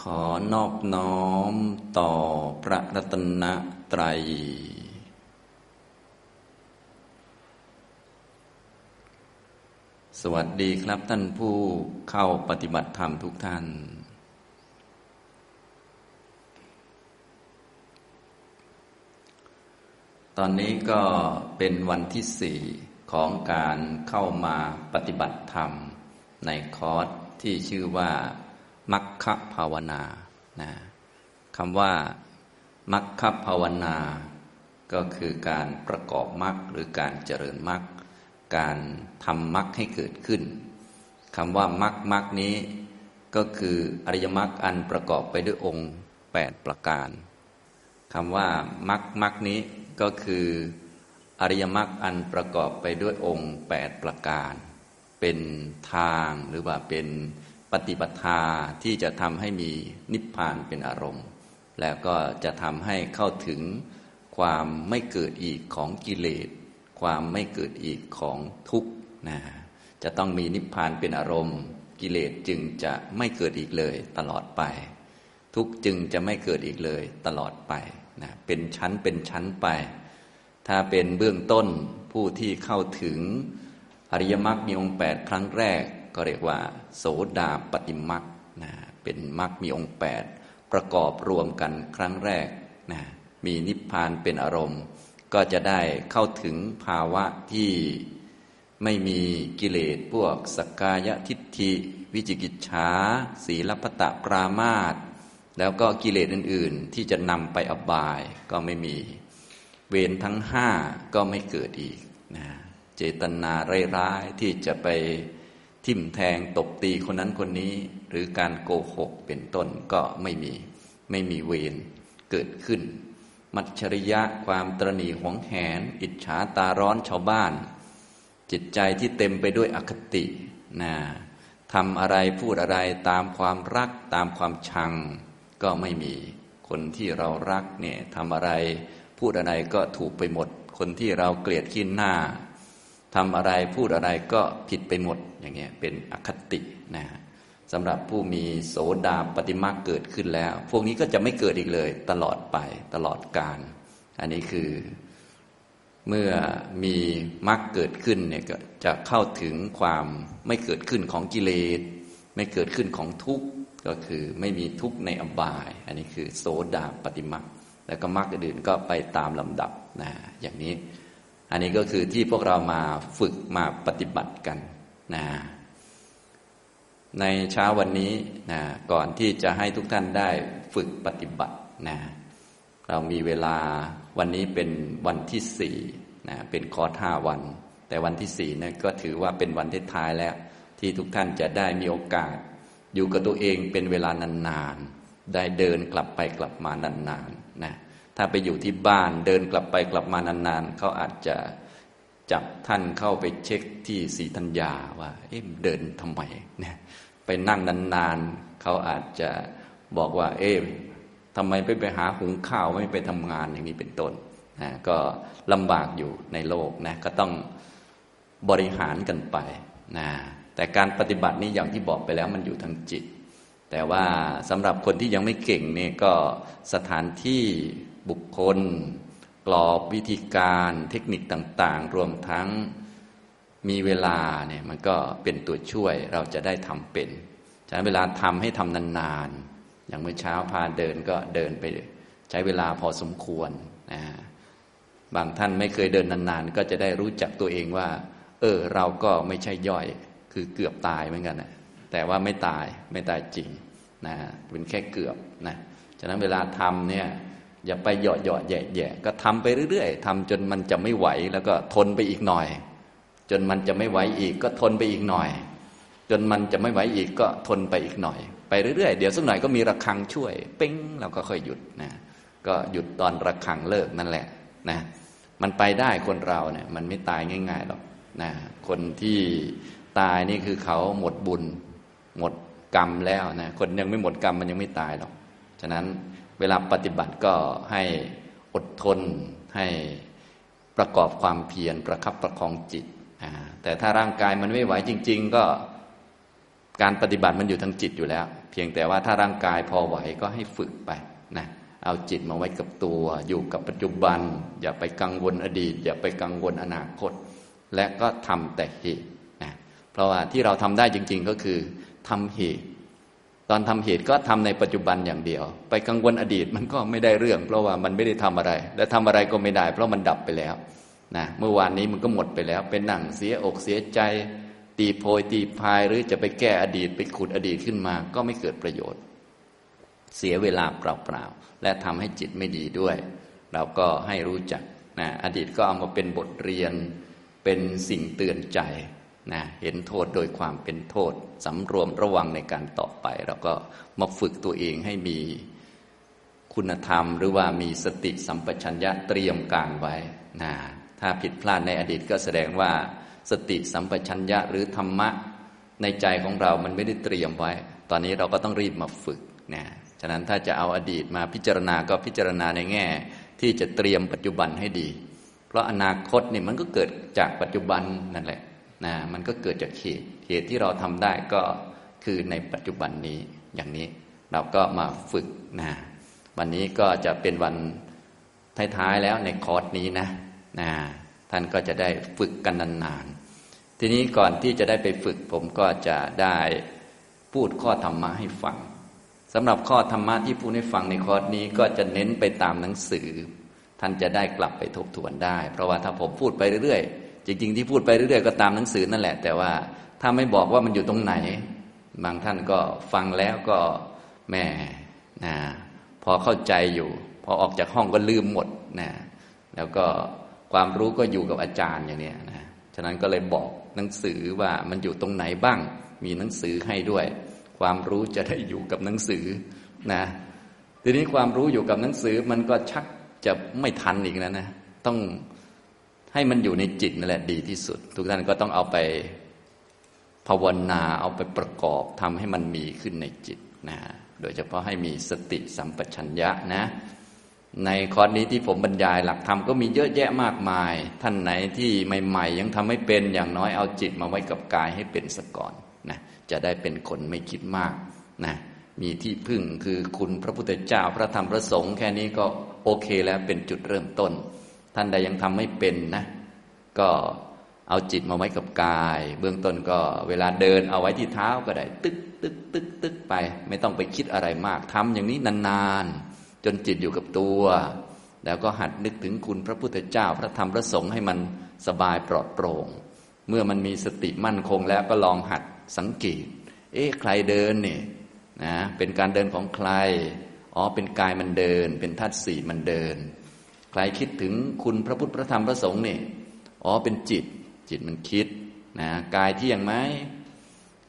ขอนอบน้อมต่อพระรัตนตรัย สวัสดีครับท่านผู้เข้าปฏิบัติธรรมทุกท่าน ตอนนี้ก็เป็นวันที่สี่ของการเข้ามาปฏิบัติธรรม ในคอร์สที่ชื่อว่า มัคคภาวนานะคำว่ามัคคภาวนา ก็คือการประกอบมรรคหรือการเจริญมรรคการทำมรรคให้เกิดขึ้นคำว่ามรรคมรรคนี้ ก็คืออริยมรรคอันประกอบไปด้วยองค์ 8 ประการคำว่ามรรคมรรคนี้ก็คืออริยมรรคอันประกอบไปด้วยองค์ 8 ประการ เป็นทางหรือว่าเป็น ปฏิปทาที่จะทำให้มีนิพพานเป็นอารมณ์ แล้วก็จะทำให้เข้าถึงความไม่เกิดอีกของกิเลส ความไม่เกิดอีกของทุกข์นะจะต้องมีนิพพานเป็นอารมณ์ กิเลสจึงจะไม่เกิดอีกเลยตลอดไป ทุกข์จึงจะไม่เกิดอีกเลยตลอดไปนะเป็นชั้นเป็นชั้นไป ถ้าเป็นเบื้องต้นผู้ที่เข้าถึงอริยมรรคมีองค์แปดครั้งแรก ก็เรียกว่า โสดาปฏิมักนะเป็นมักมีองค์แปดประกอบรวมกันครั้งแรกนะมีนิพพานเป็นอารมณ์ ก็จะได้เข้าถึงภาวะที่ไม่มีกิเลสพวกสกกายทิฏฐิ วิจิกิจฉาสีลพตะปรามาตแล้วก็กิเลสอื่น ๆ ที่จะนำไปอบายก็ไม่มี เวรทั้งห้าก็ไม่เกิดอีกนะเจตนาร้ายๆที่จะไป ทิ่มแทงตบตีคนนั้นคนนี้ หรือการโกหกเป็นต้นก็ไม่มี ไม่มีเวรเกิดขึ้น มัจฉริยะความตรณีหวงแหน อิจฉาตาร้อนชาวบ้าน จิตใจที่เต็มไปด้วยอคตินะทำอะไรพูดอะไรตามความรักตามความชัง ก็ไม่มีคนที่เรารักเนี่ยทำอะไรพูดอะไรก็ถูกไปหมด คนที่เราเกลียดขี้หน้าทำอะไรพูดอะไรก็ผิดไปหมด อย่างเงี้ยเป็นอคตินะสำหรับผู้มีโสดาปฏิมาเกิดขึ้นแล้ว พวกนี้ก็จะไม่เกิดอีกเลย ตลอดไปตลอดกาลอันนี้คือเมื่อมีมรรคเกิดขึ้นเนี่ยก็จะเข้าถึงความไม่เกิดขึ้นของกิเลสไม่เกิดขึ้นของทุกข์ก็คือไม่มีทุกข์ในอบาย อันนี้คือโสดาปฏิมาแล้วก็มรรคอื่นก็ไปตามลำดับนะอย่างนี้ อันนี้ก็คือที่พวกเรามาฝึกมาปฏิบัติกัน นะในเช้าวันนี้นะก่อนที่จะให้ทุกท่านได้ฝึกปฏิบัตินะเรามีเวลาวันนี้เป็นวันที่สี่นะเป็นคอร์สห้าวัน แต่วันที่สี่นะก็ถือว่าเป็นวันที่ท้ายแล้ว ที่ทุกท่านจะได้มีโอกาส อยู่กับตัวเองเป็นเวลานานๆได้เดินกลับไปกลับมานานๆนะถ้าไปอยู่ที่บ้านเดินกลับไปกลับมานานๆเขาอาจจะ จับท่านเข้าไปเช็คที่สีธัญญาว่า เอ๊ะเดินทำไมเนี่ยไปนั่งนานๆเขาอาจจะบอกว่า เอ๊ะทำไมไปไปหาหุงข้าวไม่ไปทำงานอย่างนี้เป็นต้นนะก็ลำบากอยู่ในโลกนะก็ต้องบริหารกันไปนะแต่การปฏิบัตินี้อย่างที่บอกไปแล้วมันอยู่ทางจิต แต่ว่าสำหรับคนที่ยังไม่เก่งเนี่ยก็สถานที่บุคคล กรอบวิธีการเทคนิคต่างๆ รวมทั้งมีเวลาเนี่ยมันก็เป็นตัวช่วยเราจะได้ทำเป็นใช้นเวลาทำให้ทำนานๆ อย่างเมื่อเช้าพาเดินก็เดินไปใช้เวลาพอสมควรนะบางท่านไม่เคยเดินนานๆ ก็จะได้รู้จักตัวเองว่า เออ เราก็ไม่ใช่ย่อย คือเกือบตายเหมือนกันนะแต่ว่าไม่ตายไม่ตายจริงนะเป็นแค่เกือบนะฉะนั้นเวลาทำเนี่ย อย่าไปเหยาะเหยาะแย่แย่ก็ทำไปเรื่อยๆทำจนมันจะไม่ไหวแล้วก็ทนไปอีกหน่อย จนมันจะไม่ไหวอีกก็ทนไปอีกหน่อย จนมันจะไม่ไหวอีกก็ทนไปอีกหน่อย ไปเรื่อยๆ เดี๋ยวสักหน่อยก็มีระฆังช่วยเป้งเราก็ค่อยหยุดนะก็หยุดตอนระฆังเลิกนั่นแหละนะมันไปได้คนเราเนี่ยมันไม่ตายง่ายๆหรอกนะคนที่ตายนี่คือเขาหมดบุญ หมดกรรมแล้วนะคนยังไม่หมดกรรมมันยังไม่ตายหรอกฉะนั้น เวลาปฏิบัติก็ให้อดทน ให้ประกอบความเพียรประคับประคองจิต แต่ถ้าร่างกายมันไม่ไหวจริง ๆ ก็การปฏิบัติมันอยู่ทางจิตอยู่แล้ว เพียงแต่ว่าถ้าร่างกายพอไหวก็ให้ฝึกไปนะเอาจิตมาไว้กับตัว อยู่กับปัจจุบัน อย่าไปกังวลอดีต อย่าไปกังวลอนาคต และก็ทำแต่เหตุนะเพราะว่าที่เราทำได้จริง ๆก็คือทำเหตุ ตอนทำเหตุก็ทำในปัจจุบันอย่างเดียว ไปกังวลอดีตมันก็ไม่ได้เรื่อง เพราะว่ามันไม่ได้ทำอะไร และทำอะไรก็ไม่ได้ เพราะมันดับไปแล้วนะเมื่อวานนี้มันก็หมดไปแล้ว เป็นหนังเสียอกเสียใจ ตีโพยตีพายหรือจะไปแก้อดีตไปขุดอดีตขึ้นมา ก็ไม่เกิดประโยชน์ เสียเวลาเปล่าๆและทำให้จิตไม่ดีด้วย เราก็ให้รู้จักนะอดีตก็เอามาเป็นบทเรียน เป็นสิ่งเตือนใจ นะเห็นโทษโดยความเป็นโทษสำรวมระวังในการต่อไปเราก็มาฝึกตัวเองให้มีคุณธรรม หรือว่ามีสติสัมปชัญญะเตรียมการไว้นะถ้าผิดพลาดในอดีตก็แสดงว่าสติสัมปชัญญะหรือธรรมะในใจของเรามันไม่ได้เตรียมไว้ ตอนนี้เราก็ต้องรีบมาฝึกนะฉะนั้นถ้าจะเอาอดีตมาพิจารณาก็พิจารณาในแง่ ที่จะเตรียมปัจจุบันให้ดี เพราะอนาคตนี่มันก็เกิดจากปัจจุบันนั่นแหละ นะมันก็เกิดจากเหตุเหตุที่เราทำได้ก็คือในปัจจุบันนี้อย่างนี้เราก็มาฝึกนะวันนี้ก็จะเป็นวันท้ายๆแล้วในคอร์สนี้นะนะท่านก็จะได้ฝึกกันนานๆ ทีนี้ก่อนที่จะได้ไปฝึกผมก็จะได้พูดข้อธรรมะให้ฟังสำหรับข้อธรรมะที่พูดให้ฟังในคอร์สนี้ก็จะเน้นไปตามหนังสือ ท่านจะได้กลับไปทบทวนได้ เพราะว่าถ้าผมพูดไปเรื่อยๆ จริง ๆ ที่พูดไปเรื่อยๆก็ตามหนังสือนั่นแหละ แต่ว่าถ้าไม่บอกว่ามันอยู่ตรงไหน บางท่านก็ฟังแล้วก็แม่นะพอเข้าใจอยู่ พอออกจากห้องก็ลืมหมดนะแล้วก็ความรู้ก็อยู่กับอาจารย์อย่างนี้นะฉะนั้นก็เลยบอกหนังสือว่ามันอยู่ตรงไหนบ้าง มีหนังสือให้ด้วย ความรู้จะได้อยู่กับหนังสือนะทีนี้ความรู้อยู่กับหนังสือมันก็ชักจะไม่ทันอีกแล้วนะ ต้อง ให้มันอยู่ในจิตนั่นแหละดีที่สุด ทุกท่านก็ต้องเอาไปภาวนาเอาไปประกอบทำให้มันมีขึ้นในจิตนะโดยเฉพาะให้มีสติสัมปชัญญะนะ ในคอร์สนี้ที่ผมบรรยายหลักธรรมก็มีเยอะแยะมากมาย ท่านไหนที่ใหม่ๆ ยังทำไม่เป็นอย่างน้อยเอาจิตมาไว้กับกายให้เป็นสก่อนนะจะได้เป็นคนไม่คิดมากนะมีที่พึ่งคือคุณพระพุทธเจ้าพระธรรมพระสงฆ์แค่นี้ก็โอเคแล้วเป็นจุดเริ่มต้น ท่านใดยังทำไม่เป็นนะ ก็เอาจิตมาไว้กับกาย เบื้องต้นก็เวลาเดินเอาไว้ที่เท้าก็ได้ ตึกตึกตึกตึกไป ไม่ต้องไปคิดอะไรมากทำอย่างนี้นานๆ จนจิตอยู่กับตัว แล้วก็หัดนึกถึงคุณพระพุทธเจ้า พระธรรมพระสงฆ์ให้มันสบายปลอดโปร่ง เมื่อมันมีสติมั่นคงแล้วก็ลองหัดสังเกต เอ๊ะใครเดินเนี่ยนะเป็นการเดินของใคร อ๋อเป็นกายมันเดิน เป็นธาตุสี่มันเดิน ใครคิดถึงคุณพระพุทธพระธรรมพระสงฆ์เนี่ยอ๋อเป็นจิต จิตมันคิดนะกายเที่ยงไหม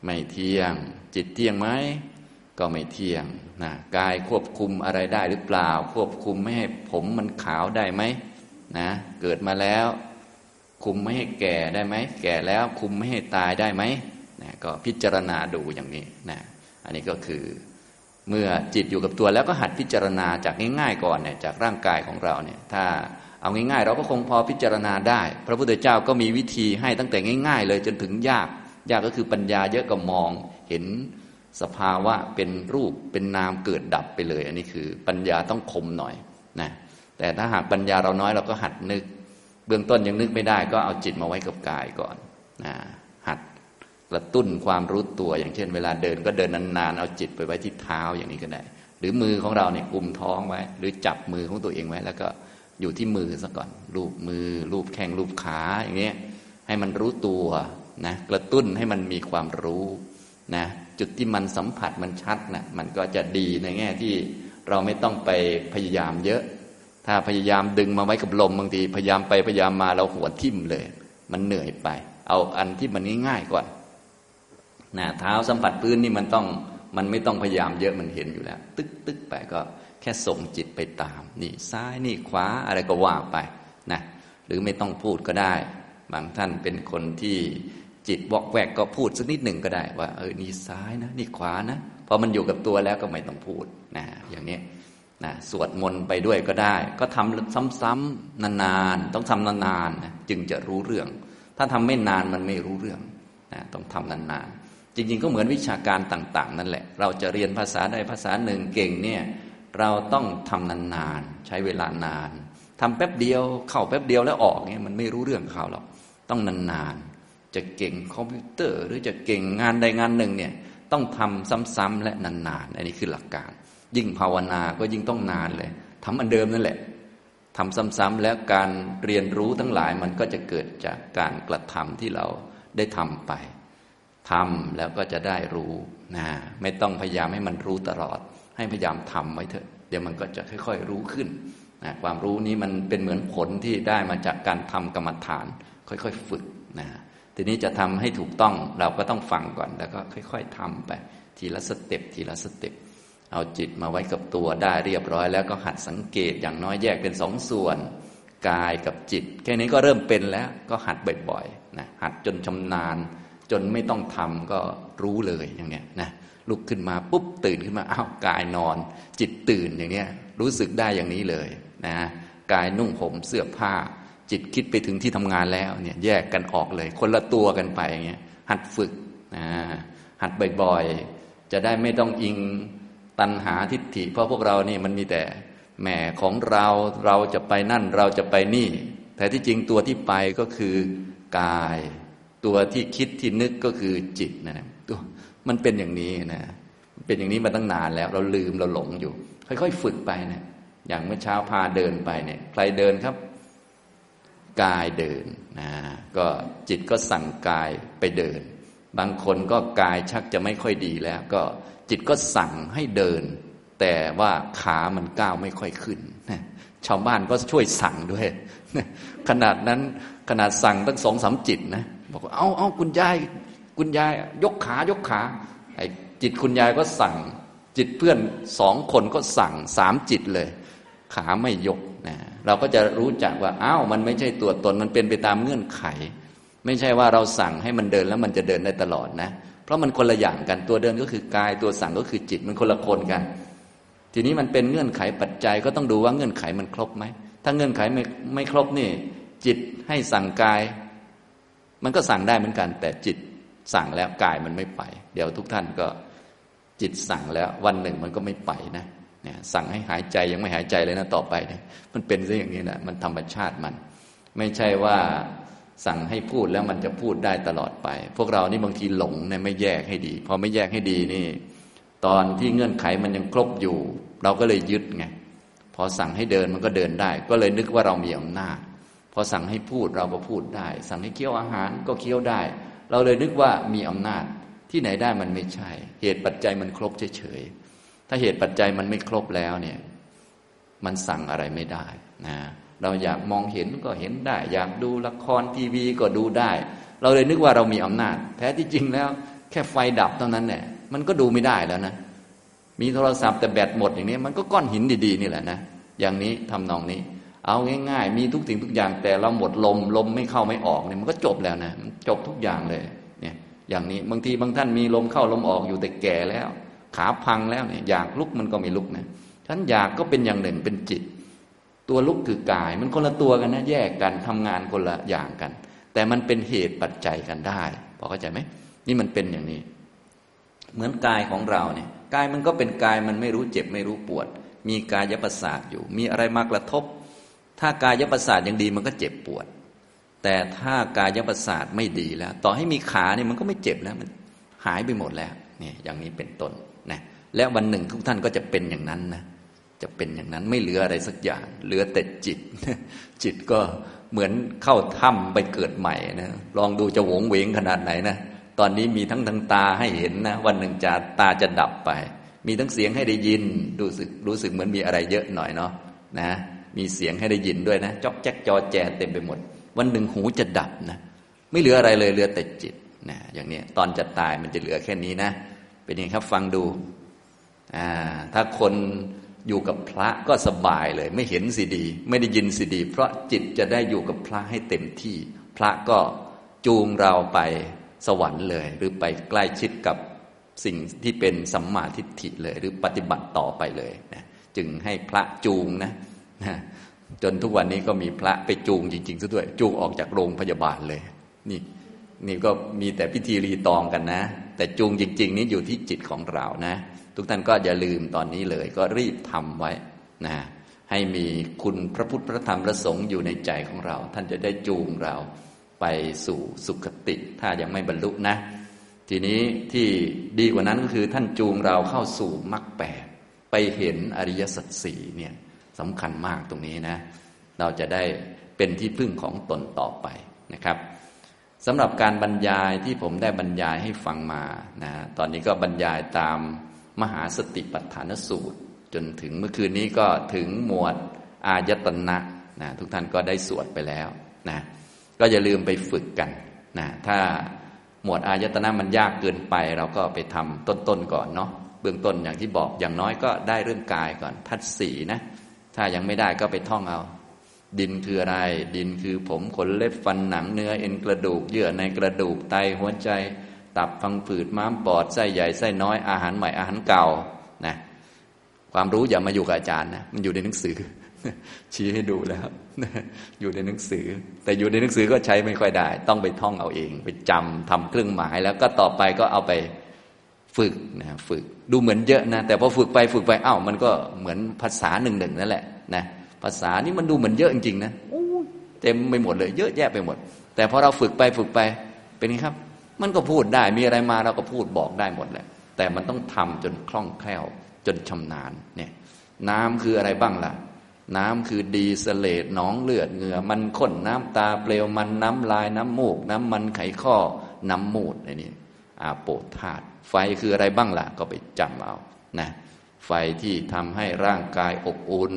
ไม่เที่ยง จิตเที่ยงไหมก็ไม่เที่ยงนะกายควบคุมอะไรได้หรือเปล่า ควบคุมไม่ให้ผมมันขาวได้ไหมนะเกิดมาแล้ว คุมไม่ให้แก่ได้ไหมแก่แล้วคุมไม่ให้ตายได้ไหมนะก็พิจารณาดูอย่างนี้นะอันนี้ก็คือ เมื่อจิตอยู่กับตัวแล้วก็หัดพิจารณาจากง่ายๆก่อนเนี่ยจากร่างกายของเราเนี่ยถ้าเอาง่ายๆ เราก็คงพอพิจารณาได้ พระพุทธเจ้าก็มีวิธีให้ตั้งแต่ง่าย ๆ เลยจนถึงยาก ยากก็คือปัญญาเยอะก็มองเห็นสภาวะเป็นรูปเป็นนามเกิดดับไปเลย อันนี้คือปัญญาต้องคมหน่อยนะแต่ถ้าหากปัญญาเราน้อยเราก็หัดนึก เบื้องต้นยังนึกไม่ได้ก็เอาจิตมาไว้กับกายก่อนนะ ระตุ้นความรู้ตัว อย่างเช่น เวลาเดินก็เดินนานๆเอาจิตไปไว้ที่เท้าอย่างนี้ก็ได้ หรือมือของเราเนี่ยกุมท้องไว้ หรือจับมือของตัวเองไว้ แล้วก็อยู่ที่มือซะก่อนรูปมือรูปแข้งรูปขาอย่างเงี้ยให้มันรู้ตัวนะกระตุ้นให้มันมีความรู้นะจุดที่มันสัมผัสมันชัดนะมันก็จะดีในแง่ที่เราไม่ต้องไปพยายามเยอะ ถ้าพยายามดึงมาไว้กับลมบางทีพยายามไปพยายามมาเราหัวทิ่มเลย มันเหนื่อยไป เอาอันที่มันง่ายๆก่อน นะเท้าสัมผัสพื้นนี่มันต้องมันไม่ต้องพยายามเยอะมันเห็นอยู่แล้ว ตึกตึกไปก็แค่ส่งจิตไปตาม นี่ซ้ายนี่ขวาอะไรก็ว่าไปนะหรือไม่ต้องพูดก็ได้ บางท่านเป็นคนที่จิตวอกแวกก็พูดสักนิดหนึ่งก็ได้ ว่าเออนี่ซ้ายนะ นี่ขวานะพอมันอยู่กับตัวแล้วก็ไม่ต้องพูดนะอย่างนี้นะสวดมนต์ไปด้วยก็ได้ ก็ทำซ้ำๆนานๆต้องทำนานๆนะจึงจะรู้เรื่อง ถ้าทำไม่นานมันไม่รู้เรื่องนะต้องทำนานๆ จริงๆ ก็เหมือนวิชาการต่าง ๆ นั่นแหละ เราจะเรียนภาษาใดภาษาหนึ่งเก่งเนี่ยเราต้องทำนานๆ ใช้เวลานานทำแป๊บเดียวเข้าแป๊บเดียวแล้วออกเนี่ยมันไม่รู้เรื่องเขาหรอกต้องนานๆ จะเก่งคอมพิวเตอร์ หรือจะเก่งงานใดงานหนึ่งเนี่ยต้องทำซ้ำๆและนานๆ อันนี้คือหลักการ ยิ่งภาวนาก็ยิ่งต้องนานเลยทำอันเดิมนั่นแหละทำซ้ำๆแล้วการเรียนรู้ทั้งหลายมันก็จะเกิดจากการกระทำที่เราได้ทำไป ทำแล้วก็จะได้รู้นะไม่ต้องพยายามให้มันรู้ตลอด ให้พยายามทำไว้เถอะ เดี๋ยวมันก็จะค่อย ๆ รู้ขึ้นนะความรู้นี้มันเป็นเหมือนผลที่ได้มาจากการทำกรรมฐาน ค่อยๆฝึกนะทีนี้จะทำให้ถูกต้องเราก็ต้องฟังก่อน แล้วก็ค่อยๆทำไป ทีละ step ทีละ step เอาจิตมาไว้กับตัวได้เรียบร้อย แล้วก็หัดสังเกตอย่างน้อยแยกเป็นสองส่วนกายกับจิต แค่นี้ก็เริ่มเป็นแล้วก็หัดบ่อยๆนะหัดจนชำนาญ จนไม่ต้องทำก็รู้เลยอย่างเนี้ยนะลุกขึ้นมาปุ๊บตื่นขึ้นมาอ้าวกายนอน จิตตื่นอย่างเนี้ยรู้สึกได้อย่างนี้เลยนะกายนุ่งห่มเสื้อผ้า จิตคิดไปถึงที่ทำงานแล้วเนี่ยแยกกันออกเลย คนละตัวกันไปอย่างเงี้ยหัดฝึกนะหัดบ่อยๆ จะได้ไม่ต้องอิงตัณหาทิฏฐิ เพราะพวกเรานี่มันมีแต่แหมของเราเราจะไปนั่นเราจะไปนี่ แต่ที่จริงตัวที่ไปก็คือกาย ตัวที่คิดที่นึกก็คือจิตนะตัวมันเป็นอย่างนี้นะเป็นอย่างนี้มาตั้งนานแล้ว เราลืมเราหลงอยู่ ค่อยๆ ฝึกไปนะอย่างเมื่อเช้าพาเดินไปเนี่ย ใครเดินครับ กายเดินนะก็จิตก็สั่งกายไปเดิน บางคนก็กายชักจะไม่ค่อยดีแล้ว ก็จิตก็สั่งให้เดิน แต่ว่าขามันก้าวไม่ค่อยขึ้นชาวบ้านก็ช่วยสั่งด้วยขนาดนั้นขนาดสั่งตั้งสองสามจิตนะบอกว่าเอาเอาคุณยายคุณยาย ยกขายกขาไอ้จิตคุณยายก็สั่ง จิตเพื่อนสองคนก็สั่งสามจิตเลย ขาไม่ยกนะเราก็จะรู้จักว่าอ้าวมันไม่ใช่ตัวตนมันเป็นไปตามเงื่อนไข ไม่ใช่ว่าเราสั่งให้มันเดินแล้วมันจะเดินได้ตลอดนะ เพราะมันคนละอย่างกันตัวเดินก็คือกายตัวสั่งก็คือจิตมันคนละคนกัน ทีนี้มันเป็นเงื่อนไขปัจจัยก็ต้องดูว่าเงื่อนไขมันครบไหม ถ้าเงื่อนไขไม่ไม่ครบนี่ จิตให้สั่งกาย มันก็สั่งได้เหมือนกัน แต่จิตสั่งแล้วกายมันไม่ไป เดี๋ยวทุกท่านก็จิตสั่งแล้ววันหนึ่งมันก็ไม่ไปนะเนี่ยสั่งให้หายใจยังไม่หายใจเลยนะต่อไปเนี่ยมันเป็นซะอย่างนี้นะมันธรรมชาติมัน ไม่ใช่ว่าสั่งให้พูดแล้วมันจะพูดได้ตลอดไป พวกเรานี่บางทีหลงเนี่ยไม่แยกให้ดี พอไม่แยกให้ดีนี่ ตอนที่เงื่อนไขมันยังครบอยู่ เราก็เลยยึดไงพอสั่งให้เดินมันก็เดินได้ ก็เลยนึกว่าเรามีอำนาจพอสั่งให้พูดเราก็พูดได้ สั่งให้เคี้ยวอาหารก็เคี้ยวได้ เราเลยนึกว่ามีอำนาจที่ไหนได้มันไม่ใช่ เหตุปัจจัยมันครบเฉยๆถ้าเหตุปัจจัยมันไม่ครบแล้วเนี่ย มันสั่งอะไรไม่ได้นะเราอยากมองเห็นก็เห็นได้ อยากดูละครทีวีก็ดูได้ เราเลยนึกว่าเรามีอำนาจ แท้ที่จริงแล้ว แค่ไฟดับเท่านั้นเนี่ย มันก็ดูไม่ได้แล้วนะ มีโทรศัพท์แต่แบตหมดอย่างนี้ มันก็ก้อนหินดีๆนี่แหละนะ อย่างนี้ทำนองนี้ เอาง่ายๆ มีทุกสิ่งทุกอย่างแต่เราหมดลมลมไม่เข้าไม่ออกเนี่ยมันก็จบแล้วนะจบทุกอย่างเลยเนี่ยอย่างนี้บางทีบางท่านมีลมเข้าลมออกอยู่แต่แก่แล้ว ขาพังแล้วเนี่ยอยากลุกมันก็ไม่ลุกนะฉันอยากก็เป็นอย่างหนึ่งเป็นจิต ตัวลุกคือกาย มันคนละตัวกันนะแยกกันทำงานคนละอย่างกัน แต่มันเป็นเหตุปัจจัยกันได้พอเข้าใจไหมนี่มันเป็นอย่างนี้ เหมือนกายของเราเนี่ยกายมันก็เป็นกายมันไม่รู้เจ็บไม่รู้ปวด มีกายประสาทอยู่ มีอะไรมากระทบ ถ้ากายประสาทยังดีมันก็เจ็บปวด แต่ถ้ากายประสาทไม่ดีแล้ว ต่อให้มีขาเนี่ยมันก็ไม่เจ็บแล้วมันหายไปหมดแล้วเนี่ยอย่างนี้เป็นต้นนะและวันหนึ่งทุกท่านก็จะเป็นอย่างนั้นนะจะเป็นอย่างนั้นไม่เหลืออะไรสักอย่าง เหลือแต่จิต จิตก็เหมือนเข้าถ้ำไปเกิดใหม่นะลองดูจะหวงเวงขนาดไหนนะ ตอนนี้มีทั้งทางตาให้เห็นนะ วันหนึ่งจะตาจะดับไป มีทั้งเสียงให้ได้ยินรู้สึกรู้สึกเหมือนมีอะไรเยอะหน่อยเนาะนะมีเสียงให้ได้ยินด้วยนะจอกแจ๊กจอแจเต็มไปหมด วันหนึ่งหูจะดับนะไม่เหลืออะไรเลยเหลือแต่จิตนะอย่างนี้ตอนจะตายมันจะเหลือแค่นี้นะ เป็นยังครับฟังดูอ่าถ้าคนอยู่กับพระก็สบายเลย ไม่เห็นสีดี ไม่ได้ยินสีดี เพราะจิตจะได้อยู่กับพระให้เต็มที่ พระก็จูงเราไป สวรรค์เลย หรือไปใกล้ชิดกับสิ่งที่เป็นสัมมาทิฏฐิเลย หรือปฏิบัติต่อไปเลยนะจึงให้พระจูงนะนะจนทุกวันนี้ก็มีพระไปจูงจริงๆซะด้วย จูงออกจากโรงพยาบาลเลย นี่นี่ก็มีแต่พิธีรีตองกันนะ แต่จูงจริง ๆ นี้อยู่ที่จิตของเรานะ ทุกท่านก็อย่าลืมตอนนี้เลย ก็รีบทำไว้นะให้มีคุณพระพุทธพระธรรมพระสงฆ์อยู่ในใจของเรา ท่านจะได้จูงเรา ไปสู่สุคติ ถ้ายังไม่บรรลุนะ ทีนี้ที่ดีกว่านั้นก็คือท่านจูงเราเข้าสู่มรรคแปดไปเห็นอริยสัจสี่เนี่ยสำคัญมากตรงนี้นะ เราจะได้เป็นที่พึ่งของตนต่อไปนะครับสำหรับการบรรยายที่ผมได้บรรยายให้ฟังมานะตอนนี้ก็บรรยายตามมหาสติปัฏฐานสูตร จนถึงเมื่อคืนนี้ก็ถึงหมวดอายตนะนะทุกท่านก็ได้สวดไปแล้วนะ ก็อย่าลืมไปฝึกกันนะถ้าหมวดอายตนะมันยากเกินไป เราก็ไปทำต้นๆก่อนเนาะเบื้องต้นอย่างที่บอกอย่างน้อยก็ได้เรื่องกายก่อนทัดสีนะ ถ้ายังไม่ได้ก็ไปท่องเอา ดินคืออะไร ดินคือผมขนเล็บฟันหนังเนื้อเอ็นกระดูก เยื่อในกระดูกไตหัวใจ ตับฟังผืดม้ามปอดไส้ใหญ่ไส้น้อยอาหารใหม่อาหารเก่านะความรู้อย่ามาอยู่กับอาจารย์นะมันอยู่ในหนังสือ ชี้ให้ดูแล้ว อยู่ในหนังสือ แต่อยู่ในหนังสือก็ใช้ไม่ค่อยได้ ต้องไปท่องเอาเอง ไปจำทำเครื่องหมาย แล้วก็ต่อไปก็เอาไปฝึกนะฝึกดูเหมือนเยอะนะ แต่พอฝึกไปฝึกไปอ้าวมันก็เหมือนภาษาหนึ่งหนึ่งนั่นแหละนะภาษานี่มันดูเหมือนเยอะจริงๆนะเต็มไปหมดเลย เยอะแยะไปหมด แต่พอเราฝึกไปฝึกไปเป็นไงครับ มันก็พูดได้มีอะไรมาเราก็พูดบอกได้หมดแหละ แต่มันต้องทำจนคล่องแคล่วจนชำนาญเนี่ย น้ำคืออะไรบ้างล่ะ น้ำคือดีสเลดหนองเลือดเหงื่อ มันข้นน้ำตาเปลวมันน้ำลายน้ำมูก น้ำมันไขข้อ น้ำมูดไอ้นี่อาโปธาตุไฟคืออะไรบ้างล่ะ ก็ไปจำเอานะไฟที่ทำให้ร่างกายอบอุ่น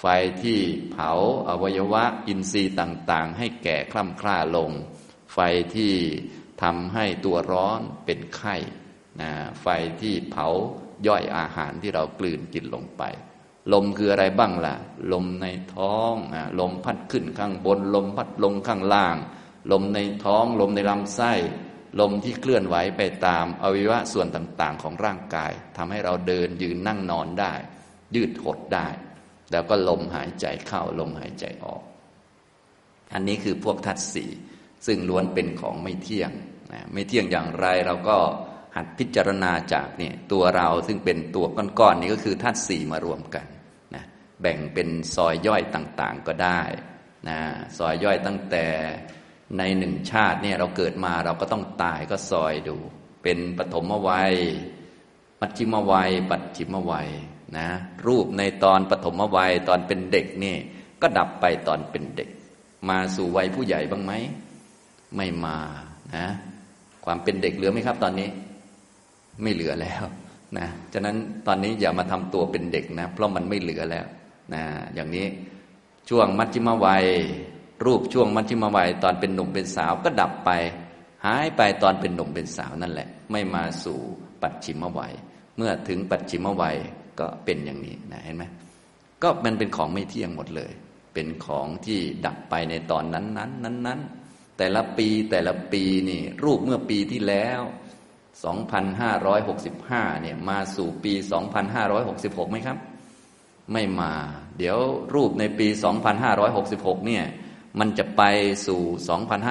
ไฟที่เผาอวัยวะอินทรีย์ต่าง ๆ ให้แก่คล่ำคล้าลง ไฟที่ทำให้ตัวร้อนเป็นไข้นะไฟที่เผาย่อยอาหารที่เรากลืนกินลงไป ลมคืออะไรบ้างล่ะ ลมในท้องลมพัดขึ้นข้างบน ลมพัดลงข้างล่าง ลมในท้อง ลมในลำไส้ ลมที่เคลื่อนไหวไปตามอวัยวะส่วนต่างๆ ของร่างกายทำให้เราเดินยืนนั่งนอนได้ ยืดหดได้ แล้วก็ลมหายใจเข้าลมหายใจออก อันนี้คือพวกทัศสีซึ่งล้วนเป็นของไม่เที่ยง ไม่เที่ยงอย่างไรเราก็ หัดพิจารณาจากเนี่ยตัวเราซึ่งเป็นตัวก้อนๆนี้ก็คือธาตุสี่มารวมกันนะแบ่งเป็นซอยย่อยต่างๆก็ได้นะซอยย่อยตั้งแต่ในหนึ่งชาติเนี่ยเราเกิดมาเราก็ต้องตายก็ซอยดู เป็นปฐมวัย มัชชิมวัย ปัจฉิมวัยนะรูปในตอนปฐมวัยตอนเป็นเด็กนี่ก็ดับไปตอนเป็นเด็ก มาสู่วัยผู้ใหญ่บ้างไหมไม่มานะความเป็นเด็กเหลือไหมครับตอนนี้ ไม่เหลือแล้วนะฉะนั้นตอนนี้อย่ามาทำตัวเป็นเด็กนะ เพราะมันไม่เหลือแล้วนะอย่างนี้ช่วงมัชฌิมวัย รูปช่วงมัชฌิมวัย ตอนเป็นหนุ่มเป็นสาวก็ดับไป หายไปตอนเป็นหนุ่มเป็นสาวนั่นแหละ ไม่มาสู่ปัจฉิมวัย เมื่อถึงปัจฉิมวัยก็เป็นอย่างนี้นะเห็นไหมก็มันเป็นของไม่เที่ยงหมดเลย เป็นของที่ดับไปในตอนนั้นนั้นนั้นนั้นแต่ละปีแต่ละปีนี่ รูปเมื่อปีที่แล้ว 2,565 เนี่ย มาสู่ปี 2,566ไหมครับ ไม่มา เดี๋ยวรูปในปี 2,566 เนี่ย มันจะไปสู่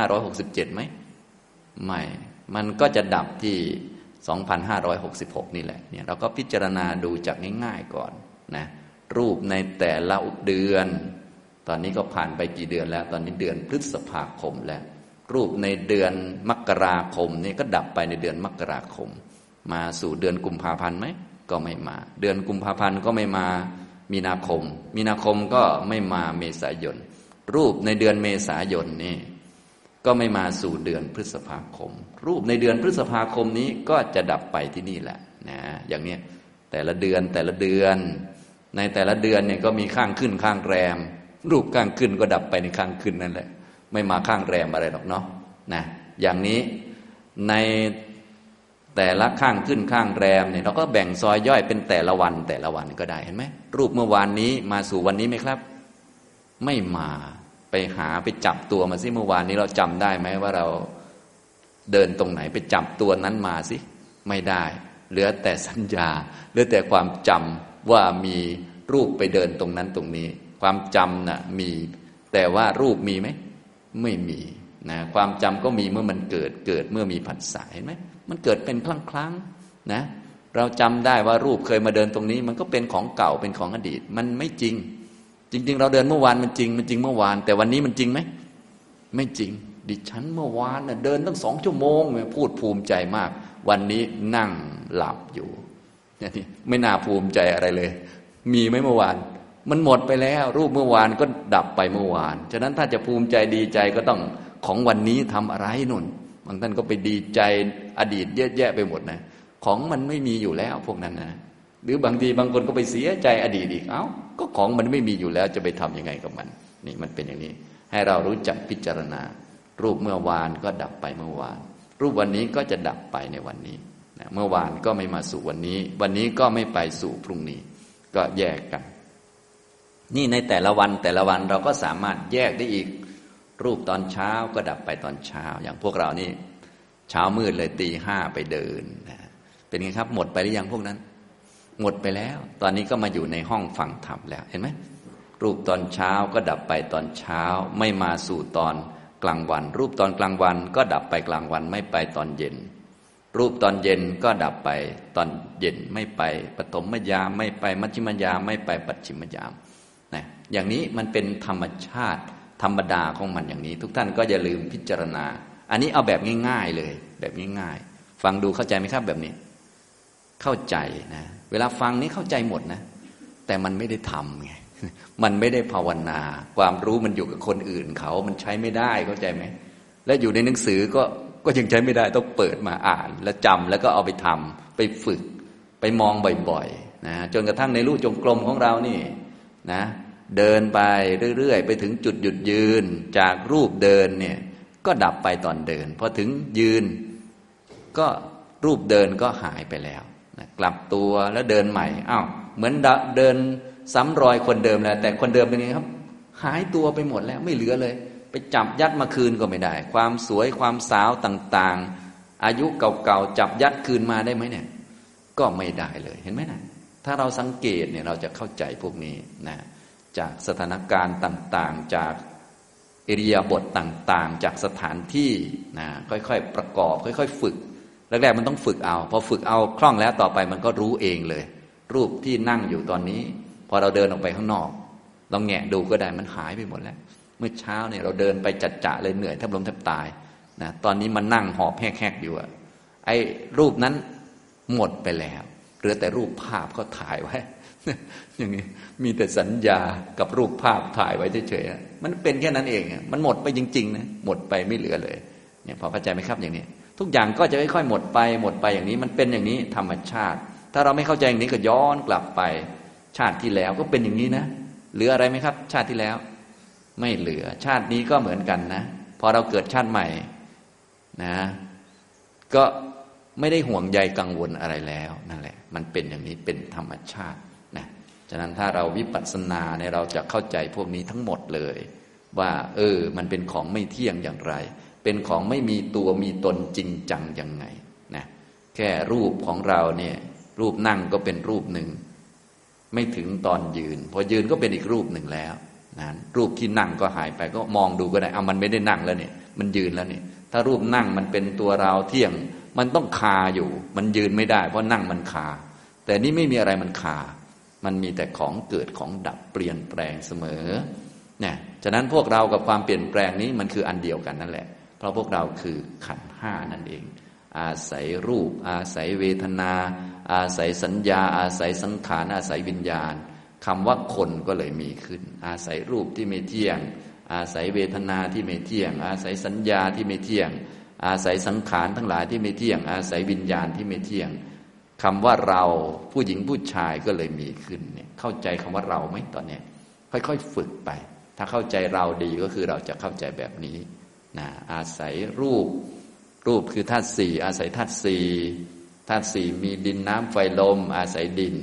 2,567ไหมไม่ มันก็จะดับที่ 2566 นี่แหละ เนี่ยเราก็พิจารณาดูจากง่ายๆก่อนนะรูปในแต่ละเดือน ตอนนี้ก็ผ่านไปกี่เดือนแล้ว ตอนนี้เดือนพฤษภาคมแล้ว รูปในเดือนมกราคมนี่ก็ดับไปในเดือนมกราคม มาสู่เดือนกุมภาพันธ์ไหมก็ไม่มา เดือนกุมภาพันธ์ก็ไม่มามีนาคม มีนาคมก็ไม่มาเมษายน รูปในเดือนเมษายนนี่ก็ไม่มาสู่เดือนพฤษภาคม รูปในเดือนพฤษภาคมนี้ก็จะดับไปที่นี่แหละนะอย่างนี้แต่ละเดือนแต่ละเดือน ในแต่ละเดือนเนี่ยก็มีข้างขึ้นข้างแรม รูปข้างขึ้นก็ดับไปในข้างขึ้นนั่นแหละ ไม่มาข้างแรมอะไรหรอกเนาะนะอย่างนี้ในแต่ละข้างขึ้นข้างแรมเนี่ยเราก็แบ่งซอยย่อยเป็นแต่ละวันแต่ละวันก็ได้เห็นไหมรูปเมื่อวานนี้มาสู่วันนี้ไหมครับ ไม่มาไปหาไปจับตัวมาสิเมื่อวานนี้เราจำได้ไหมว่าเราเดินตรงไหนไปจับตัวนั้นมาสิไม่ได้ เหลือแต่สัญญา เหลือแต่ความจำว่ามีรูปไปเดินตรงนั้นตรงนี้ ความจำนะ่ะมีแต่ว่ารูปมีไหม ไม่มีนะความจำก็มีเมื่อมันเกิดเกิดเมื่อมีผัสสะเห็นไหมมันเกิดเป็นครั้งครั้งนะเราจำได้ว่ารูปเคยมาเดินตรงนี้ มันก็เป็นของเก่าเป็นของอดีต มันไม่จริง จริง ๆ เราเดินเมื่อวานมันจริง มันจริงเมื่อวาน แต่วันนี้มันจริงไหมไม่จริง ดิฉันเมื่อวานนะเดินตั้งสองชั่วโมงพูดภูมิใจมาก วันนี้นั่งหลับอยู่นี่ไม่น่าภูมิใจอะไรเลย มีไหมเมื่อวาน มันหมดไปแล้ว รูปเมื่อวานก็ดับไปเมื่อวาน ฉะนั้นถ้าจะภูมิใจดีใจก็ต้องของวันนี้ทำอะไรนุ่น บางท่านก็ไปดีใจอดีตเยอะแยะไปหมดนะ ของมันไม่มีอยู่แล้วพวกนั้นนะหรือบางทีบางคนก็ไปเสียใจอดีตอีกเอา้า ก็ของมันไม่มีอยู่แล้วจะไปทํำยังไงกับมัน นี่มันเป็นอย่างนี้ ให้เรารู้จักพิจารณา รูปเมื่อวานก็ดับไปเมื่อวาน รูปวันนี้ก็จะดับไปในวันนี้นะเมื่อวานก็ไม่มาสู่วันนี้ วันนี้ก็ไม่ไปสู่พรุ่งนี้ ก็แยกกัน นี่ในแต่ละวันแต่ละวันเราก็สามารถแยกได้อีก รูปตอนเช้าก็ดับไปตอนเช้า อย่างพวกเรานี่ เช้ามืดเลยตีห้าไปเดินนะเป็นไงครับ หมดไปหรือยังพวกนั้น หมดไปแล้ว ตอนนี้ก็มาอยู่ในห้องฟังธรรมแล้วเห็นไหมรูปตอนเช้าก็ดับไปตอนเช้า ไม่มาสู่ตอนกลางวัน รูปตอนกลางวันก็ดับไปกลางวันไม่ไปตอนเย็น รูปตอนเย็นก็ดับไปตอนเย็นไม่ไปปฐมมยามไม่ไปมัชฌิมยามไม่ไปปัจฉิมยามนะ อย่างนี้มันเป็นธรรมชาติ ธรรมดาของมันอย่างนี้ ทุกท่านก็อย่าลืมพิจารณา อันนี้เอาแบบง่าย ๆเลย แบบง่ายๆ ฟังดูเข้าใจไหมครับแบบนี้ เข้าใจนะ เวลาฟังนี้เข้าใจหมดนะ แต่มันไม่ได้ทำไงมันไม่ได้ภาวนา ความรู้มันอยู่กับคนอื่นเขา มันใช้ไม่ได้เข้าใจไหม และอยู่ในหนังสือก็ก็ยังใช้ไม่ได้ต้องเปิดมาอ่าน แล้วจำแล้วก็เอาไปทำไปฝึก ไปมองบ่อยๆนะจนกระทั่งในรูปจงกรมของเรานี่นะ เดินไปเรื่อยๆ ไปถึงจุดหยุดยืนจากรูปเดินเนี่ยก็ดับไปตอนเดินพอถึงยืน ก็รูปเดินก็หายไปแล้วกลับตัวแล้วเดินใหม่อ้าวเหมือนเดินซ้ำรอยคนเดิมแล้ว แต่คนเดิมเป็นไงครับ หายตัวไปหมดแล้วไม่เหลือเลย ไปจับยัดมาคืนก็ไม่ได้ ความสวยความสาวต่างๆ อายุเก่าๆจับยัดคืนมาได้ไหมเนี่ย ก็ไม่ได้เลยเห็นไหมนะถ้าเราสังเกตเนี่ยเราจะเข้าใจพวกนี้นะ จากสถานการณ์ต่างๆ จากอิริยาบถต่างๆ จากสถานที่นะค่อยๆประกอบ ค่อยๆ ฝึกแรกๆมันต้องฝึกเอา พอฝึกเอาคล่องแล้วต่อไปมันก็รู้เองเลย รูปที่นั่งอยู่ตอนนี้ พอเราเดินออกไปข้างนอกเราแงะดูก็ได้มันหายไปหมดแล้ว เมื่อเช้าเนี่ยเราเดินไปจัดจ่าเลยเหนื่อยแทบล้มแทบตายนะตอนนี้มันนั่งหอบแหกๆอยู่อะไอ้รูปนั้นหมดไปแล้วเหลือแต่รูปภาพเขาถ่ายไว้ อย่างนี้มีแต่สัญญากับรูปภาพถ่ายไว้เฉยๆมันเป็นแค่นั้นเอง มันหมดไปจริงๆนะหมดไปไม่เหลือเลยเนี่ยพอเข้าใจไหมครับอย่างนี้ ทุกอย่างก็จะค่อยๆหมดไป หมดไปอย่างนี้ มันเป็นอย่างนี้ธรรมชาติ ถ้าเราไม่เข้าใจอย่างนี้ก็ย้อนกลับไป ชาติที่แล้วก็เป็นอย่างนี้นะเหลืออะไรไหมครับ ชาติที่แล้ว ไม่เหลือชาตินี้ก็เหมือนกันนะพอเราเกิดชาติใหม่นะก็ไม่ได้ห่วงใยกังวลอะไรแล้วนั่นแหละ มันเป็นอย่างนี้เป็นธรรมชาติ ฉะนั้นถ้าเราวิปัสสนาเนี่ยเราจะเข้าใจพวกนี้ทั้งหมดเลย ว่า เออ มันเป็นของไม่เที่ยงอย่างไร เป็นของไม่มีตัวมีตนจริงจังยังไงนะแค่รูปของเราเนี่ย รูปนั่งก็เป็นรูปหนึ่ง ไม่ถึงตอนยืน พอยืนก็เป็นอีกรูปหนึ่งแล้วนะรูปที่นั่งก็หายไปก็มองดูก็ได้เอามันไม่ได้นั่งแล้วเนี่ยมันยืนแล้วเนี่ยถ้ารูปนั่งมันเป็นตัวเราเที่ยง มันต้องคาอยู่ มันยืนไม่ได้ เพราะนั่งมันคา แต่นี่ไม่มีอะไรมันคา มันมีแต่ของเกิดของดับเปลี่ยนแปลงเสมอเนี่ยฉะนั้นพวกเรากับความเปลี่ยนแปลงนี้มันคืออันเดียวกันนั่นแหละ เพราะพวกเราคือขันห้านั่นเอง อาศัยรูป อาศัยเวทนา อาศัยสัญญา อาศัยสังขาร อาศัยวิญญาณคำว่าคนก็เลยมีขึ้น อาศัยรูปที่ไม่เที่ยง อาศัยเวทนาที่ไม่เที่ยง อาศัยสัญญาที่ไม่เที่ยง อาศัยสังขารทั้งหลายที่ไม่เที่ยง อาศัยวิญญาณที่ไม่เที่ยง คำว่าเราผู้หญิงผู้ชายก็เลยมีขึ้นเนี่ยเข้าใจคำว่าเราไหมตอนเนี้ยค่อยๆฝึกไป ถ้าเข้าใจเราดีก็คือเราจะเข้าใจแบบนี้นะอาศัยรูป รูปคือธาตุสี่อาศัยธาตุสี่ธาตุสี่มีดินน้ำไฟลม อาศัยดิน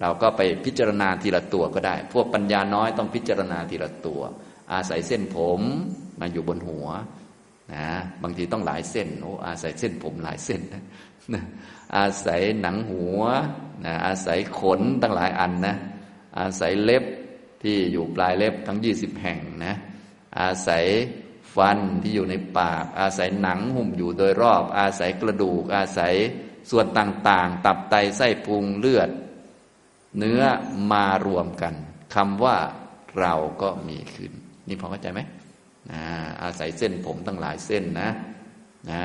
เราก็ไปพิจารณาทีละตัวก็ได้ พวกปัญญาน้อยต้องพิจารณาทีละตัว อาศัยเส้นผมมาอยู่บนหัวนะบางทีต้องหลายเส้นโอ้อาศัยเส้นผมหลายเส้นนะ อาศัยหนังหัวนะอาศัยขนตั้งหลายอันนะ อาศัยเล็บที่อยู่ปลายเล็บทั้งยี่สิบแห่งนะ อาศัยฟันที่อยู่ในปาก อาศัยหนังหุ้มอยู่โดยรอบ อาศัยกระดูก อาศัยส่วนต่างๆ ตับไตไส้พุงเลือด เนื้อมารวมกันคำว่าเราก็มีขึ้น นี่พอเข้าใจไหมอาศัยเส้นผมตั้งหลายเส้นนะนะ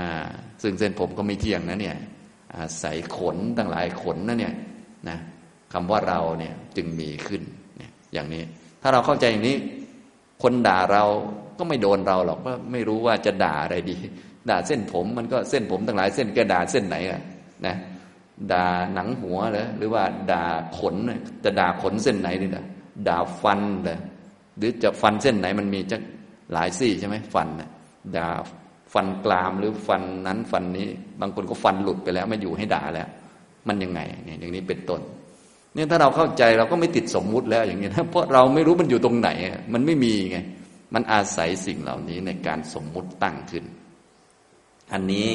ซึ่งเส้นผมก็ไม่เที่ยงนะเนี่ย อาศัยขนตั้งหลายขนนะเนี่ยนะคำว่าเราเนี่ยจึงมีขึ้นเนี่ยอย่างนี้ ถ้าเราเข้าใจอย่างนี้ คนด่าเราก็ไม่โดนเราหรอกว่าไม่รู้ว่าจะด่าอะไรดี ด่าเส้นผมมันก็เส้นผมตั้งหลายเส้นแกด่าเส้นไหนอะนะด่าหนังหัวเหรอหรือว่าด่าขนจะด่าขนเส้นไหนดีนะด่าฟันเลยหรือจะฟันเส้นไหนมันมีจะหลายซี่ใช่ไหมฟันนะด่า ฟันกรามหรือฟันนั้นฟันนี้ บางคนก็ฟันหลุดไปแล้วไม่อยู่ให้ด่าแล้ว มันยังไงเนี่ยอย่างนี้เป็นต้นเนี่ยถ้าเราเข้าใจเราก็ไม่ติดสมมุติแล้วอย่างนี้นะเพราะเราไม่รู้มันอยู่ตรงไหน มันไม่มีไงมันอาศัยสิ่งเหล่านี้ในการสมมุติตั้งขึ้น อันนี้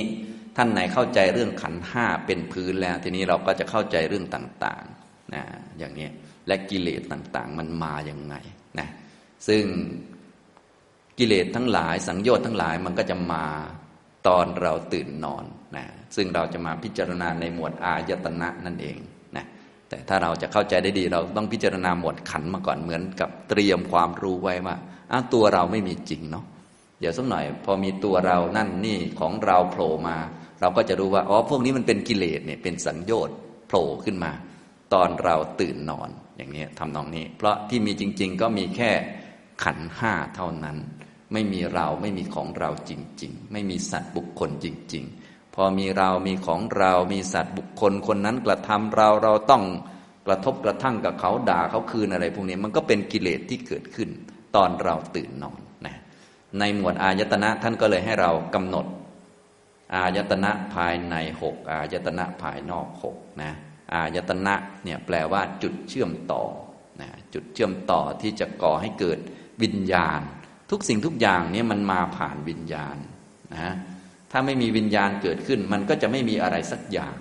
ท่านไหนเข้าใจเรื่องขันห้าเป็นพื้นแล้ว ทีนี้เราก็จะเข้าใจเรื่องต่างๆนะอย่างนี้และกิเลสต่างๆ มันมาอย่างไงนะซึ่ง กิเลสทั้งหลายสังโยชน์ทั้งหลายมันก็จะมาตอนเราตื่นนอนนะซึ่งเราจะมาพิจารณาในหมวดอายตนะนั่นเองนะแต่ถ้าเราจะเข้าใจได้ดี เราต้องพิจารณาหมวดขันมาก่อนเหมือนกับเตรียมความรู้ไว้ว่าอ้าตัวเราไม่มีจริงเนาะเดี๋ยวสักหน่อย พอมีตัวเรานั่นนี่ของเราโผล่มา เราก็จะรู้ว่าอ๋อพวกนี้มันเป็นกิเลสเนี่ยเป็นสังโยชน์โผล่ขึ้นมา ตอนเราตื่นนอนอย่างนี้ทำนองนี้ เพราะที่มีจริง ๆ ก็มีแค่ขันห้าเท่านั้น ไม่มีเราไม่มีของเราจริง ๆ ไม่มีสัตว์บุคคลจริง ๆ พอมีเรามีของเรามีสัตว์บุคคลคนนั้นกระทำเราเราต้องกระทบกระทั่งกับเขาด่าเขาคืนอะไรพวกนี้มันก็เป็นกิเลสที่เกิดขึ้น ตอนเราตื่นนอนนะในหมวดอายตนะท่านก็เลยให้เรากำหนด อายตนะภายในหกอายตนะภายนอกหกนะอายตนะเนี่ยแปลว่าจุดเชื่อมต่อนะจุดเชื่อมต่อที่จะก่อให้เกิดวิญญาณ ทุกสิ่งทุกอย่างเนี่ยมันมาผ่านวิญญาณนะถ้าไม่มีวิญญาณเกิดขึ้น มันก็จะไม่มีอะไรสักอย่าง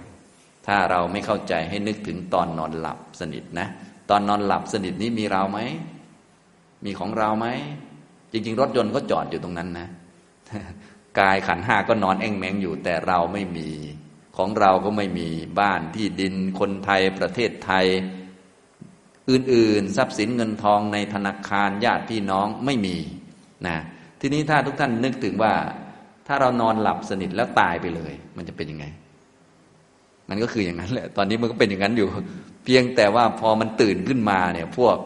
ถ้าเราไม่เข้าใจให้นึกถึงตอนนอนหลับสนิทนะ ตอนนอนหลับสนิทนี้มีเราไหม มีของเราไหม จริง ๆ รถยนต์ก็จอดอยู่ตรงนั้นนะ กายขันห้าก็นอนแอ่งแมงอยู่แต่เราไม่มี ของเราก็ไม่มีบ้านที่ดินคนไทยประเทศไทย อื่น ๆ ทรัพย์สินเงินทองในธนาคารญาติพี่น้องไม่มี นะทีนี้ถ้าทุกท่านนึกถึงว่า ถ้าเรานอนหลับสนิทแล้วตายไปเลย มันจะเป็นยังไง มันก็คืออย่างนั้นแหละ ตอนนี้มันก็เป็นอย่างนั้นอยู่ เพียงแต่ว่าพอมันตื่นขึ้นมาเนี่ย พวก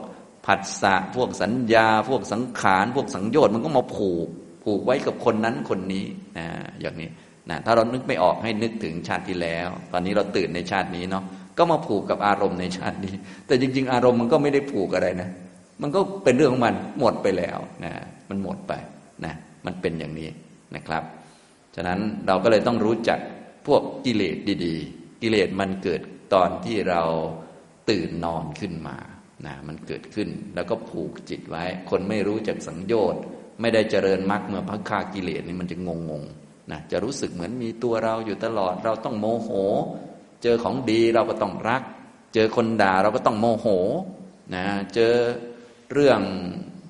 ผัสสะพวกสัญญา พวกสังขาร พวกสังโยชน์มันก็มาผูก ผูกไว้กับคนนั้นคนนี้นะอย่างนี้นะถ้าเรานึกไม่ออกให้นึกถึงชาติที่แล้ว ตอนนี้เราตื่นในชาตินี้เนาะก็มาผูกกับอารมณ์ในชาตินี้ แต่จริง ๆ อารมณ์มันก็ไม่ได้ผูกอะไรนะ มันก็เป็นเรื่องของมันหมดไปแล้วนะมันหมดไปนะมันเป็นอย่างนี้นะครับ ฉะนั้นเราก็เลยต้องรู้จักพวกกิเลสดีๆ กิเลสมันเกิดตอนที่เราตื่นนอนขึ้นมานะมันเกิดขึ้นแล้วก็ผูกจิตไว้ คนไม่รู้จักสังโยชน์ไม่ได้เจริญมรรคเมื่อพักคากิเลสนี่มันจะงงงนะจะรู้สึกเหมือนมีตัวเราอยู่ตลอด เราต้องโมโห เจอของดีเราก็ต้องรัก เจอคนด่าเราก็ต้องโมโหนะเจอ เรื่อง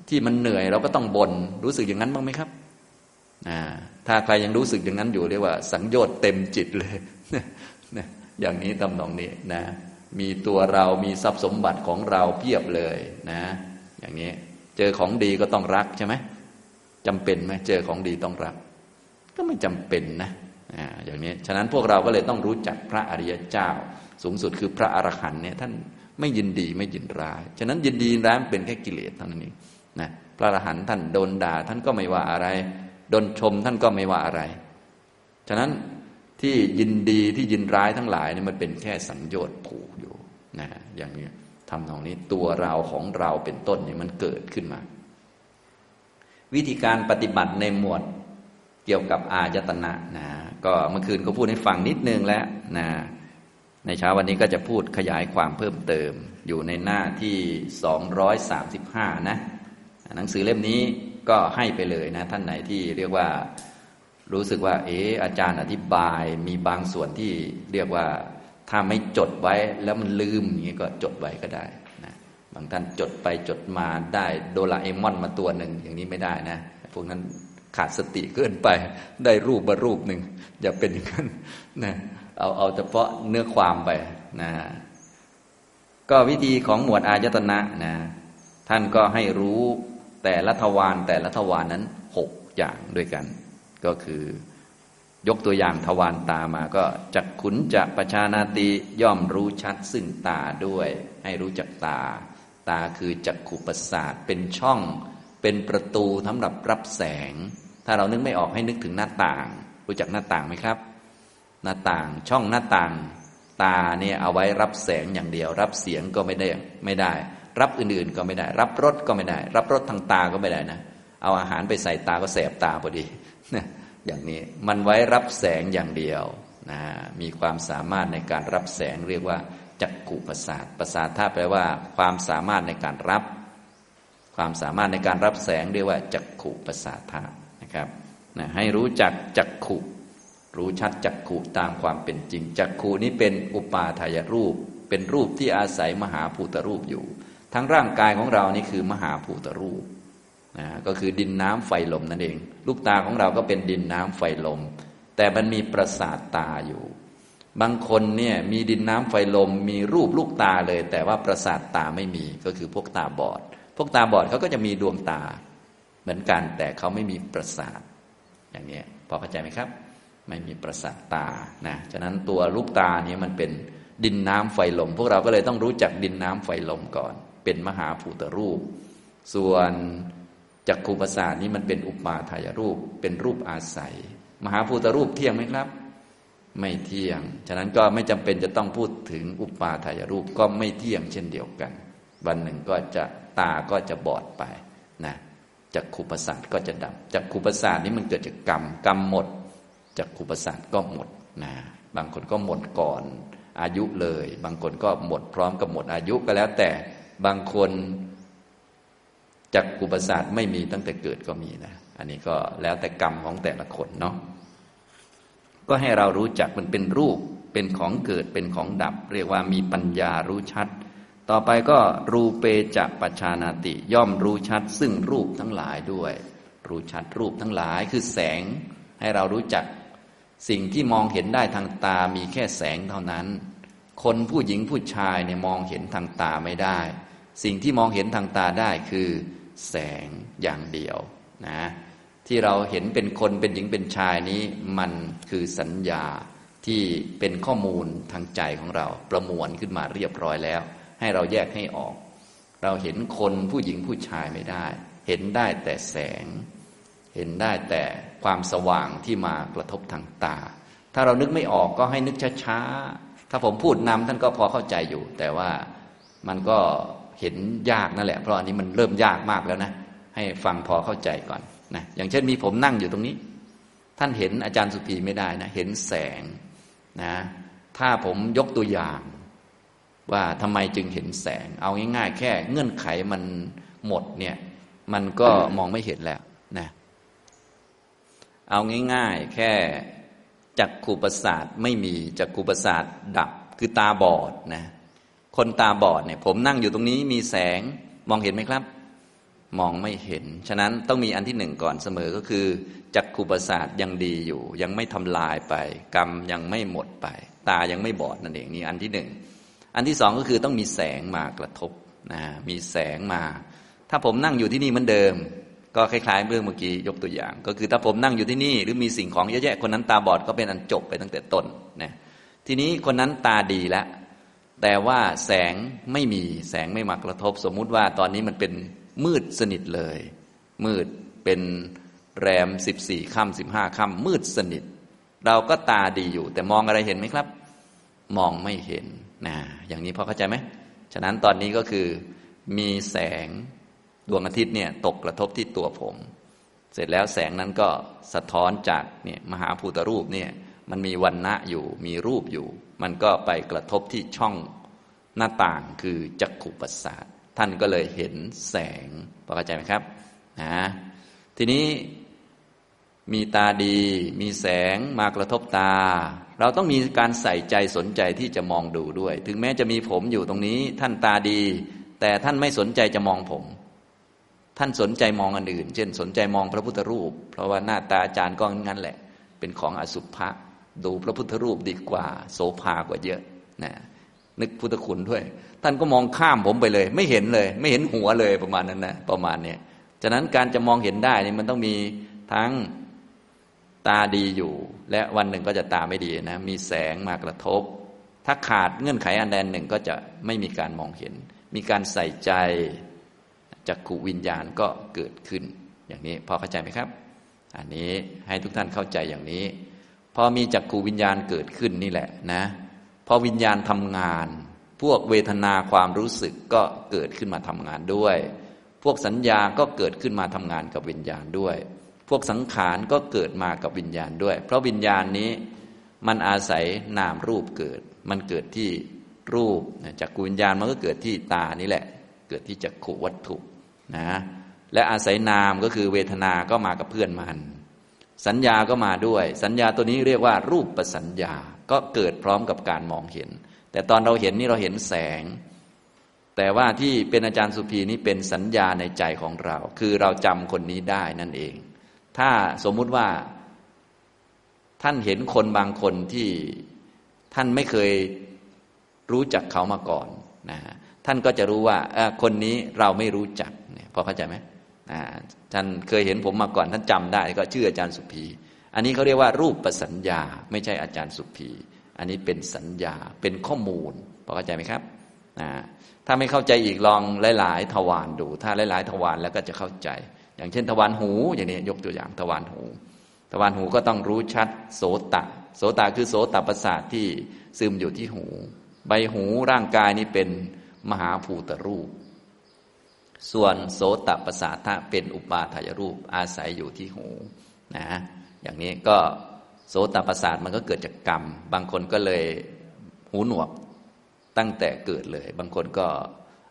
ที่มันเหนื่อยเราก็ต้องบน่นรู้สึกอย่างนั้นบ้างไหมครับถ้าใครยังรู้สึกอย่างนั้นอยู่เรียกว่า สังโยชน์เต็มจิตเลยอย่างนี้ตำหนองนี้นะ มีตัวเรามีทรัพย์สมบัติของเราเพียบเลยนะ อย่างนี้เจอของดีก็ต้องรักใช่ไหมจำเป็นไหมเจอของดีต้องรัก ก็ไม่จำเป็นนะอย่างนี้ฉะนั้นพวกเราก็เลยต้องรู้จักพระอริยเจ้า สูงสุดคือพระอรหันต์เนี่ยท่าน ไม่ยินดีไม่ยินร้าย ฉะนั้นยินดีร้ายเป็นแค่กิเลสเท่านั้นเองนะพระอรหันต์ท่านโดนด่าท่านก็ไม่ว่าอะไร โดนชมท่านก็ไม่ว่าอะไร ฉะนั้นที่ยินดีที่ยินร้ายทั้งหลายนี่มันเป็นแค่สัญญน์ผูกอยู่นะอย่างนี้ทำตรงนี้ตัวเราของเราเป็นต้นเนี่ยมันเกิดขึ้นมา วิธีการปฏิบัติในหมวดเกี่ยวกับอายตนะนะก็เมื่อคืนก็พูดให้ฟังนิดนึงแล้วนะ ในเช้าวันนี้ก็จะพูดขยายความเพิ่มเติมอยู่ในหน้าที่สองร้อยสามสิบห้านะหนังสือเล่มนี้ก็ให้ไปเลยนะ ท่านไหนที่เรียกว่ารู้สึกว่า เอออาจารย์อธิบายมีบางส่วนที่เรียกว่าถ้าไม่จดไว้แล้วมันลืมอย่างนี้ก็จดไว้ก็ได้นะบางท่านจดไปจดมาได้โดราเอมอนมาตัวหนึ่งอย่างนี้ไม่ได้นะพวกนั้นขาดสติเกินไปได้รูปมารูปหนึ่งอย่าเป็นอย่างนั้นนะ เอาเอาเฉพาะเนื้อความไปนะก็วิธีของหมวดอายตนะนะท่านก็ให้รู้แต่ละทวารแต่ละทวารนนั้นหกอย่างด้วยกัน ก็คือยกตัวอย่างทวารตามาก็จักขุนจะประชานาติย่อมรู้ชัดซึ่งตาด้วย ให้รู้จักตา ตาคือจักขุประสาทเป็นช่อง เป็นประตูสำหรับรับแสง ถ้าเรานึกไม่ออกให้นึกถึงหน้าต่าง รู้จักหน้าต่างไหมครับ หน้าต่างช่องหน้าต่าง ตาเนี่ยเอาไว้รับแสงอย่างเดียว รับเสียงก็ไม่ได้ไม่ได้ รับอื่นๆก็ไม่ได้ รับรสก็ไม่ได้ รับรสทางตาก็ไม่ได้นะ เอาอาหารไปใส่ตาก็แสบตาพอดีนะอย่างนี้มันไว้รับแสงอย่างเดียวนะมีความสามารถในการรับแสงเรียกว่าจักกุประสาทประสาทถ้าแปลว่า ความสามารถในการรับ ความสามารถในการรับแสงเรียกว่าจักขุประสาทานะครับนะให้รู้จักจักขุ รู้ชัดจักขุตามความเป็นจริง จักขุนี้เป็นอุปาทายรูป เป็นรูปที่อาศัยมหาภูตรูปอยู่ ทั้งร่างกายของเรานี่คือมหาภูตรูปนะก็คือดินน้ำไฟลมนั่นเอง ลูกตาของเราก็เป็นดินน้ำไฟลม แต่มันมีประสาทตาอยู่ บางคนเนี่ยมีดินน้ำไฟลม มีรูปลูกตาเลย แต่ว่าประสาทตาไม่มีก็คือพวกตาบอด พวกตาบอดเขาก็จะมีดวงตา เหมือนกันแต่เขาไม่มีประสาทอย่างนี้พอเข้าใจไหมครับ ไม่มีประสาทตานะฉะนั้นตัวลูกตาเนี่ยมันเป็นดินน้ำไฟลม พวกเราก็เลยต้องรู้จักดินน้ำไฟลมก่อน เป็นมหาภูตรูป ส่วนจักขูประสาทนี้มันเป็นอุปาทายรูปเป็นรูปอาศัย มหาภูตรูปเที่ยงไหมครับ ไม่เที่ยง ฉะนั้นก็ไม่จำเป็นจะต้องพูดถึงอุปาทายรูปก็ไม่เที่ยงเช่นเดียวกัน วันหนึ่งก็จะตาก็จะบอดไปนะจักขูประสาทก็จะดับจักขูประสาทนี้มันเกิดจากกรรมกรรมหมด จักขูประสาทก็หมดนะบางคนก็หมดก่อนอายุเลย บางคนก็หมดพร้อมกับหมดอายุก็แล้ว แต่บางคนจักกุปสาทไม่มีตั้งแต่เกิดก็มีนะ อันนี้ก็แล้วแต่กรรมของแต่ละคนเนาะก็ให้เรารู้จักมันเป็นรูปเป็นของเกิดเป็นของดับ เรียกว่ามีปัญญารู้ชัด ต่อไปก็รูเปจะปัจานาติ ย่อมรู้ชัด ซึ่งรูปทั้งหลายด้วย รู้ชัดรูปทั้งหลายคือแสง ให้เรารู้จัก สิ่งที่มองเห็นได้ทางตามีแค่แสงเท่านั้น คนผู้หญิงผู้ชายเนี่ยมองเห็นทางตาไม่ได้ สิ่งที่มองเห็นทางตาได้คือแสงอย่างเดียวนะที่เราเห็นเป็นคนเป็นหญิงเป็นชายนี้ มันคือสัญญาที่เป็นข้อมูลทางใจของเราประมวลขึ้นมาเรียบร้อยแล้ว ให้เราแยกให้ออก เราเห็นคนผู้หญิงผู้ชายไม่ได้ เห็นได้แต่แสง เห็นได้แต่ ความสว่างที่มากระทบทางตา ถ้าเรานึกไม่ออกก็ให้นึกช้าๆ ถ้าผมพูดนำท่านก็พอเข้าใจอยู่ แต่ว่ามันก็เห็นยากนั่นแหละ เพราะอันนี้มันเริ่มยากมากแล้วนะ ให้ฟังพอเข้าใจก่อนนะอย่างเช่นมีผมนั่งอยู่ตรงนี้ ท่านเห็นอาจารย์สุภีไม่ได้นะ เห็นแสงนะ ถ้าผมยกตัวอย่าง ว่าทำไมจึงเห็นแสง เอาง่าย ๆ แค่เงื่อนไขมันหมดเนี่ย มันก็มองไม่เห็นแล้วนะ เอาง่ายๆ แค่จักขูประสาทไม่มีจักขูประสาทดับคือตาบอดนะคนตาบอดเนี่ยผมนั่งอยู่ตรงนี้มีแสงมองเห็นไหมครับ มองไม่เห็น ฉะนั้นต้องมีอันที่หนึ่งก่อนเสมอก็คือจักขุประสาทยังดีอยู่ ยังไม่ทำลายไป กรรมยังไม่หมดไป ตายังไม่บอดนั่นเองนี่อันที่หนึ่งอันที่สองก็คือต้องมีแสงมากระทบนะมีแสงมา ถ้าผมนั่งอยู่ที่นี่เหมือนเดิม ก็คล้ายๆเรื่องเมื่อกี้ยกตัวอย่าง ก็คือถ้าผมนั่งอยู่ที่นี่หรือมีสิ่งของเยอะแยะคนนั้นตาบอดก็เป็นอันจบไปตั้งแต่ต้นนะทีนี้คนนั้นตาดีแล้วแต่ว่าแสงไม่มีแสงไม่มากระทบ สมมุติว่าตอนนี้มันเป็นมืดสนิทเลย มืดเป็นแรมสิบสี่ค่ำสิบห้าค่ำมืดสนิท เราก็ตาดีอยู่ แต่มองอะไรเห็นไหมครับ มองไม่เห็นนะอย่างนี้พอเข้าใจไหมฉะนั้นตอนนี้ก็คือมีแสง ดวงอาทิตย์เนี่ยตกกระทบที่ตัวผม เสร็จแล้วแสงนั้นก็สะท้อนจากเนี่ยมหาภูตรูปเนี่ยมันมีวันณะอยู่มีรูปอยู่ มันก็ไปกระทบที่ช่องหน้าต่างคือจักขุประสาทท่านก็เลยเห็นแสงพอเข้าใจไหมครับนะทีนี้มีตาดี มีแสงมากระทบตา เราต้องมีการใส่ใจสนใจที่จะมองดูด้วย ถึงแม้จะมีผมอยู่ตรงนี้ ท่านตาดี แต่ท่านไม่สนใจจะมองผม ท่านสนใจมองอันอื่น เช่นสนใจมองพระพุทธรูป เพราะว่าหน้าตาอาจารย์ก็งั้นแหละ เป็นของอสุภะดูพระพุทธรูปดีกว่า โสภากว่าเยอะนะนึกพุทธคุณด้วย ท่านก็มองข้ามผมไปเลย ไม่เห็นเลย ไม่เห็นหัวเลยประมาณนั้นนะประมาณเนี้ยฉะนั้นการจะมองเห็นได้นี่มันต้องมีทั้งตาดีอยู่ และวันหนึ่งก็จะตาไม่ดีนะมีแสงมากระทบ ถ้าขาดเงื่อนไขอันใดหนึ่งก็จะไม่มีการมองเห็น มีการใส่ใจ จักขูวิญญาณก็เกิดขึ้น อย่างนี้พอเข้าใจไหมครับ อันนี้ให้ทุกท่านเข้าใจอย่างนี้ พอมีจักขูวิญญาณเกิดขึ้นนี่แหละนะ พอวิญญาณทำงาน พวกเวทนาความรู้สึกก็เกิดขึ้นมาทำงานด้วย พวกสัญญาก็เกิดขึ้นมาทำงานกับวิญญาณด้วย พวกสังขารก็เกิดมากับวิญญาณด้วย เพราะวิญญาณนี้มันอาศัยนามรูปเกิด มันเกิดที่รูปจากกุวิญญาณมันก็เกิดที่ตานี่แหละ เกิดที่จักขูวัตถุ นะและอาศัยนามก็คือเวทนาก็มากับเพื่อนมัน สัญญาก็มาด้วย สัญญาตัวนี้เรียกว่ารูปประสัญญาก็เกิดพร้อมกับการมองเห็น แต่ตอนเราเห็นนี่เราเห็นแสง แต่ว่าที่เป็นอาจารย์สุภีนี่เป็นสัญญาในใจของเรา คือเราจำคนนี้ได้นั่นเอง ถ้าสมมุติว่าท่านเห็นคนบางคนที่ท่านไม่เคยรู้จักเขามาก่อนนะท่านก็จะรู้ว่าคนนี้เราไม่รู้จัก พอเข้าใจไหมท่านเคยเห็นผมมาก่อนท่านจำได้ ก็ชื่ออาจารย์สุภีอันนี้เขาเรียกว่ารูปประสัญญา ไม่ใช่อาจารย์สุภีอันนี้เป็นสัญญาเป็นข้อมูลพอเข้าใจไหมครับนะถ้าไม่เข้าใจอีกลองหลาย ๆ ทวารดู ถ้าหลาย ๆ ทวารแล้วก็จะเข้าใจ อย่างเช่น ทวารหูอย่างนี้ยกตัวอย่างทวารหู ทวารหูก็ต้องรู้ชัดโสตะ โสตะคือโสตประสาทที่ซึมอยู่ที่หู ใบหูร่างกายนี้เป็นมหาภูตรูป ส่วนโสตประสาทเป็นอุปาทายรูปอาศัยอยู่ที่หูนะอย่างนี้ก็โสตประสาทมันก็เกิดจากกรรม บางคนก็เลยหูหนวกตั้งแต่เกิดเลย บางคนก็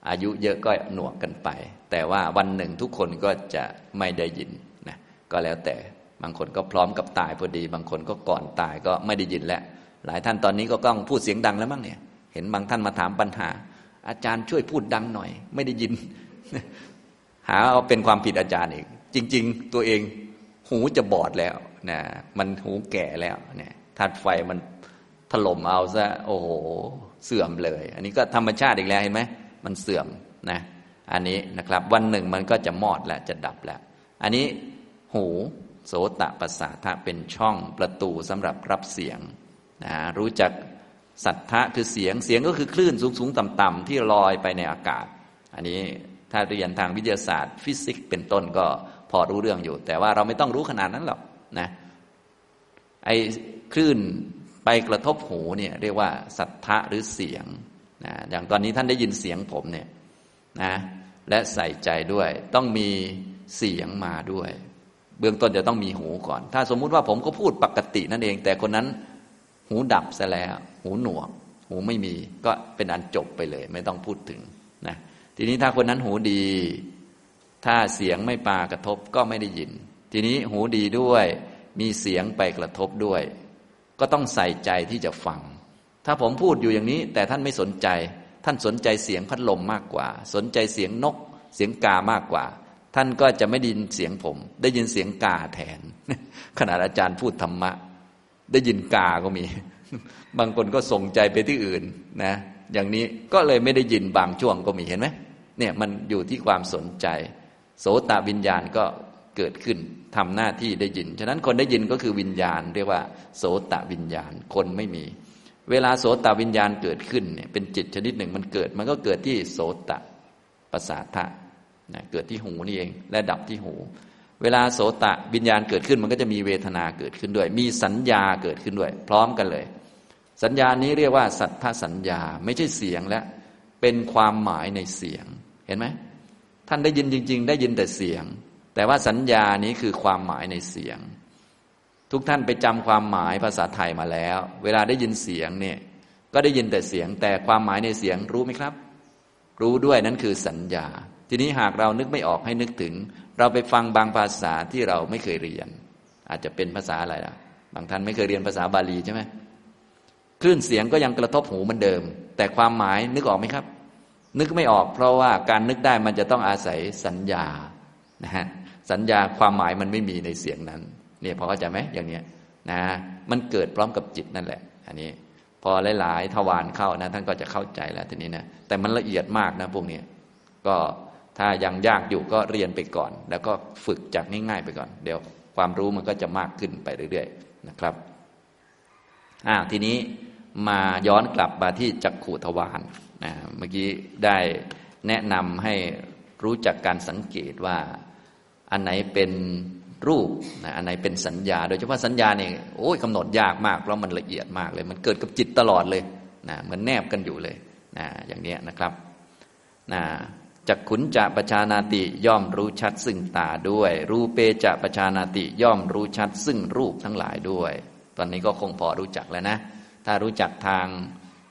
อายุเยอะก็หนวกกันไป แต่ว่าวันหนึ่งทุกคนก็จะไม่ได้ยินนะก็แล้วแต่บางคนก็พร้อมกับตายพอดี บางคนก็ก่อนตายก็ไม่ได้ยินแล้ว หลายท่านตอนนี้ก็ต้องพูดเสียงดังแล้วมั้งเนี่ย เห็นบางท่านมาถามปัญหา อาจารย์ช่วยพูดดังหน่อย ไม่ได้ยิน หาเอาเป็นความผิดอาจารย์อีก จริง ๆ ตัวเองหูจะบอดแล้วนะมันหูแก่แล้วเนี่ยธาตุไฟมันถล่มเอาซะโอ้โห เสื่อมเลย อันนี้ก็ธรรมชาติอีกแล้วเห็นไหมมันเสื่อมนะอันนี้นะครับวันหนึ่งมันก็จะมอดแล้วจะดับแล้ว อันนี้หูโสตประสาทะเป็นช่องประตูสำหรับรับเสียงนะรู้จักสัทธะคือเสียงเสียงก็คือคลื่นสูงสูงต่ำต่ำที่ลอยไปในอากาศ อันนี้ ถ้าเรียนทางวิทยาศาสตร์ ฟิสิกส์เป็นต้นก็พอรู้เรื่องอยู่ แต่ว่าเราไม่ต้องรู้ขนาดนั้นหรอกนะไอ้คลื่นไปกระทบหูเนี่ยเรียกว่าสัทธะหรือเสียงนะอย่างตอนนี้ท่านได้ยินเสียงผมเนี่ยนะและใส่ใจด้วย ต้องมีเสียงมาด้วย เบื้องต้นจะต้องมีหูก่อน ถ้าสมมุติว่าผมก็พูดปกตินั่นเอง แต่คนนั้นหูดับซะแล้ว หูหนวก หูไม่มีก็เป็นอันจบไปเลย ไม่ต้องพูดถึงนะ ทีนี้ถ้าคนนั้นหูดี ถ้าเสียงไม่ปากระทบก็ไม่ได้ยิน ทีนี้หูดีด้วย มีเสียงไปกระทบด้วย ก็ต้องใส่ใจที่จะฟัง ถ้าผมพูดอยู่อย่างนี้ แต่ท่านไม่สนใจ ท่านสนใจเสียงพัดลมมากกว่า สนใจเสียงนก เสียงกามากกว่า ท่านก็จะไม่ได้ยินเสียงผม ได้ยินเสียงกาแทนขนาดอาจารย์พูดธรรมะ ได้ยินกาก็มี บางคนก็ส่งใจไปที่อื่นนะ อย่างนี้ก็เลยไม่ได้ยินบางช่วงก็มีเห็นไหมเนี่ยมันอยู่ที่ความสนใจ โสตวิญญาณก็เกิดขึ้นทำหน้าที่ได้ยิน ฉะนั้นคนได้ยินก็คือวิญญาณ เรียกว่า โสตวิญญาณ คนไม่มี เวลาโสตวิญญาณเกิดขึ้นเนี่ยเป็นจิตชนิดหนึ่งมันเกิด มันก็เกิดที่โสตประสาทะนะเกิดที่หูนี่เอง และดับที่หู เวลาโสตวิญญาณเกิดขึ้นมันก็จะมีเวทนาเกิดขึ้นด้วย มีสัญญาเกิดขึ้นด้วย พร้อมกันเลย สัญญานี้เรียกว่าสัทธสัญญาไม่ใช่เสียงและเป็นความหมายในเสียงเห็นไหมท่านได้ยินจริง ๆ ได้ยินแต่เสียง แต่ว่าสัญญานี้คือความหมายในเสียง ทุกท่านไปจำความหมายภาษาไทยมาแล้ว เวลาได้ยินเสียงเนี่ยก็ได้ยินแต่เสียง แต่ความหมายในเสียงรู้ไหมครับ รู้ด้วยนั่นคือสัญญา ทีนี้หากเรานึกไม่ออกให้นึกถึง เราไปฟังบางภาษาที่เราไม่เคยเรียน อาจจะเป็นภาษาอะไรล่ะ บางท่านไม่เคยเรียนภาษาบาลีใช่ไหม คลื่นเสียงก็ยังกระทบหูเหมือนเดิม แต่ความหมายนึกออกไหมครับ นึกไม่ออก เพราะว่าการนึกได้มันจะต้องอาศัยสัญญานะฮะสัญญาความหมายมันไม่มีในเสียงนั้นเนี่ยพอเข้าใจไหมอย่างเนี้ยนะมันเกิดพร้อมกับจิตนั่นแหละ อันนี้ พอหลาย ๆ ทวารเข้านะท่านก็จะเข้าใจแล้วทีนี้นะแต่มันละเอียดมากนะพวกนี้ก็ถ้ายังยากอยู่ก็เรียนไปก่อน แล้วก็ฝึกจากง่าย ๆ ไปก่อน เดี๋ยวความรู้มันก็จะมากขึ้นไปเรื่อย ๆ นะครับอ่าทีนี้ มาย้อนกลับมาที่จักขุทวารนะเมื่อกี้ได้แนะนำให้รู้จักการสังเกตว่าอันไหนเป็นรูปนะอันไหนเป็นสัญญา โดยเฉพาะสัญญาเนี่ยโอ้ยกำหนดยากมากเพราะมันละเอียดมากเลย มันเกิดกับจิตตลอดเลยนะมันแนบกันอยู่เลยนะอย่างนี้นะครับนะจักขุนจะประชานาติย่อมรู้ชัดซึ่งตาด้วย รูเปจะประชานาติย่อมรู้ชัดซึ่งรูปทั้งหลายด้วย ตอนนี้ก็คงพอรู้จักแล้วนะ ถ้ารู้จักทาง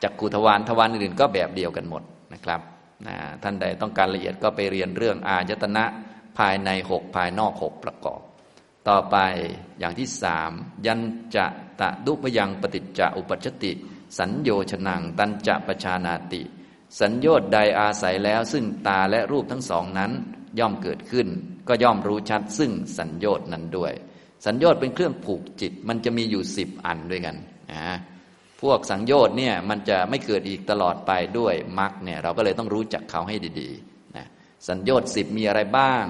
จักขุทวารทวารอื่นก็แบบเดียวกันหมดนะครับนะท่านใดต้องการละเอียดก็ไปเรียนเรื่องอายตนะภายในหกภายนอกหกประกอบ ต่อไปอย่างที่สามยันจะตะดุพยังปฏิจจอุปชติ สัญโยชนังตันจะประชานาติ สัญโยชน์ใดอาศัยแล้วซึ่งตาและรูปทั้งสองนั้น ย่อมเกิดขึ้น ก็ย่อมรู้ชัดซึ่งสัญโยชน์นั้นด้วย สัญโยชน์เป็นเครื่องผูกจิตมันจะมีอยู่สิบอันด้วยกันนะ พวกสังโยชน์เนี่ยมันจะไม่เกิดอีกตลอดไปด้วยมรรคเนี่ยเราก็เลยต้องรู้จักเขาให้ดีๆนะสัญโยชน์สิบมีอะไรบ้าง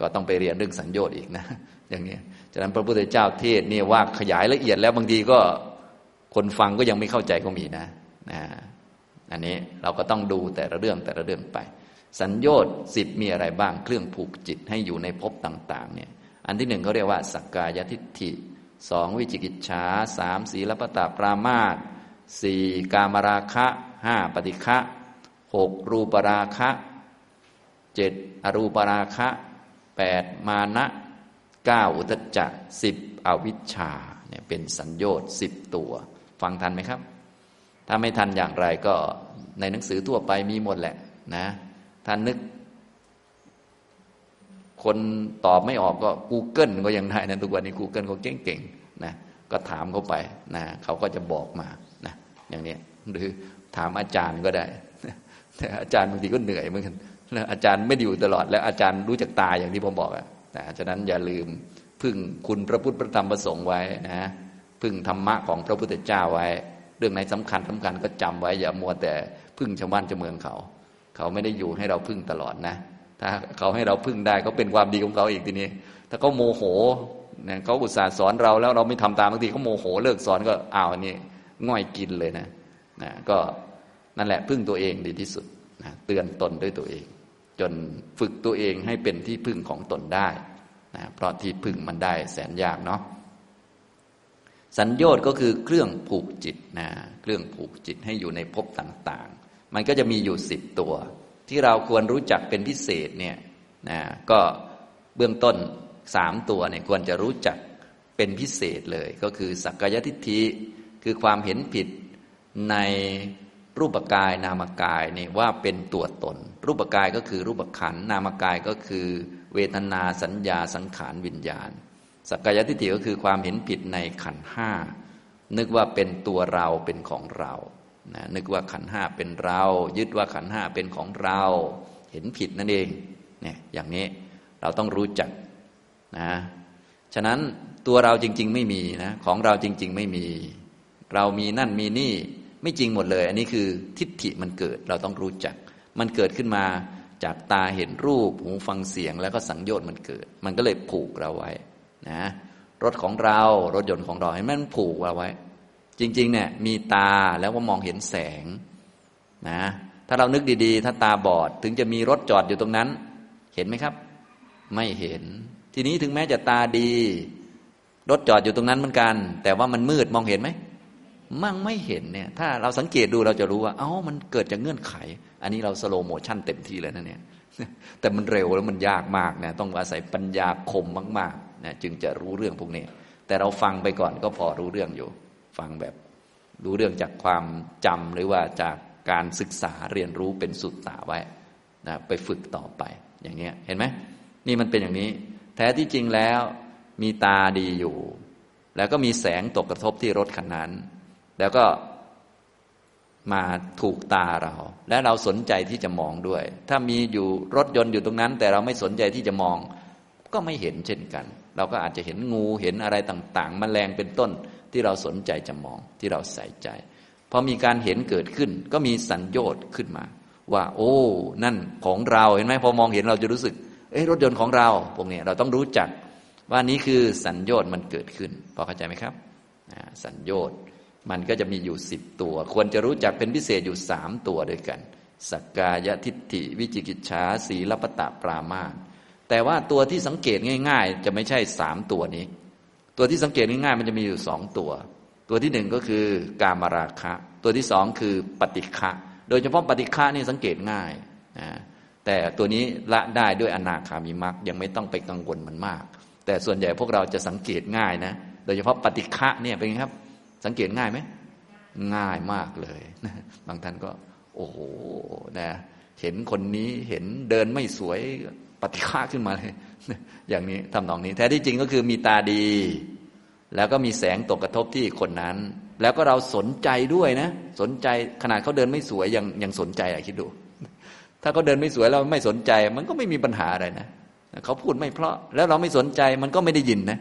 ก็ต้องไปเรียนเรื่องสัญโยชน์อีกนะ อย่างนี้ฉะนั้นพระพุทธเจ้าเทศเนี่ยว่าขยายละเอียดแล้วบางทีก็คนฟังก็ยังไม่เข้าใจก็มีนะนะอันนี้เราก็ต้องดูแต่ละเรื่องแต่ละเรื่องไป สัญโยชน์สิบมีอะไรบ้างเครื่องผูกจิตให้อยู่ในภพต่าง ๆ เนี่ย อันที่หนึ่งเขาเรียกว่าสักกายทิฏฐิ สองวิจิกิจฉาสามศีลปตาปรามาตสี่กามราคะห้าปฏิฆะหกรูปราคะเจ็ดอรูปราคะแปดมานะเก้าอุตจักสิบอวิชชาเนี่ยเป็นสัญญชน์สิบตัว ฟังทันไหมครับ ถ้าไม่ทันอย่างไรก็ในหนังสือทั่วไปมีหมดแหละนะท่านนึก คนตอบไม่ออกก็ Google ก็ยังได้นะทุกวันนี้ Google เขาเก่งๆนะก็ถามเขาไปนะเขาก็จะบอกมานะอย่างนี้หรือถามอาจารย์ก็ได้แต่อาจารย์บางทีก็เหนื่อยเหมือนกันอาจารย์ไม่ได้อยู่ตลอด แล้วอาจารย์รู้จักตายอย่างที่ผมบอกอะนะฉะนั้นอย่าลืมพึ่งคุณพระพุทธพระธรรมพระสงฆ์ไว้นะพึ่งธรรมะของพระพุทธเจ้าไว้ เรื่องไหนสำคัญสำคัญก็จำไว้อย่ามัวแต่พึ่งชาวบ้านชาวเมืองเขา เขาไม่ได้อยู่ให้เราพึ่งตลอดนะ ถ้าเขาให้เราพึ่งได้ก็เป็นความดีของเขาอีกทีนี้ ถ้าเขาโมโหเนี่ยเขาอุตส่าห์สอนเราแล้วเราไม่ทำตามบางทีเขาโมโหเลิกสอนก็อ้าวนี่ง่อยกินเลยนะนะก็นั่นแหละพึ่งตัวเองดีที่สุดนะเตือนตนด้วยตัวเอง จนฝึกตัวเองให้เป็นที่พึ่งของตนได้นะเพราะที่พึ่งมันได้แสนยากเนาะสัญญชน์ก็คือเครื่องผูกจิตนะเครื่องผูกจิตให้อยู่ในภพต่างๆ มันก็จะมีอยู่สิบตัว ที่เราควรรู้จักเป็นพิเศษเนี่ยนะก็เบื้องต้นสามตัวเนี่ยควรจะรู้จักเป็นพิเศษเลย ก็คือสักกายทิฏฐิคือความเห็นผิดในรูปกายนามกายนี่ว่าเป็นตัวตน รูปกายก็คือรูปขันนามกายก็คือ เวทนาสัญญาสังขารวิญญาณ สักกายทิฏฐิก็คือความเห็นผิดในขันห้านึกว่าเป็นตัวเราเป็นของเรา นะนึกว่าขันห้าเป็นเรา ยึดว่าขันห้าเป็นของเรา เห็นผิดนั่นเองเนี่ยอย่างนี้เราต้องรู้จักนะฉะนั้นตัวเราจริง ๆ ไม่มีนะของเราจริง ๆ ไม่มี เรามีนั่นมีนี่ไม่จริงหมดเลย อันนี้คือทิฏฐิมันเกิดเราต้องรู้จัก มันเกิดขึ้นมาจากตาเห็นรูปหูฟังเสียงแล้วก็สังโยชน์มันเกิด มันก็เลยผูกเราไว้นะรถของเรารถยนต์ของเราให้มันผูกเราไว้ จริงๆเนี่ยมีตาแล้วก็มองเห็นแสงนะถ้าเรานึกดีๆ ถ้าตาบอดถึงจะมีรถจอดอยู่ตรงนั้น เห็นไหมครับ ไม่เห็น ทีนี้ถึงแม้จะตาดี รถจอดอยู่ตรงนั้นเหมือนกัน แต่ว่ามันมืดมองเห็นไหมมั่งไม่เห็นเนี่ย ถ้าเราสังเกตดูเราจะรู้ว่า เอ้ามันเกิดจากเงื่อนไข อันนี้เรา slow motion เต็มที่เลยนะเนี่ยแต่มันเร็วแล้วมันยากมากนะต้องอาศัยปัญญาคมมากๆนะจึงจะรู้เรื่องพวกนี้ แต่เราฟังไปก่อนก็พอรู้เรื่องอยู่ ฟังแบบรู้เรื่องจากความจำหรือว่าจากการศึกษาเรียนรู้เป็นสุดตาไว้นะไปฝึกต่อไปอย่างเนี้ยเห็นไหมนี่มันเป็นอย่างนี้ แท้ที่จริงแล้วมีตาดีอยู่ แล้วก็มีแสงตกกระทบที่รถคันนั้น แล้วก็มาถูกตาเรา และเราสนใจที่จะมองด้วย ถ้ามีอยู่รถยนต์อยู่ตรงนั้น แต่เราไม่สนใจที่จะมอง ก็ไม่เห็นเช่นกัน เราก็อาจจะเห็นงูเห็นอะไรต่าง ๆมแมลงเป็นต้น ที่เราสนใจจะมองที่เราใส่ใจ พอมีการเห็นเกิดขึ้น ก็มีสัญญา์ขึ้นมา ว่า โอ้ นั่นของเราเห็นไหมพอมองเห็นเราจะรู้สึกเอ้รถยนต์ของเราพวกนี้เราต้องรู้จักว่านี้คือสัญญา์มันเกิดขึ้นพอเข้าใจไหมครับสัญญา์มันก็จะมีอยู่สิบตัว ควรจะรู้จักเป็นพิเศษอยู่สามตัวด้วยกันสักกายทิฏฐิวิจิกิจฉาสีลปตะปรามาแต่ว่าตัวที่สังเกตง่าย ๆ จะไม่ใช่สามตัวนี้ ตัวที่สังเกตง่ายๆมันจะมีอยู่สองตัว ตัวที่หนึ่งก็คือกามราคะ ตัวที่สองคือปฏิฆะโดยเฉพาะปฏิฆะนี่สังเกตง่ายนะแต่ตัวนี้ละได้ด้วยอนาคามิมักยังไม่ต้องไปกังวลมันมาก แต่ส่วนใหญ่พวกเราจะสังเกตง่ายนะ โดยเฉพาะปฏิฆะเนี่ยเป็นไงครับ สังเกตง่ายไหมง่ายมากเลยบางท่านก็ โอ้โหนะเห็นคนนี้เห็นเดินไม่สวยปฏิฆาขึ้นมาเลย อย่างนี้ทำนองนี้ แท้ที่จริงก็คือมีตาดี แล้วก็มีแสงตกกระทบที่คนนั้น แล้วก็เราสนใจด้วยนะ สนใจขนาดเขาเดินไม่สวยยังยังสนใจอะคิดดู ถ้าเขาเดินไม่สวยเราไม่สนใจ มันก็ไม่มีปัญหาอะไรนะเขาพูดไม่เพราะแล้วเราไม่สนใจมันก็ไม่ได้ยินนะ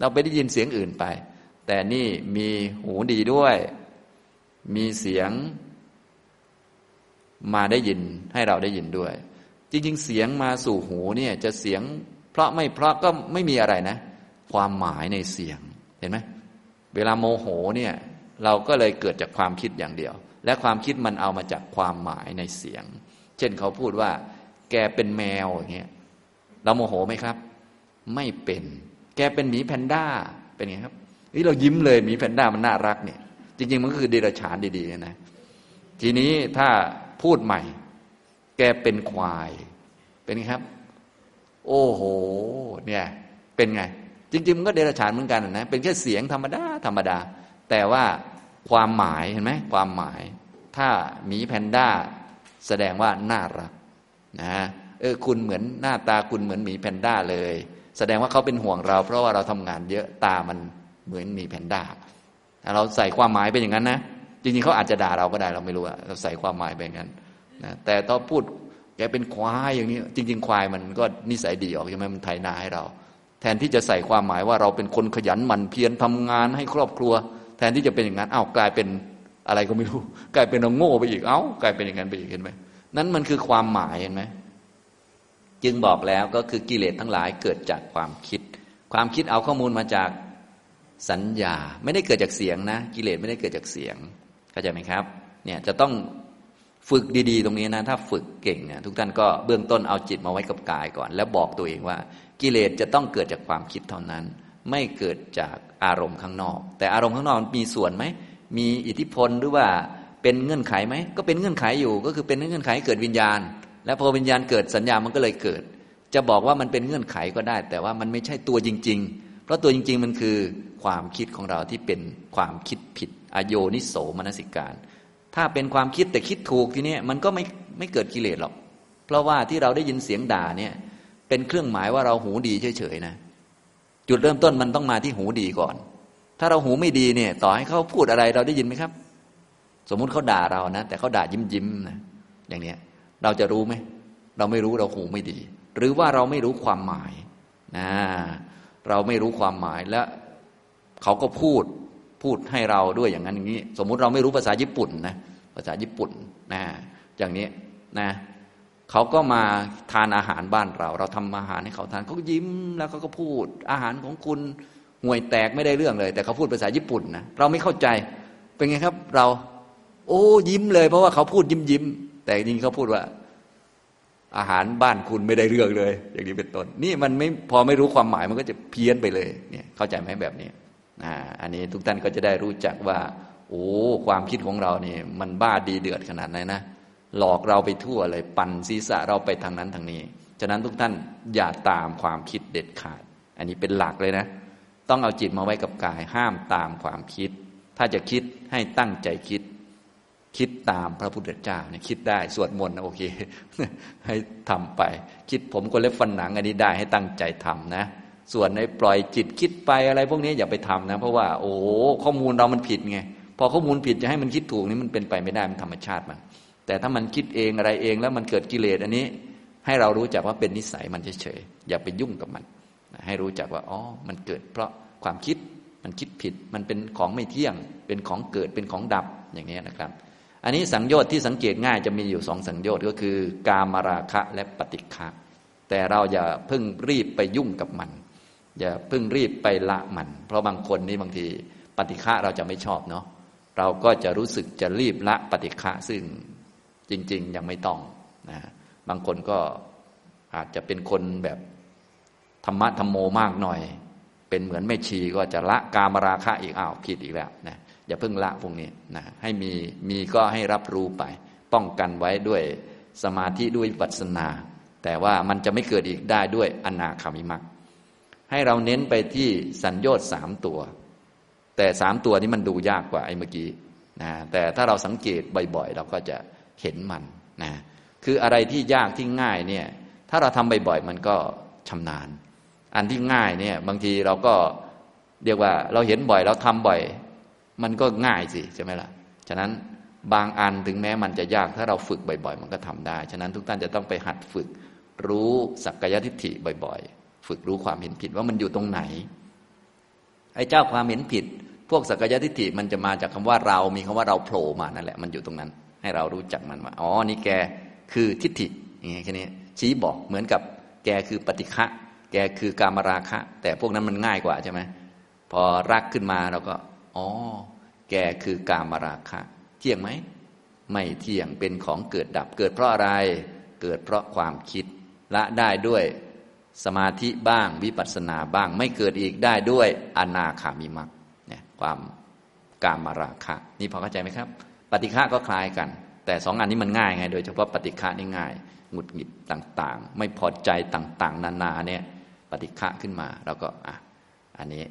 เราไปได้ยินเสียงอื่นไป แต่นี่มีหูดีด้วย มีเสียงมาได้ยินให้เราได้ยินด้วย จริง ๆ เสียงมาสู่หูเนี่ยจะเสียง ราะไม่เพราะก็ไม่มีอะไรนะ ความหมายในเสียงเห็นไหมเวลาโมโหเนี่ยเราก็เลยเกิดจากความคิดอย่างเดียว และความคิดมันเอามาจากความหมายในเสียง เช่นเขาพูดว่า แกเป็นแมวอย่างเงี้ยเราโมโหไหมครับ ไม่เป็น แกเป็นหมีแพนด้าเป็นไงครับนี่เรายิ้มเลยหมีแพนด้ามันน่ารักเนี่ย จริง ๆ มันก็คือเดรัจฉานดีๆนะทีนี้ถ้าพูดใหม่ แกเป็นควาย เป็นไงครับ โอ้โห เนี่ย เป็นไง จริง ๆ มันก็เดรัจฉานเหมือนกันนะ เป็นแค่เสียงธรรมดา ธรรมดา แต่ว่าความหมายเห็นไหม ความหมาย ถ้าหมีแพนด้า แสดงว่าน่ารักนะเออคุณเหมือนหน้าตาคุณเหมือนหมีแพนด้าเลย แสดงว่าเขาเป็นห่วงเรา เพราะว่าเราทำงานเยอะตามันเหมือนหมีแพนด้าถ้าเราใส่ความหมายเป็นอย่างนั้นนะจริงๆเขาอาจจะด่าเราก็ได้เราไม่รู้อะเราใส่ความหมายไปอย่างนั้นนะแต่ตอนพูด แกเป็นควายอย่างนี้ จริง ๆ ควายมันก็นิสัยดีออกใช่ไหมมันไถนาให้เรา แทนที่จะใส่ความหมายว่าเราเป็นคนขยันหมั่นเพียรทำงานให้ครอบครัว แทนที่จะเป็นอย่างนั้นอ้าวกลายเป็นอะไรก็ไม่รู้ กลายเป็นเอาโง่ไปอีกเอ้ากลายเป็นอย่างนั้นไปอีกเห็นไหมนั้นมันคือความหมายเห็นไหมจึงบอกแล้วก็คือกิเลสทั้งหลายเกิดจากความคิด ความคิดเอาข้อมูลมาจากสัญญา ไม่ได้เกิดจากเสียงนะ กิเลสไม่ได้เกิดจากเสียงเข้าใจไหมครับ เนี่ยจะต้อง ฝึกดีๆ ตรงนี้นะ ถ้าฝึกเก่งเนี่ยทุกท่านก็เบื้องต้นเอาจิตมาไว้กับกายก่อน แล้วบอกตัวเองว่า กิเลสจะต้องเกิดจากความคิดเท่านั้น ไม่เกิดจากอารมณ์ข้างนอก แต่อารมณ์ข้างนอกมีส่วนไหมมีอิทธิพลหรือว่าเป็นเงื่อนไขไหมก็เป็นเงื่อนไขอยู่ ก็คือเป็นเงื่อนไขเกิดวิญญาณ และพอวิญญาณเกิดสัญญามันก็เลยเกิด จะบอกว่ามันเป็นเงื่อนไขก็ได้ แต่ว่ามันไม่ใช่ตัวจริง ๆ เพราะตัวจริง ๆ มันคือความคิดของเราที่เป็นความคิดผิดอโยนิโสมนสิการ ถ้าเป็นความคิดแต่คิดถูกทีนี้มันก็ไม่ไม่เกิดกิเลสหรอก เพราะว่าที่เราได้ยินเสียงด่าเนี่ย เป็นเครื่องหมายว่าเราหูดีเฉยๆนะ จุดเริ่มต้นมันต้องมาที่หูดีก่อน ถ้าเราหูไม่ดีเนี่ย ต่อให้เขาพูดอะไรเราได้ยินไหมครับ สมมุติเขาด่าเรานะแต่เขาด่ายิ้มยิ้มนะอย่างเนี้ยเราจะรู้ไหมเราไม่รู้เราหูไม่ดี หรือว่าเราไม่รู้ความหมายนะเราไม่รู้ความหมายและเขาก็พูดพูดให้เราด้วยอย่างนั้นอย่างนี้ สมมุติเราไม่รู้ภาษาญี่ปุ่นนะ ภาษาญี่ปุ่นนะอย่างนี้นะเขาก็มาทานอาหารบ้านเรา เราทำอาหารให้เขาทานเขายิ้มแล้วเขาก็พูด อาหารของคุณห่วยแตกไม่ได้เรื่องเลย แต่เขาพูดภาษาญี่ปุ่นนะเราไม่เข้าใจเป็นไงครับ เรา โอ้ยิ้มเลย เพราะว่าเขาพูดยิ้มยิ้มแต่จริงเขาพูดว่า อาหารบ้านคุณไม่ได้เรื่องเลย อย่างนี้เป็นต้นนี่มันไม่พอไม่รู้ความหมายมันก็จะเพี้ยนไปเลยเนี่ยเข้าใจไหมแบบนี้อ่าอันนี้ทุกท่านก็จะได้รู้จักว่า โอ้ความคิดของเราเนี่ยมันบ้าดีเดือดขนาดไหนนะหลอกเราไปทั่วเลยปั่นศีรษะเราไปทางนั้นทางนี้ ฉะนั้นทุกท่านอย่าตามความคิดเด็ดขาด อันนี้เป็นหลักเลยนะ ต้องเอาจิตมาไว้กับกาย ห้ามตามความคิด ถ้าจะคิดให้ตั้งใจคิด คิดตามพระพุทธเจ้าเนี่ยคิดได้สวดมนต์โอเค ให้ทำไป คิดผมก็เล็บฟันหนังอันนี้ได้ให้ตั้งใจทำนะ ส่วนในปล่อยจิตคิดไปอะไรพวกนี้อย่าไปทำนะ เพราะว่า โอ้ข้อมูลเรามันผิดไง พอข้อมูลผิดจะให้มันคิดถูกนี่มันเป็นไปไม่ได้มันธรรมชาติมัน แต่ถ้ามันคิดเองอะไรเองแล้วมันเกิดกิเลสอันนี้ ให้เรารู้จักว่าเป็นนิสัยมันเฉยๆอย่าไปยุ่งกับมัน ให้รู้จักว่าอ๋อมันเกิด เพราะความคิดมันคิดผิดมันเป็นของไม่เที่ยง เป็นของเกิดเป็นของดับอย่างนี้นะครับ อันนี้สังโยชน์ที่สังเกตง่ายจะมีอยู่สองสังโยชน์ก็คือ กามราคะและปฏิฆะแต่เราอย่าเพิ่งรีบไปยุ่งกับมัน อย่าเพิ่งรีบไปละมัน เพราะบางคนนี่บางทีปฏิฆะเราจะไม่ชอบเนาะ เราก็จะรู้สึกจะรีบละปฏิฆะซึ่งจริง ๆ ยังไม่ต้องนะบางคนก็อาจจะเป็นคนแบบธรรมะธรรมโมมากหน่อย เป็นเหมือนไม่ชีก็จะละกามราคะอีกอ้าวผิดอีกแล้วนะอย่าเพิ่งละพวกนี้นะให้มีมีก็ให้รับรู้ไป ป้องกันไว้ด้วยสมาธิด้วยปัสนา แต่ว่ามันจะไม่เกิดอีกได้ด้วยอนาคามิมักให้เราเน้นไปที่สัญญต์สามตัว แต่สามตัวนี้มันดูยากกว่าไอ้เมื่อกี้นะแต่ถ้าเราสังเกตบ่อยๆ เราก็จะเห็นมันนะคืออะไรที่ยากที่ง่ายเนี่ยถ้าเราทำบ่อยๆ มันก็ชำนาญ อันที่ง่ายเนี่ยบางทีเราก็เรียกว่าเราเห็นบ่อยเราทำบ่อย มันก็ง่ายสิใช่ไหมล่ะฉะนั้นบางอันถึงแม้มันจะยากถ้าเราฝึกบ่อย ๆ มันก็ทำได้ ฉะนั้นทุกท่านจะต้องไปหัดฝึกรู้สักกายทิฏฐิบ่อยๆ ฝึกรู้ความเห็นผิดว่ามันอยู่ตรงไหน ไอ้เจ้าความเห็นผิด พวกสักกายทิฏฐิมันจะมาจากคำว่าเรามีคำว่าเราโผล่มานั่นแหละมันอยู่ตรงนั้น ให้เรารู้จักมันว่าอ๋อนี่แกคือทิฏฐิอย่างเงี้ยแค่นี้ชี้บอกเหมือนกับแกคือปฏิฆะแกคือกามราคะ แต่พวกนั้นมันง่ายกว่าใช่ไหมพอรักขึ้นมาเราก็อ๋อแกคือกามราคะ เที่ยงไหมไม่เที่ยงเป็นของเกิดดับเกิดเพราะอะไรเกิดเพราะความคิดละได้ด้วยสมาธิบ้างวิปัสสนาบ้าง ไม่เกิดอีกได้ด้วยอนาคามิมัก ความกามาราคะนี่พอเข้าใจไหมครับ ปฏิฆะก็คล้ายกัน แต่สองอันนี้มันง่ายไง โดยเฉพาะปฏิฆะนี่ง่ายหงุดหงิดต่างๆ ไม่พอใจต่างๆ นานาเนี่ยปฏิฆะขึ้นมาเราก็อะอันนี้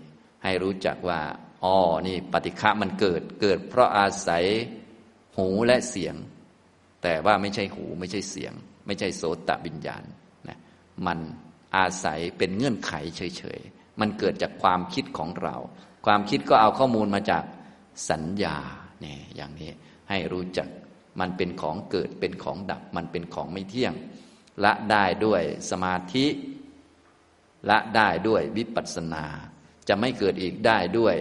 ให้รู้จักว่าอ๋อนี่ปฏิฆะมันเกิดเกิดเพราะอาศัยหูและเสียง แต่ว่าไม่ใช่หูไม่ใช่เสียง ไม่ใช่โสตวิญญาณนะมันอาศัยเป็นเงื่อนไขเฉยๆ มันเกิดจากความคิดของเรา ความคิดก็เอาข้อมูลมาจากสัญญาเนี่ยอย่างนี้ให้รู้จักมันเป็นของเกิดเป็นของดับ มันเป็นของไม่เที่ยง ละได้ด้วยสมาธิละได้ด้วยวิปัสสนา จะไม่เกิดอีกได้ด้วย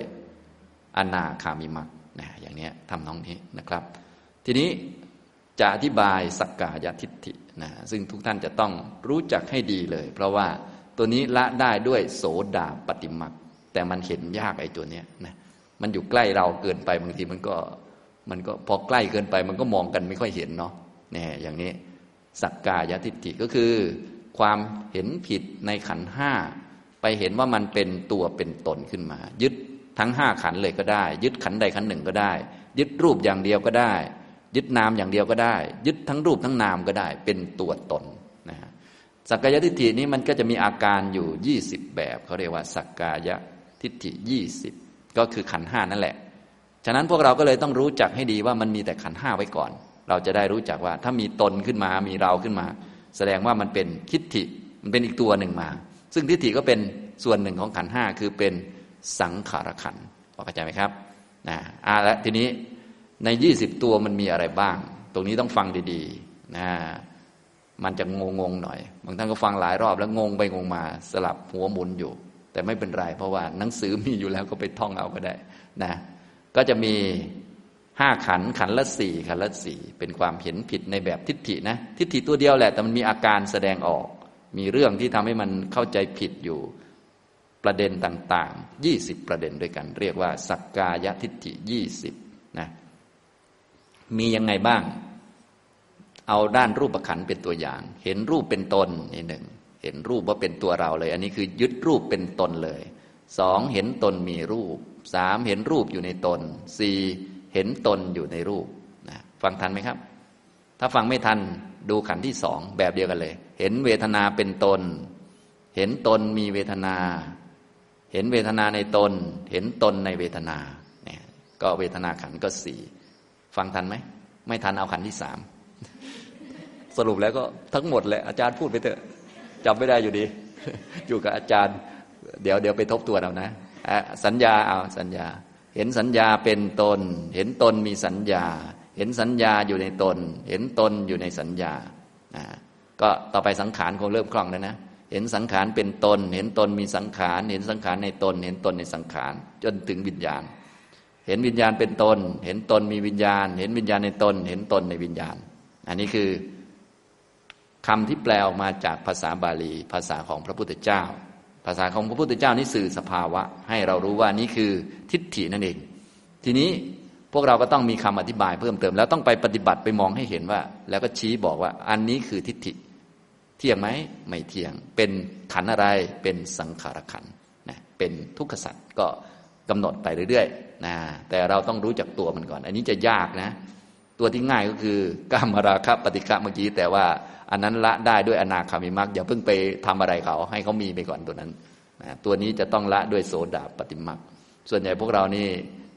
อนาคามิมักนะอย่างนี้ทำน้องนี้นะครับ ทีนี้จะอธิบายสักกายทิฏฐินะซึ่งทุกท่านจะต้องรู้จักให้ดีเลย เพราะว่าตัวนี้ละได้ด้วยโสดาปฏิมัก แต่มันเห็นยากไอ้ตัวเนี้ยนะมันอยู่ใกล้เราเกินไปบางทีมันก็มันก็พอใกล้เกินไป มันก็มองกันไม่ค่อยเห็นเนาะเนี่ยอย่างนี้สักกายทิฏฐิก็คือ ความเห็นผิดในขันห้าไปเห็นว่ามันเป็นตัวเป็นตนขึ้นมา ยึดทั้งห้าขันเลยก็ได้ ยึดขันใดขันหนึ่งก็ได้ ยึดรูปอย่างเดียวก็ได้ ยึดนามอย่างเดียวก็ได้ ยึดทั้งรูปทั้งนามก็ได้ เป็นตัวตนนะสักกายทิฏฐินี้มันก็จะมีอาการอยู่ยี่สิบแบบเขาเรียกว่าสักกาย ทิฏฐิยี่สิบก็คือขันห้านั่นแหละ ฉะนั้นพวกเราก็เลยต้องรู้จักให้ดีว่ามันมีแต่ขันห้าไว้ก่อน เราจะได้รู้จักว่าถ้ามีตนขึ้นมามีเราขึ้นมา แสดงว่ามันเป็นทิฏฐิมันเป็นอีกตัวหนึ่งมา ซึ่งทิฏฐิก็เป็นส่วนหนึ่งของขันห้าคือเป็นสังขารขันพอเข้าใจไหมครับนะอ่าและทีนี้ในยี่สิบตัวมันมีอะไรบ้าง ตรงนี้ต้องฟังดีๆนะมันจะงงงหน่อย บางท่านก็ฟังหลายรอบแล้วงงไปงงมาสลับหัวหมุนอยู่ แต่ไม่เป็นไรเพราะว่าหนังสือมีอยู่แล้วก็ไปท่องเอาก็ได้นะก็จะมีห้าขันขันละสี่ขันละสี่เป็นความเห็นผิดในแบบทิฏฐินะทิฏฐิตัวเดียวแหละ แต่มันมีอาการแสดงออก มีเรื่องที่ทำให้มันเข้าใจผิดอยู่ประเด็นต่างๆยี่สิบประเด็นด้วยกัน เรียกว่า สักกายทิฏฐิยี่สิบนะมียังไงบ้าง เอาด้านรูปขันเป็นตัวอย่าง เห็นรูปเป็นตนนี่หนึ่ง เห็นรูปว่าเป็นตัวเราเลย อันนี้คือยึดรูปเป็นตนเลยสองเห็นตนมีรูปสามเห็นรูปอยู่ในตนสี่เห็นตนอยู่ในรูปนะฟังทันไหมครับ ถ้าฟังไม่ทันดูขันที่สองแบบเดียวกันเลย เห็นเวทนาเป็นตน เห็นตนมีเวทนา เห็นเวทนาในตน เห็นตนในเวทนาเนี่ยก็เวทนาขันก็สี่ฟังทันไหมไม่ทันเอาขันที่สามสรุปแล้วก็ทั้งหมดแหละอาจารย์พูดไปเถอะ จำไม่ได้อยู่ดี อยู่กับอาจารย์ เดี๋ยวเดี๋ยวไปทบทวนเอานะสัญญาเอาสัญญา เห็นสัญญาเป็นตน เห็นตนมีสัญญา เห็นสัญญาอยู่ในตน เห็นตนอยู่ในสัญญาก็ต่อไปสังขารคงเริ่มคล่องแล้วนะเห็นสังขารเป็นตน เห็นตนมีสังขาร เห็นสังขารในตน เห็นตนในสังขาร จนถึงวิญญาณ เห็นวิญญาณเป็นตน เห็นตนมีวิญญาณ เห็นวิญญาณในตน เห็นตนในวิญญาณ อันนี้คือ คำที่แปลออกมาจากภาษาบาลี ภาษาของพระพุทธเจ้า ภาษาของพระพุทธเจ้านี่สื่อสภาวะ ให้เรารู้ว่านี่คือทิฏฐินั่นเอง ทีนี้พวกเราก็ต้องมีคำอธิบายเพิ่มเติม แล้วต้องไปปฏิบัติไปมองให้เห็นว่า แล้วก็ชี้บอกว่าอันนี้คือทิฏฐิ เที่ยงไหมไม่เที่ยง เป็นขันอะไรเป็นสังขารขันนะเป็นทุกขสัตว์ก็กำหนดไปเรื่อยๆนะแต่เราต้องรู้จักตัวมันก่อน อันนี้จะยากนะ ตัวที่ง่ายก็คือกามราคะปฏิฆะเมื่อกี้แต่ว่าอันนั้นละได้ด้วยอนาคามิมักอย่าเพิ่งไปทำอะไรเขา ให้เขามีไปก่อนตัวนั้นนะตัวนี้จะต้องละด้วยโสดาปฏิมักส่วนใหญ่พวกเรานี่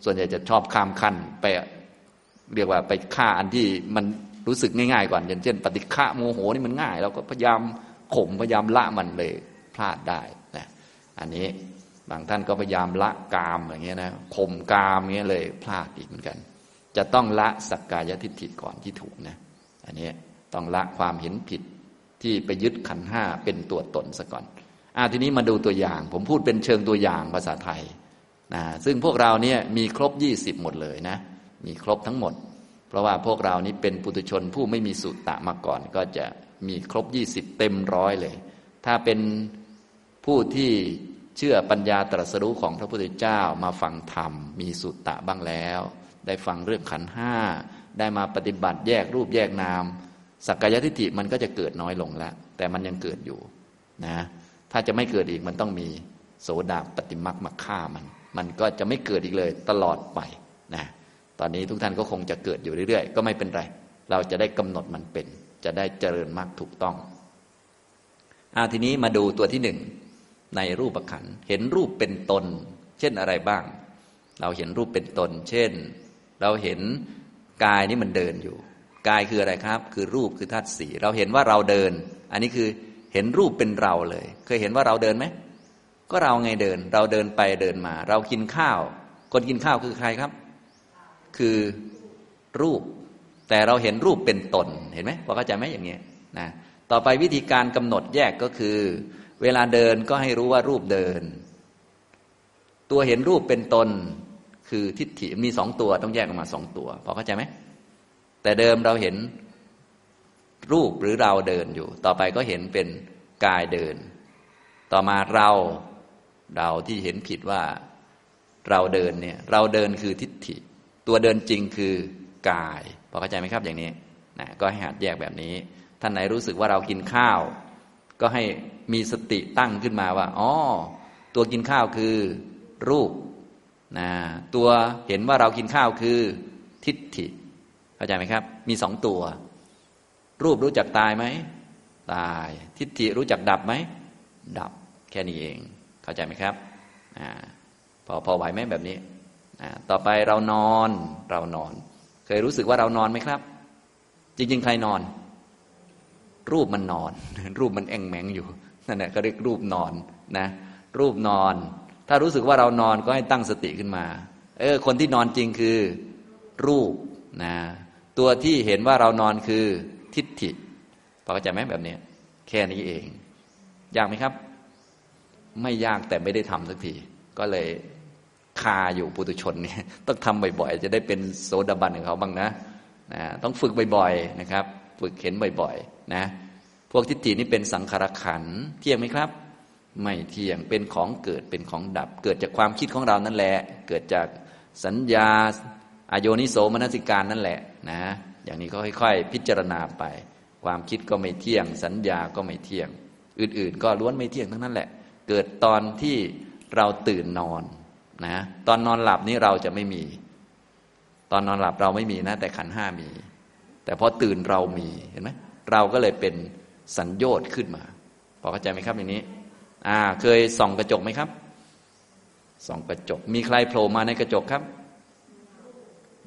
ส่วนใหญ่จะชอบข้ามขั้นไปเรียกว่าไปฆ่าอันที่มันรู้สึกง่ายๆก่อนอย่างเช่น ปฏิฆะโมโหนี่มันง่ายเราก็พยายามข่มพยายามละมันเลยพลาดได้นะอันนี้บางท่านก็พยายามละกามอย่างเงี้ยนะข่มกามเงี้ยเลยพลาดอีกเหมือนกัน จะต้องละสักกายทิฏฐิก่อนที่ถูกนะอันนี้ต้องละความเห็นผิดที่ไปยึดขันห้าเป็นตัวตนซะก่อนอาทีนี้มาดูตัวอย่าง ผมพูดเป็นเชิงตัวอย่างภาษาไทยนะซึ่งพวกเราเนี่ยมีครบยี่สิบหมดเลยนะ มีครบทั้งหมด เพราะว่าพวกเรานี้เป็นปุถุชนผู้ไม่มีสุตตะมาก่อน ก็จะมีครบยี่สิบเต็มร้อยเลย ถ้าเป็นผู้ที่เชื่อปัญญาตรัสรู้ของพระพุทธเจ้ามาฟังธรรม มีสุตตะบ้างแล้ว ได้ฟังเรื่องขันห้าได้มาปฏิบัติแยกรูปแยกนาม สักกายทิฏฐิมันก็จะเกิดน้อยลงแล้ว แต่มันยังเกิดอยู่นะถ้าจะไม่เกิดอีกมันต้องมีโสดาปฏิมักมาฆ่ามัน มันก็จะไม่เกิดอีกเลยตลอดไปนะตอนนี้ทุกท่านก็คงจะเกิดอยู่เรื่อยๆ ก็ไม่เป็นไร เราจะได้กำหนดมันเป็น จะได้เจริญมรรคถูกต้องอาทีนี้มาดูตัวที่หนึ่งในรูปขันเห็นรูปเป็นตน เช่นอะไรบ้าง เราเห็นรูปเป็นตน เช่น เราเห็นกายนี้มันเดินอยู่ กายคืออะไรครับ คือรูปคือธาตุสีเราเห็นว่าเราเดิน อันนี้คือเห็นรูปเป็นเราเลย เคยเห็นว่าเราเดินไหมก็เราไงเดิน เราเดินไปเดินมา เรากินข้าว คนกินข้าวคือใครครับ คือรูป แต่เราเห็นรูปเป็นตนเห็นไหมพอเข้าใจไหมอย่างเงี้นะต่อไปวิธีการกำหนดแยกก็คือ เวลาเดินก็ให้รู้ว่ารูปเดิน ตัวเห็นรูปเป็นตน คือทิฏฐิมีสองตัวต้องแยกออกมาสองตัวพอเข้าใจไหมแต่เดิมเราเห็นรูปหรือเราเดินอยู่ ต่อไปก็เห็นเป็นกายเดิน ต่อมาเราเราที่เห็นผิดว่าเราเดินเนี่ยเราเดินคือทิฏฐิ ตัวเดินจริงคือกายพอเข้าใจไหมครับอย่างนี้นะก็ให้หัดแยกแบบนี้ ท่านไหนรู้สึกว่าเรากินข้าว ก็ให้มีสติตั้งขึ้นมาว่าอ๋อตัวกินข้าวคือรูป นะตัวเห็นว่าเรากินข้าวคือทิฏฐิเข้าใจไหมครับ มีสองตัว รูปรู้จักตายไหมตาย ทิฏฐิรู้จักดับไหมดับแค่นี้เอง เข้าใจไหมครับอพอพอไหวไหมแบบนี้ต่อไปเรานอนเรานอน เคยรู้สึกว่าเรานอนไหมครับ จริง ๆ ใครนอน รูปมันนอน รูปมันแองแมงอยู่นั่นแหละก็เรียกรูปนอนนะ รูปนอน ถ้ารู้สึกว่าเรานอนก็ให้ตั้งสติขึ้นมา เออ คนที่นอนจริงคือรูปนะ ตัวที่เห็นว่าเรานอนคือทิฏฐิพอเข้าใจไหมแบบนี้ แค่นี้เอง ยากไหมครับ ไม่ยากแต่ไม่ได้ทำสักที ก็เลยคาอยู่ปุถุชนเนี่ยต้องทำบ่อยๆ จะได้เป็นโสดาบันของเขาบ้างนะนะต้องฝึกบ่อยๆนะครับ ฝึกเห็นบ่อยๆ นะ พวกทิฏฐินี่เป็นสังขารขันเที่ยงไหมครับ ไม่เที่ยงเป็นของเกิดเป็นของดับ เกิดจากความคิดของเรานั่นแหละ เกิดจากสัญญาอโยนิโสมนสิการนั่นแหละนะอย่างนี้ก็ค่อย ๆ พิจารณาไป ความคิดก็ไม่เที่ยง สัญญาก็ไม่เที่ยง อื่นๆ ก็ล้วนไม่เที่ยงทั้งนั้นแหละ เกิดตอนที่เราตื่นนอนนะตอนนอนหลับนี้เราจะไม่มี ตอนนอนหลับเราไม่มีนะ แต่ขันห้ามี แต่พอตื่นเรามีเห็นไหมเราก็เลยเป็นสัญญอดขึ้นมาพอเข้าใจไหมครับอย่างนี้ อ่า เคยส่องกระจกไหมครับ ส่องกระจก มีใครโผล่มาในกระจกครับ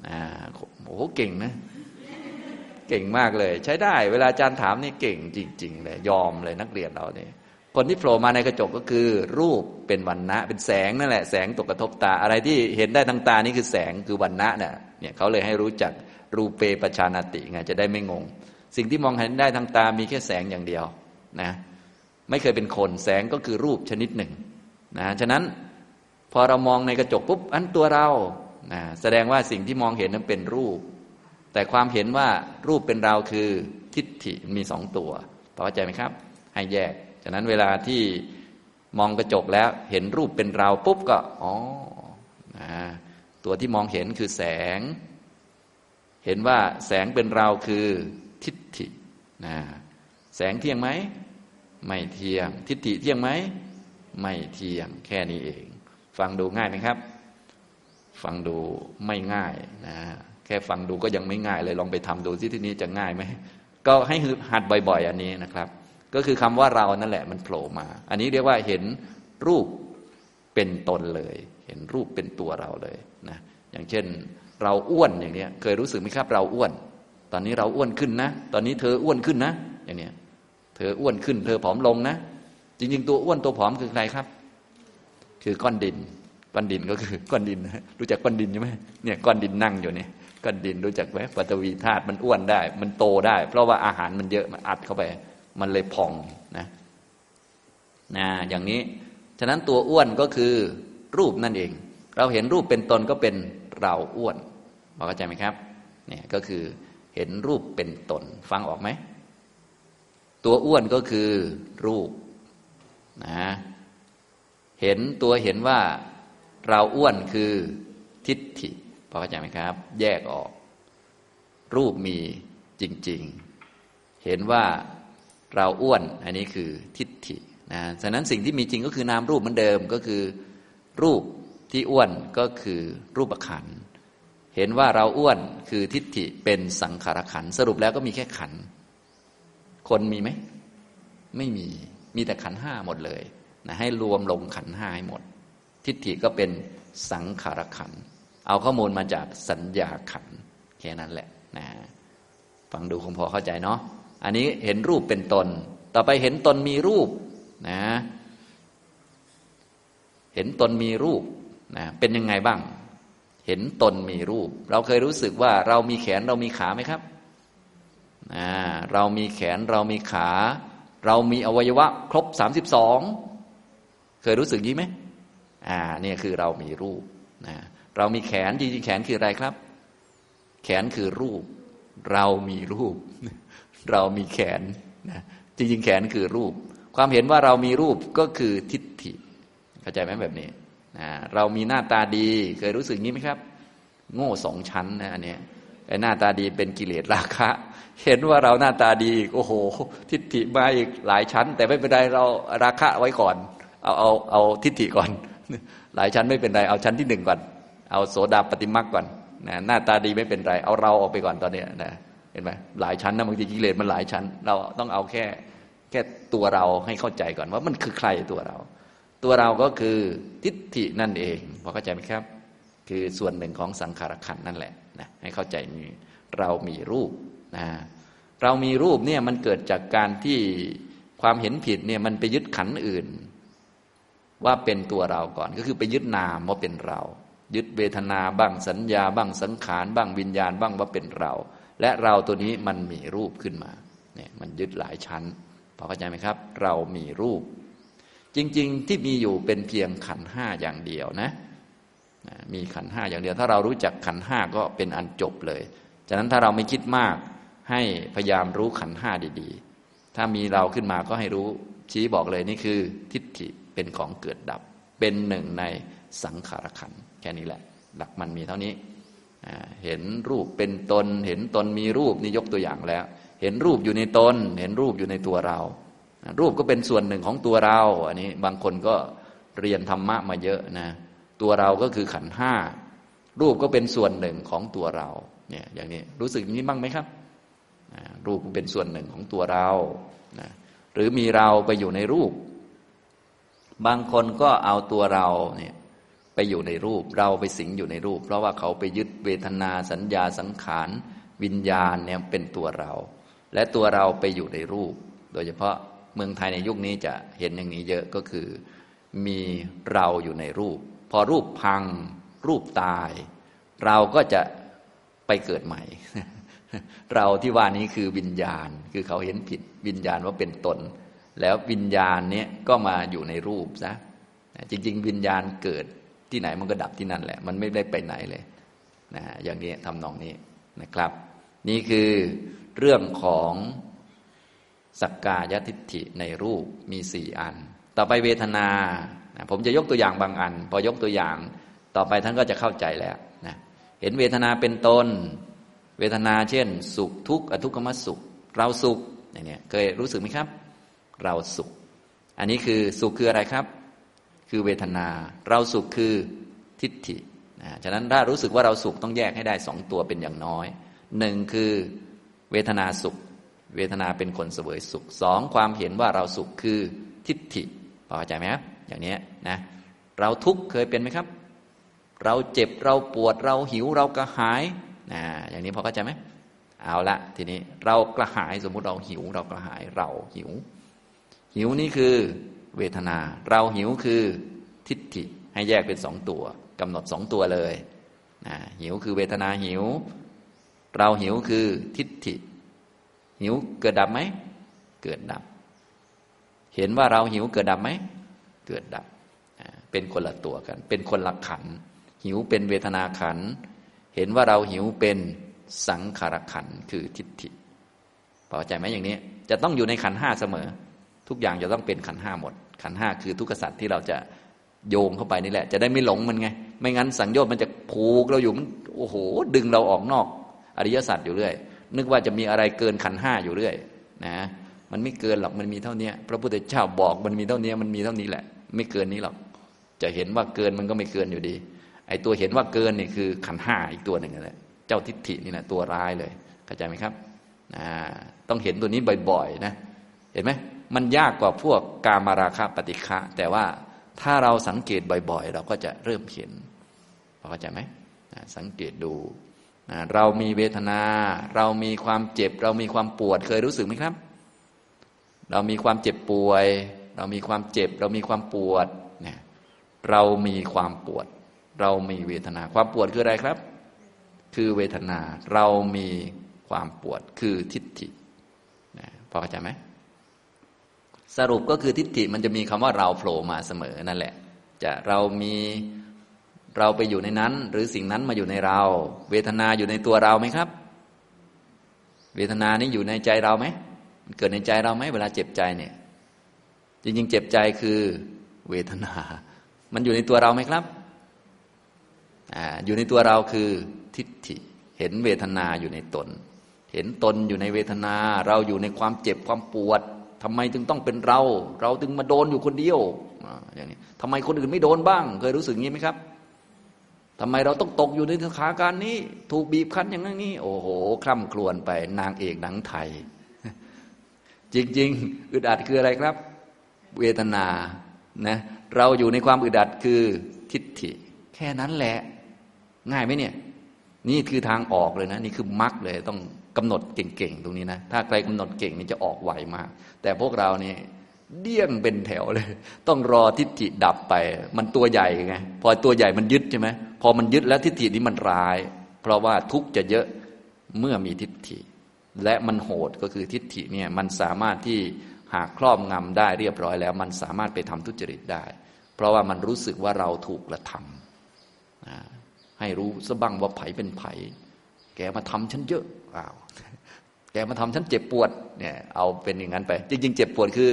อ่าโอ้โหเก่งนะ เก่งมากเลย ใช้ได้ เวลาอาจารย์ถามนี่เก่งจริง ๆ เลย ยอมเลยนักเรียนเราเนี่ยคนที่โผล่มาในกระจกก็คือ รูปเป็นวันณะเป็นแสงนั่นแหละ แสงตกกระทบตา อะไรที่เห็นได้ทางตานี่คือแสงคือวันณะเนี่ยเนี่ยเขาเลยให้รู้จักรูเปปชานติไงจะได้ไม่งง สิ่งที่มองเห็นได้ทางตามีแค่แสงอย่างเดียวนะ ไม่เคยเป็นคนแสงก็คือรูปชนิดหนึ่งนะฉะนั้นพอเรามองในกระจกปุ๊บอันตัวเรานะแสดงว่าสิ่งที่มองเห็นนั้นเป็นรูป แต่ความเห็นว่ารูปเป็นเราคือทิฏฐิมีสองตัวพอเข้าใจไหมครับ ให้แยก ฉะนั้นเวลาที่มองกระจกแล้วเห็นรูปเป็นเราปุ๊บก็อ๋อนะตัวที่มองเห็นคือแสง เห็นว่าแสงเป็นเราคือทิฏฐินะแสงเที่ยงไหม ไม่เที่ยง ทิฏฐิเที่ยงไหม ไม่เที่ยงแค่นี้เอง ฟังดูง่ายไหมครับ ฟังดูไม่ง่ายนะแค่ฟังดูก็ยังไม่ง่ายเลยลองไปทำดูที่ที่นี้จะง่ายไหมก็ให้หัดบ่อย ๆ อันนี้นะครับ ก็คือคำว่าเรานั่นแหละมันโผล่มา อันนี้เรียกว่าเห็นรูปเป็นตนเลย เห็นรูปเป็นตัวเราเลยนะอย่างเช่น เราอ้วนอย่างเนี้ย เคยรู้สึกไหมครับ เราอ้วน ตอนนี้เราอ้วนขึ้นนะ ตอนนี้เธออ้วนขึ้นนะ อย่างเนี้ย เธออ้วนขึ้น เธอผอมลงนะ จริง ๆ ตัวอ้วนตัวผอมคือใครครับ คือก้อนดิน ก้อนดินก็คือก้อนดิน รู้จักก้อนดินใช่ไหมเนี่ยก้อนดินนั่งอยู่เนี่ยก้อนดินรู้จักไหมปฐวีธาตุมันอ้วนได้ มันโตได้ เพราะว่าอาหารมันเยอะมันอัดเข้าไป มันเลยพองนะนะอย่างนี้ ฉะนั้นตัวอ้วนก็คือรูปนั่นเอง เราเห็นรูปเป็นตนก็เป็นเราอ้วนเข้าใจไหมครับ เนี่ยก็คือเห็นรูปเป็นตน ฟังออกไหม ตัวอ้วนก็คือรูปนะเห็นตัวเห็นว่าเราอ้วนคือทิฏฐิพอเข้าใจไหมครับ แยกออก รูปมีจริง ๆ เห็นว่าเราอ้วนอันนี้คือทิฏฐินะฉะนั้นสิ่งที่มีจริงก็คือนามรูปเหมือนเดิมก็คือ รูปที่อ้วนก็คือรูปขันเห็นว่าเราอ้วนคือทิฏฐิเป็นสังขารขันสรุปแล้วก็มีแค่ขัน คนมีไหม ไม่มี มีแต่ขันห้าหมดเลยนะให้รวมลงขันห้าให้หมด ทิฏฐิก็เป็นสังขารขัน เอาข้อมูลมาจากสัญญาขันแค่นั้นแหละนะฟังดูคงพอเข้าใจเนาะ อันนี้เห็นรูปเป็นตน ต่อไปเห็นตนมีรูปนะ เห็นตนมีรูปนะเป็นยังไงบ้าง เห็นตนมีรูป เราเคยรู้สึกว่าเรามีแขนเรามีขาไหมครับ เรามีแขนเรามีขา เรามีอวัยวะ ครบสามสิบสองเคยรู้สึกยี่ไหมอ่าเนี่ยคือเรามีรูปนะเรามีแขนจริงๆแขนคืออะไรครับ แขนคือรูป เรามีรูป เรามีแขนนะจริงๆแขนคือรูป ความเห็นว่าเรามีรูปก็คือทิฏฐิ เข้าใจไหมแบบนี้นะเรามีหน้าตาดีเคยรู้สึกงี้ไหมครับ โง่สองชั้นนะอันเนี้ยไอ้หน้าตาดีเป็นกิเลสราคะ เห็นว่าเราหน้าตาดีโอ้โห ทิฏฐิมาอีกหลายชั้น แต่ไม่เป็นไรเราราคะไว้ก่อน เอาเอาเอาทิฏฐิก่อน หลายชั้นไม่เป็นไรเอาชั้นที่หนึ่งก่อน เอาโสดาปฏิมักก่อนนะหน้าตาดีไม่เป็นไร เอาเราออกไปก่อนตอนนี้นะเห็นไหมหลายชั้นนะบางทีกิเลสมันหลายชั้น เราต้องเอาแค่แค่ตัวเราให้เข้าใจก่อนว่ามันคือใครตัวเรา ตัวเราก็คือทิฏฐินั่นเองพอเข้าใจไหมครับ คือส่วนหนึ่งของสังขารขันนั่นแหละนะให้เข้าใจนี้เรามีรูปนะ เรามีรูปเนี่ยมันเกิดจากการที่ความเห็นผิดเนี่ยมันไปยึดขันอื่น ว่าเป็นตัวเราก่อนก็คือไปยึดนามว่าเป็นเรา ยึดเวทนาบ้างสัญญา บ้างสังขาร บ้างวิญญาณบ้างว่าเป็นเรา และเราตัวนี้มันมีรูปขึ้นมาเนี่ยมันยึดหลายชั้นพอเข้าใจไหมครับ เรามีรูป จริง ๆ ที่มีอยู่เป็นเพียงขันห้าอย่างเดียวนะ มีขันห้าอย่างเดียว ถ้าเรารู้จักขันห้าก็เป็นอันจบเลย ฉะนั้นถ้าเราไม่คิดมาก ให้พยายามรู้ขันห้าดีๆ ถ้ามีเราขึ้นมาก็ให้รู้ชี้บอกเลยนี่คือ ทิฏฐิเป็นของเกิดดับ เป็นหนึ่งในสังขารขันแค่นี้แหละ หลักมันมีเท่านี้ เห็นรูปเป็นตน เห็นตนมีรูปนี่ยกตัวอย่างแล้ว เห็นรูปอยู่ในตน เห็นรูปอยู่ในตัวเรา รูปก็เป็นส่วนหนึ่งของตัวเรา อันนี้บางคนก็เรียนธรรมะมาเยอะนะ ตัวเราก็คือขันห้า รูปก็เป็นส่วนหนึ่งของตัวเรา เนี่ยอย่างนี้รู้สึกอย่างนี้บ้างไหมครับ รูปเป็นส่วนหนึ่งของตัวเรานะหรือมีเราไปอยู่ในรูป บางคนก็เอาตัวเราเนี่ยไปอยู่ในรูป เราไปสิงอยู่ในรูป เพราะว่าเขาไปยึดเวทนาสัญญาสังขารวิญญาณเนี่ยเป็นตัวเรา และตัวเราไปอยู่ในรูป โดยเฉพาะเมืองไทยในยุคนี้จะเห็นอย่างนี้เยอะก็คือ มีเราอยู่ในรูป พอรูปพัง รูปตาย เราก็จะไปเกิดใหม่ เราที่ว่านี้คือวิญญาณ คือเขาเห็นผิดวิญญาณว่าเป็นตน แล้ววิญญาณเนี้ยก็มาอยู่ในรูปซะจริง ๆ วิญญาณเกิดที่ไหนมันก็ดับที่นั่นแหละ มันไม่ได้ไปไหนเลยนะอย่างนี้ทำนองนี้นะครับ นี่คือเรื่องของสักกายทิฏฐิในรูปมีสี่อัน ต่อไปเวทนา ผมจะยกตัวอย่างบางอัน พอยกตัวอย่าง ต่อไปท่านก็จะเข้าใจแล้วนะเห็นเวทนาเป็นตน วทนาเช่น สุขทุกข์อทุกขมสุข เราสุขอย่างนี้เคยรู้สึกไหมครับ เราสุข อันนี้คือสุขคืออะไรครับ คือเวทนา เราสุขคือทิฏฐินะฉะนั้นถ้ารู้สึกว่าเราสุขต้องแยกให้ได้สองตัวเป็นอย่างน้อยหนึ่งคือเวทนาสุข เวทนาเป็นคนเสวยสุขสองความเห็นว่าเราสุขคือทิฏฐิพอเข้าใจไหมครับอย่างนี้นะเราทุกข์เคยเป็นไหมครับ เราเจ็บเราปวดเราหิวเรากระหาย นะอย่างนี้พอเข้าใจไหมเอาละทีนี้เรากระหายสมมุติเราหิว เรากระหายเราหิว หิวนี่คือเวทนา เราหิวคือทิฏฐิให้แยกเป็นสองตัวกำหนดสองตัวเลยนะหิวคือเวทนาหิว เราหิวคือทิฏฐิ หิวเกิดดับไหมเกิดดับ เห็นว่าเราหิวเกิดดับไหมเกิดดับเป็นคนละตัวกัน เป็นคนละขันหิวเป็นเวทนาขัน เห็นว่าเราหิวเป็นสังขารขันคือทิฏฐิพอใจไหมอย่างนี้ จะต้องอยู่ในขันห้าเสมอ ทุกอย่างจะต้องเป็นขันห้าหมด ขันห้าคือทุกขสัตว์ที่เราจะโยงเข้าไปนี่แหละ จะได้ไม่หลงมันไง ไม่งั้นสังโยชน์มันจะผูกเราอยู่มันโอ้โห ดึงเราออกนอกอริยสัจอยู่เรื่อย นึกว่าจะมีอะไรเกินขันห้าอยู่เรื่อยนะมันไม่เกินหรอกมันมีเท่านี้พระพุทธเจ้าบอกมันมีเท่านี้มันมีเท่านี้แหละ ไม่เกินนี้หรอกจะเห็นว่าเกินมันก็ไม่เกินอยู่ดี ไอ้ตัวเห็นว่าเกินนี่คือขันห้าอีกตัวหนึ่งเลยเจ้าทิฏฐินี่นะตัวร้ายเลยเข้าใจไหมครับต้องเห็นตัวนี้บ่อยๆนะเห็นไหมมันยากกว่าพวกกามาราคะปฏิฆะแต่ว่าถ้าเราสังเกตบ่อยๆ เราก็จะเริ่มเห็นเข้าใจไหมสังเกตดูเรามีเวทนา เรามีความเจ็บ เรามีความปวดเคยรู้สึกไหมครับ เรามีความเจ็บป่วย เรามีความเจ็บ เรามีความปวดเนี่ยเรามีความปวด เรามีเวทนา ความปวดคืออะไรครับ คือเวทนา เรามีความปวดคือทิฏฐินะพอเข้าใจไหมสรุปก็คือทิฏฐิมันจะมีคำว่าเราโผล่มาเสมอนั่นแหละ จะเรามีเราไปอยู่ในนั้น หรือสิ่งนั้นมาอยู่ในเรา เวทนาอยู่ในตัวเราไหมครับ เวทนานี้อยู่ในใจเราไหมมันเกิดในใจเราไหมเวลาเจ็บใจเนี่ย จริงๆ เจ็บใจคือเวทนา มันอยู่ในตัวเราไหมครับ อยู่ในตัวเราคือทิฏฐิเห็นเวทนาอยู่ในตน เห็นตนอยู่ในเวทนา เราอยู่ในความเจ็บความปวดทำไมจึงต้องเป็นเรา เราจึงมาโดนอยู่คนเดียวอย่างนี้ทำไมคนอื่นไม่โดนบ้าง เคยรู้สึกงี้ไหมครับทำไมเราต้องตกอยู่ในสถานการณ์นี้ ถูกบีบคั้นอย่างนี้ โอ้โหคล่ำครวญไปนางเอกหนังไทย จริง ๆ อึดอัดคืออะไรครับ เวทนานะเราอยู่ในความอึดอัดคือทิฏฐิ แค่นั้นแหละ ง่ายไหมเนี่ย นี่คือทางออกเลยนะ นี่คือมรรคเลยต้องกำหนดเก่งๆตรงนี้นะ ถ้าใครกำหนดเก่งนี่จะออกไวมาก แต่พวกเรานี่เดี่ยงเป็นแถวเลย ต้องรอทิฏฐิดับไป มันตัวใหญ่ไงพอตัวใหญ่มันยึดใช่ไหมพอมันยึดแล้วทิฏฐินี้มันร้าย เพราะว่าทุกจะเยอะเมื่อมีทิฏฐิ และมันโหดก็คือทิฏฐิเนี่ยมันสามารถที่หากครอบงำได้เรียบร้อยแล้ว มันสามารถไปทำทุจริตได้ เพราะว่ามันรู้สึกว่าเราถูกกระทำ ให้รู้สะบังว่าไผเป็นไผ แกมาทำฉันเยอะอ้าวแกมาทำฉันเจ็บปวดเนี่ยเอาเป็นอย่างนั้นไป จริง ๆ เจ็บปวดคือ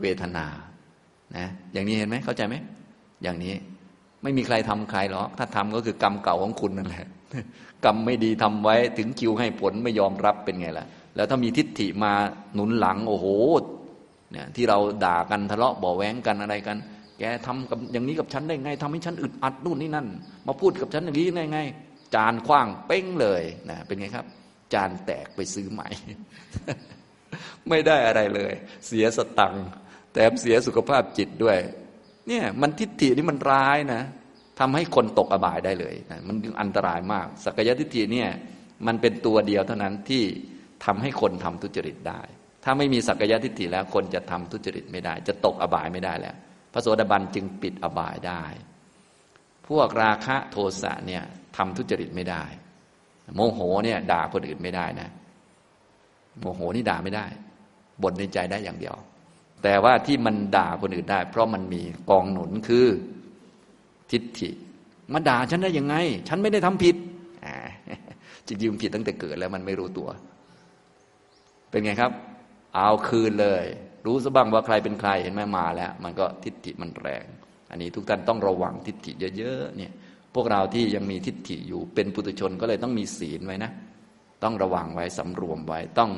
เวทนานะอย่างนี้เห็นไหมเข้าใจไหมอย่างนี้ไม่มีใครทำใครหรอกถ้าทำก็คือกรรมเก่าของคุณนั่นแหละกรรมไม่ดีทำไว้ถึงคิวให้ผลไม่ยอมรับเป็นไงล่ะ แล้วถ้ามีทิฏฐิมาหนุนหลังโอ้โหเนี่ยที่เราด่ากันทะเลาะบ่อแว้งกันอะไรกัน แกทำกับอย่างนี้กับฉันได้ไงทำให้ฉันอึดอัดนู่นนี่นั่น มาพูดกับฉันอย่างนี้ได้ไง จานคว้างเป้งเลยนะเป็นไงครับ จานแตกไปซื้อใหม่ ไม่ได้อะไรเลย เสียสตังค์แถมเสียสุขภาพจิตด้วย เนี่ยมันทิฏฐินี่มันร้ายนะทำให้คนตกอบายได้เลยนะมันอันตรายมาก สักยะทิฏฐิเนี่ยมันเป็นตัวเดียวเท่านั้นที่ทำให้คนทำทุจริตได้ ถ้าไม่มีสักยะทิฏฐิแล้วคนจะทำทุจริตไม่ได้ จะตกอบายไม่ได้แล้ว พระโสดาบันจึงปิดอบายได้ พวกราคะโทสะเนี่ยทำทุจริตไม่ได้ โมโหเนี่ยด่าคนอื่นไม่ได้นะ โมโหนี่ด่าไม่ได้บ่นในใจได้อย่างเดียว แต่ว่าที่มันด่าคนอื่นได้ เพราะมันมีกองหนุนคือทิฏฐิมาด่าฉันได้ยังไง ฉันไม่ได้ทำผิดจริงๆผิดตั้งแต่เกิดแล้วมันไม่รู้ตัว เป็นไงครับ เอาคืนเลย รู้สบ้างว่าใครเป็นใครเห็นไหมมาแล้ว มันก็ทิฏฐิมันแรง อันนี้ทุกท่านต้องระวังทิฏฐิเยอะๆเนี่ยพวกเราที่ยังมีทิฏฐิอยู่เป็นปุถุชนก็เลยต้องมีศีลไว้นะ ต้องระวังไว้สำรวมไว้ต้อง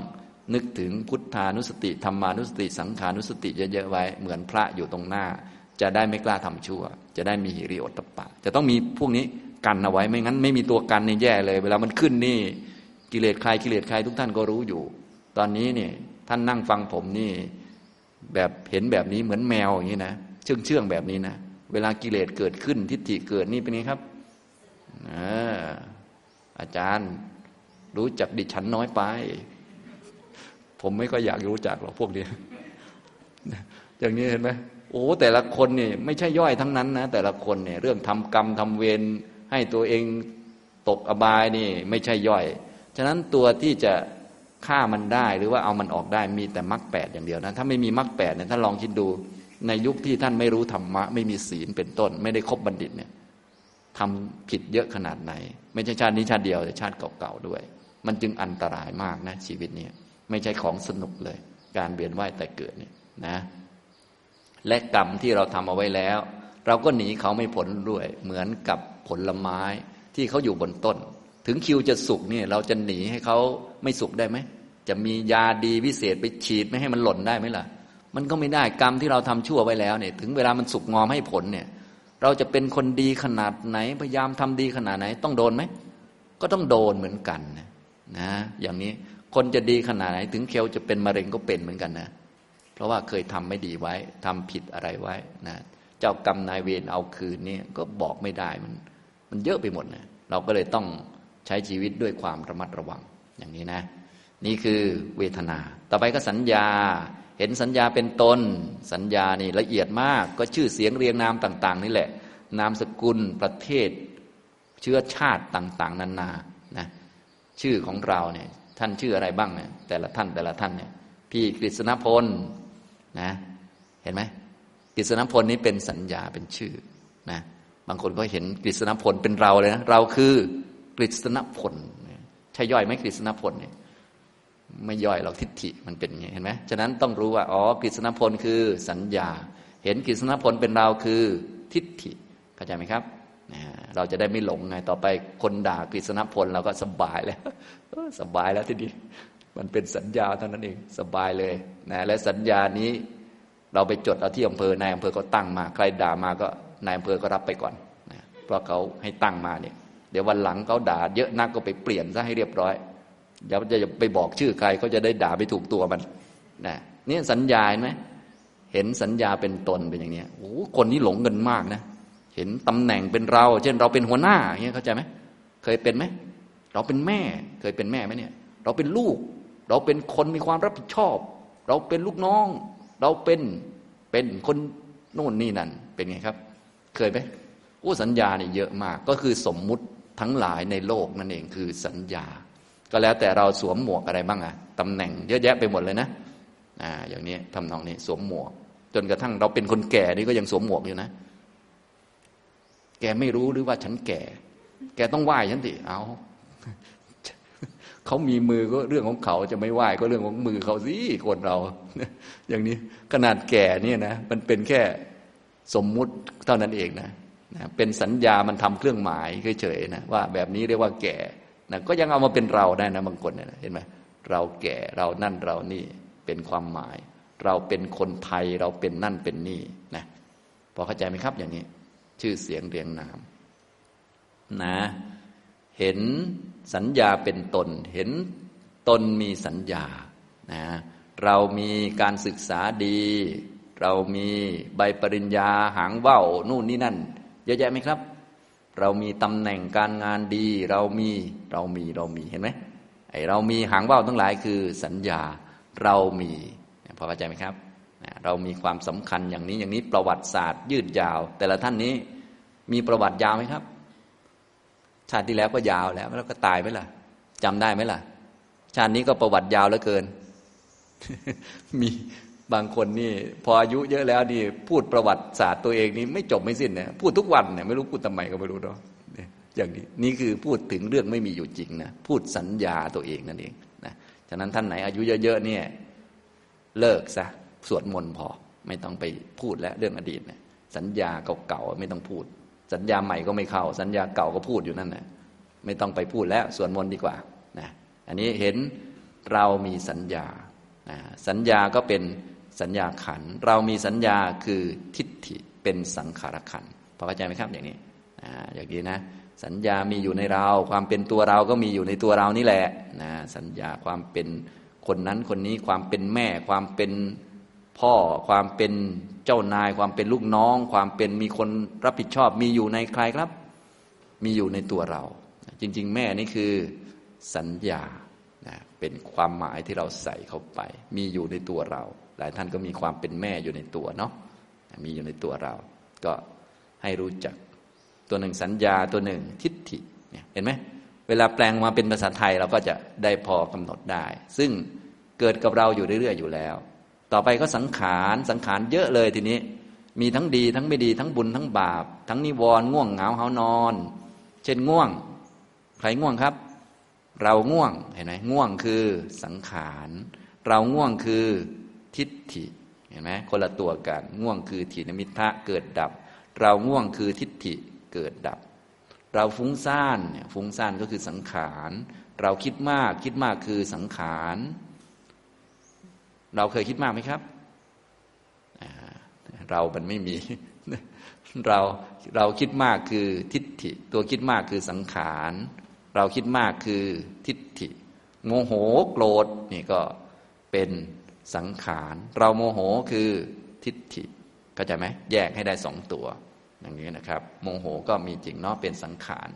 นึกถึงพุทธานุสติธรรมานุสติสังขานุสติเยอะๆไว้ เหมือนพระอยู่ตรงหน้า จะได้ไม่กล้าทำชั่ว จะได้มีหิริโอตตปะ จะต้องมีพวกนี้กันเอาไว้ไม่งั้น ไม่มีตัวกันนี่แย่เลย เวลามันขึ้นนี่ กิเลสใครกิเลสใครทุกท่านก็รู้อยู่ ตอนนี้นี่ท่านนั่งฟังผมนี่ แบบเห็นแบบนี้เหมือนแมวอย่างนี้นะเชื่องเชื่องแบบนี้นะเวลากิเลสเกิดขึ้นทิฏฐิเกิดนี่เป็นไงครับอาจารย์รู้จักดิฉันน้อยไป ผมไม่ก็อยากรู้จักหรอกพวกนี้อย่างนี้เห็นไหมโอ้แต่ละคนนี่ไม่ใช่ย่อยทั้งนั้นนะแต่ละคนเนี่ยเรื่องทำกรรมทำเวรให้ตัวเองตกอบายนี่ ไม่ใช่ย่อย ฉะนั้นตัวที่จะ ฆ่ามันได้หรือว่าเอามันออกได้มีแต่มรรคแปดอย่างเดียวนะถ้าไม่มีมรรคแปดเนี่ยท่านลองคิดดู ในยุคที่ท่านไม่รู้ธรรมะ ไม่มีศีลเป็นต้น ไม่ได้คบบัณฑิตเนี่ยทำผิดเยอะขนาดไหน ไม่ใช่ชาตินี้ชาติเดียวแต่ชาติเก่าๆด้วย มันจึงอันตรายมากนะ ชีวิตนี้ไม่ใช่ของสนุกเลย การเวียนว่ายแต่เกิดเนี่ยนะ และกรรมที่เราทำเอาไว้แล้ว เราก็หนีเขาไม่พ้นด้วย เหมือนกับผลไม้ที่เขาอยู่บนต้น ถึงคิวจะสุกเนี่ยเราจะหนีให้เขาไม่สุกได้ไหม จะมียาดีวิเศษไปฉีดไม่ให้มันหล่นได้ไหมล่ะ มันก็ไม่ได้กรรมที่เราทำชั่วไว้แล้วเนี่ย ถึงเวลามันสุกงอมให้ผลเนี่ย เราจะเป็นคนดีขนาดไหนพยายามทำดีขนาดไหน ต้องโดนไหมก็ต้องโดนเหมือนกันนะนะอย่างนี้คนจะดีขนาดไหน ถึงเคลจะเป็นมะเร็งก็เป็นเหมือนกันนะ เพราะว่าเคยทำไม่ดีไว้ทำผิดอะไรไว้นะเจ้ากรรมนายเวรเอาคืนนี่ก็บอกไม่ได้มัน มันเยอะไปหมดนะเราก็เลยต้อง ใช้ชีวิตด้วยความระมัดระวังอย่างนี้นะ นี่คือเวทนา ต่อไปก็สัญญา เห็นสัญญาเป็นตน สัญญานี่ละเอียดมากก็ชื่อเสียงเรียงนามต่าง ๆ นี่แหละ นามสกุลประเทศ เชื้อชาติต่าง ๆ นานานะชื่อของเราเนี่ยท่านชื่ออะไรบ้างเนี่ยแต่ละท่านแต่ละท่านเนี่ยพี่กฤษณพลนะเห็นไหมกฤษณพลนี้เป็นสัญญาเป็นชื่อนะบางคนก็เห็นกฤษณพลเป็นเราเลยนะเราคือ กฤษณพลใช่ย่อยไหมกฤษณพลเนี่ยไม่ย่อยเราทิฏฐิมันเป็นอย่างนี้เห็นไหมฉะนั้นต้องรู้ว่าอ๋อกฤษณพลคือสัญญา เห็นกฤษณพลเป็นเราคือทิฏฐิเข้าใจไหมครับเราจะได้ไม่หลงไงต่อไปคนด่ากฤษณพลเราก็สบายแล้วสบายแล้วทีนี้มันเป็นสัญญาเท่านั้นเองสบายเลยนะและสัญญานี้ เราไปจดเอาที่อำเภอนายอำเภอก็ตั้งมา ใครด่ามาก็นายอำเภอก็รับไปก่อนนะเพราะเขาให้ตั้งมาเนี่ย เดี๋ยววันหลังเขาด่าเยอะนักก็ไปเปลี่ยนซะให้เรียบร้อยอย่าจะไปบอกชื่อใครเขาจะได้ด่าไปถูกตัวมันนะนี่สัญญาไหมเห็นสัญญาเป็นตนเป็นอย่างนี้โอ้คนนี้หลงเงินมากนะ เห็นตำแหน่งเป็นเรา เช่นเราเป็นหัวหน้าเงี้ยเข้าใจไหมเคยเป็นไหมเราเป็นแม่เคยเป็นแม่ไหมเนี่ย เราเป็นลูก เราเป็นคนมีความรับผิดชอบ เราเป็นลูกน้อง เราเป็นเป็นคนโน่นนี่นั่นเป็นไงครับ เคยไหมโอ้สัญญาเนี่ยเยอะมาก ก็คือสมมุติ ทั้งหลายในโลกนั่นเองคือสัญญา ก็แล้วแต่เราสวมหมวกอะไรบ้างอะตำแหน่งเยอะแยะไปหมดเลยนะอ่าอย่างนี้ทำนองนี้สวมหมวก จนกระทั่งเราเป็นคนแก่นี่ก็ยังสวมหมวกอยู่นะ แกไม่รู้หรือว่าฉันแก่ แกต้องไหว้ฉันดิเอาเขามีมือก็เรื่องของเขาจะไม่ไหวก็เรื่องของมือเขาสิคนเรา อย่างนี้ขนาดแก่เนี่ยนะมันเป็นแค่สมมุติเท่านั้นเองนะ นะเป็นสัญญามันทำเครื่องหมายเฉยๆนะว่าแบบนี้เรียกว่าแก่นะก็ยังเอามาเป็นเราได้นะบางคนนะเห็นไหมเราแก่เรานั่นเรานี่เป็นความหมาย เราเป็นคนไทยเราเป็นนั่นเป็นนี่นะพอเข้าใจไหมครับอย่างนี้ ชื่อเสียงเรียงนามนะ เห็นสัญญาเป็นตน เห็นตนมีสัญญานะเรามีการศึกษาดี เรามีใบปริญญาหางว่าวนู่นนี่นั่น เยอะแยะไหมครับ เรามีตำแหน่งการงานดี เรามีเรามีเรามีเห็นไหมไอเรามีหางว่าวทั้งหลายคือสัญญาเรามีพอเข้าใจไหมครับ เรามีความสำคัญอย่างนี้อย่างนี้ประวัติศาสตร์ ยืดยาว แต่ละท่านนี้มีประวัติยาวไหมครับ ชาติที่แล้วก็ยาวแล้วแล้วก็ตายไหมล่ะจำได้ไหมล่ะ ชาตินี้ก็ประวัติยาวเหลือเกิน มี บางคนนี่พออายุเยอะแล้วนี่พูดประวัติศาสตร์ตัวเองนี่ไม่จบไม่สิ้นเนี่ยพูดทุกวันเนี่ยไม่รู้พูดทำไมก็ไม่รู้เนาะอย่างนี้นี่คือพูดถึงเรื่องไม่มีอยู่จริงนะพูดสัญญาตัวเองนั่นเองนะฉะนั้นท่านไหนอายุเยอะๆเนี่ยเลิกซะสวดมนต์พอไม่ต้องไปพูดแล้วเรื่องอดีตเนี่ยสัญญาเก่าๆไม่ต้องพูด สัญญาใหม่ก็ไม่เข้า สัญญาเก่าก็พูดอยู่นั่นแหละไม่ต้องไปพูดแล้วสวดมนต์ดีกว่านะอันนี้เห็นเรามีสัญญาสัญญาก็เป็น สัญญาขัน เรามีสัญญาคือทิฏฐิเป็นสังขารขันพอเข้าใจไหมครับอย่างนี้อย่างนี้นะ สัญญามีอยู่ในเรา ความเป็นตัวเราก็มีอยู่ในตัวเรานี่แหละนะสัญญาความเป็นคนนั้นคนนี้ความเป็นแม่ ความเป็นพ่อ ความเป็นเจ้านาย ความเป็นลูกน้อง ความเป็นมีคนรับผิดชอบ มีอยู่ในใครครับ มีอยู่ในตัวเรา จริง ๆ แม่นี่คือสัญญานะเป็นความหมายที่เราใส่เข้าไป มีอยู่ในตัวเรา หลายท่านก็มีความเป็นแม่อยู่ในตัวเนาะมีอยู่ในตัวเรา ก็ให้รู้จัก ตัวหนึ่งสัญญาตัวหนึ่งทิฏฐิเนี่ยเห็นไหมเวลาแปลงมาเป็นภาษาไทยเราก็จะได้พอกำหนดได้ ซึ่งเกิดกับเราอยู่เรื่อยๆอยู่แล้ว ต่อไปก็สังขารสังขารเยอะเลยทีนี้ มีทั้งดีทั้งไม่ดีทั้งบุญทั้งบาป ทั้งนิวรณ์ง่วงเหงาเหานอน เช่นง่วง ใครง่วงครับ เราง่วงเห็นไหมง่วงคือสังขาร เราง่วงคือ ทิฏฐิเห็นไหมคนละตัวกัน ง่วงคือถีนมิทะเกิดดับ เราง่วงคือทิฏฐิเกิดดับ เราฟุ้งซ่านเนี่ยฟุ้งซ่านก็คือสังขาร เราคิดมากคิดมากคือสังขาร เราเคยคิดมากไหมครับ เรามันไม่มีเราเราคิดมากคือทิฏฐิ ตัวคิดมากคือสังขาร เราคิดมากคือทิฏฐิโมโหโกรธนี่ก็เป็น สังขาร เราโมโหคือทิฏฐิเข้าใจไหมแยกให้ได้สองตัวอย่างนี้นะครับ โมโหก็มีจริงเนาะเป็นสังขาร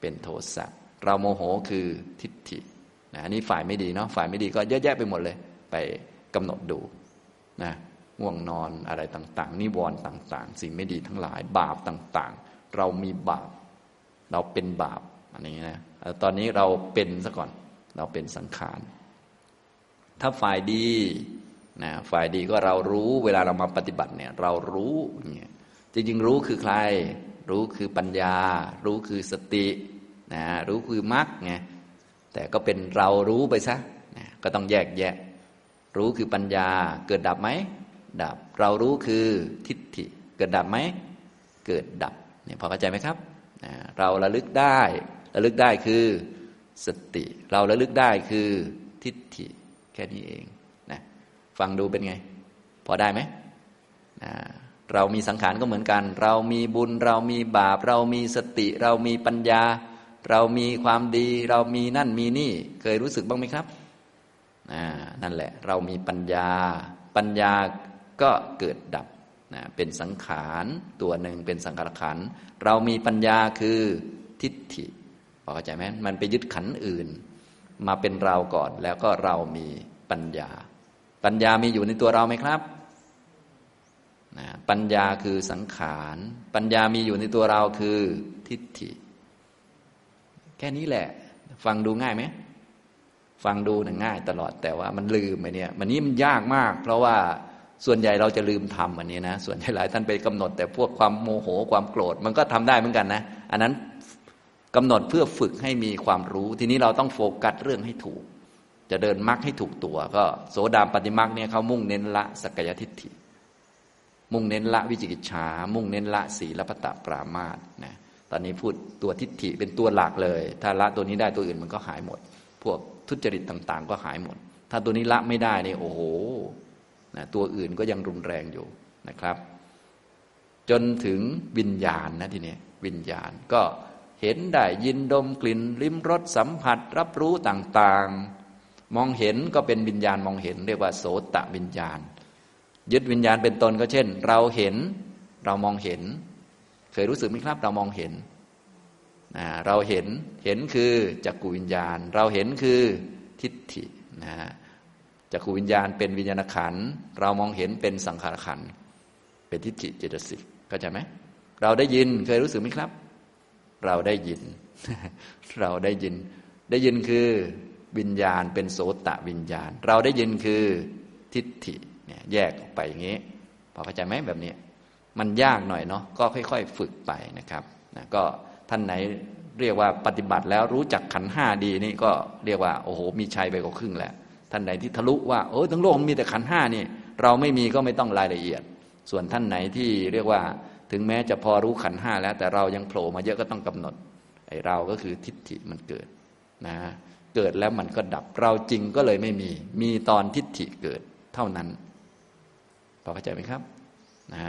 เป็นโทสะเราโมโหคือทิฏฐินะอันนี้ฝ่ายไม่ดีเนาะฝ่ายไม่ดีก็เยอะแยะไปหมดเลย ไปกำหนดดูนะง่วงนอนอะไรต่าง ๆ นิวรณ์ต่าง ๆ สิ่งไม่ดีทั้งหลายบาปต่างๆ เรามีบาป เราเป็นบาปอันนี้นะตอนนี้เราเป็นซะก่อนเราเป็นสังขาร ถ้าฝ่ายดีนะฝ่ายดีก็เรารู้เวลาเรามาปฏิบัติเนี่ยเรารู้เนี่ยจริงๆรู้คือใคร รู้คือปัญญา รู้คือสตินะรู้คือมรรคไงแต่ก็เป็นเรารู้ไปซะนะก็ต้องแยกแยะ รู้คือปัญญาเกิดดับไหมดับ เรารู้คือทิฏฐิเกิดดับไหมเกิดดับเนี่ยพอเข้าใจไหมครับนะเราระลึกได้ ระลึกได้คือสติ เราระลึกได้คือทิฏฐิ แค่นี้เองนะฟังดูเป็นไง พอได้ไหมนะเรามีสังขารก็เหมือนกัน เรามีบุญ เรามีบาป เรามีสติ เรามีปัญญา เรามีความดี เรามีนั่นมีนี่ เคยรู้สึกบ้างไหมครับอ่านั่นแหละ เรามีปัญญา ปัญญาก็เกิดดับนะเป็นสังขารตัวหนึ่งเป็นสังขารขัน เรามีปัญญาคือทิฏฐิพอเข้าใจไหมมันไปยึดขันอื่น มาเป็นเราก่อน แล้วก็เรามีปัญญา ปัญญามีอยู่ในตัวเราไหมครับนะปัญญาคือสังขาร ปัญญามีอยู่ในตัวเราคือทิฏฐิ แค่นี้แหละ ฟังดูง่ายไหมฟังดูนะง่ายตลอดแต่ว่ามันลืมไปเนี่ยมันนี้มันยากมาก เพราะว่าส่วนใหญ่เราจะลืมทำอันนี้นะส่วนใหญ่หลายท่านไปกำหนด แต่พวกความโมโหความโกรธมันก็ทำได้เหมือนกันนะ อันนั้น กำหนดเพื่อฝึกให้มีความรู้ ทีนี้เราต้องโฟกัสเรื่องให้ถูก จะเดินมรรคให้ถูกตัว ก็โสดาปฏิมรรคเนี่ยเขามุ่งเน้นละสักยทิฏฐิ มุ่งเน้นละวิจิกิจฉา มุ่งเน้นละศีลพัตตปรามาสนะตอนนี้พูดตัวทิฏฐิเป็นตัวหลักเลย ถ้าละตัวนี้ได้ตัวอื่นมันก็หายหมด พวกทุจริตต่าง ๆ ก็หายหมด ถ้าตัวนี้ละไม่ได้นี่โอ้โหนะตัวอื่นก็ยังรุนแรงอยู่นะครับ จนถึงวิญญาณนะทีนี้วิญญาณก็ ห็นได้ยินดมกลิ่น ลิ้มรสสัมผัสรับรู้ต่างๆ มองเห็นก็เป็นวิญญาณมองเห็น เรียกว่าโสตะวิญญาณ ยึดวิญญาณเป็นตนก็เช่น เราเห็นเรามองเห็น เคยรู้สึกไหมครับ เรามองเห็นเราเห็นเห็นคือจักกุวิญญาณ เราเห็นคือทิฏฐินะจักขูวิญญาณเป็นวิญญาณขันเรามองเห็นเป็นสังขารขันเป็นทิฏฐิเจตสิกเข้าใจไหมเราได้ยินเคยรู้สึกไหมครับ เราได้ยิน เราได้ยิน ได้ยินคือวิญญาณเป็นโสตะวิญญาณ เราได้ยินคือทิฏฐิเนี่ยแยกออกไปอย่างนี้พอเข้าใจไหมแบบนี้ มันยากหน่อยเนาะก็ค่อย ๆ ฝึกไปนะครับนะก็ท่านไหนเรียกว่าปฏิบัติแล้วรู้จักขันห้าดีนี่ก็เรียกว่าโอ้โหมีชัยไปกว่าครึ่งแล้วท่านไหนที่ทะลุว่าโอ้ทั้งโลกมีแต่ขันห้านี่ เราไม่มีก็ไม่ต้องรายละเอียด ส่วนท่านไหนที่เรียกว่า ถึงแม้จะพอรู้ขันห้าแล้ว แต่เรายังโผล่มาเยอะก็ต้องกำหนดไอ้เราก็คือทิฏฐิมันเกิดนะเกิดแล้วมันก็ดับเราจริงก็เลยไม่มี มีตอนทิฏฐิเกิดเท่านั้นพอเข้าใจไหมครับนะ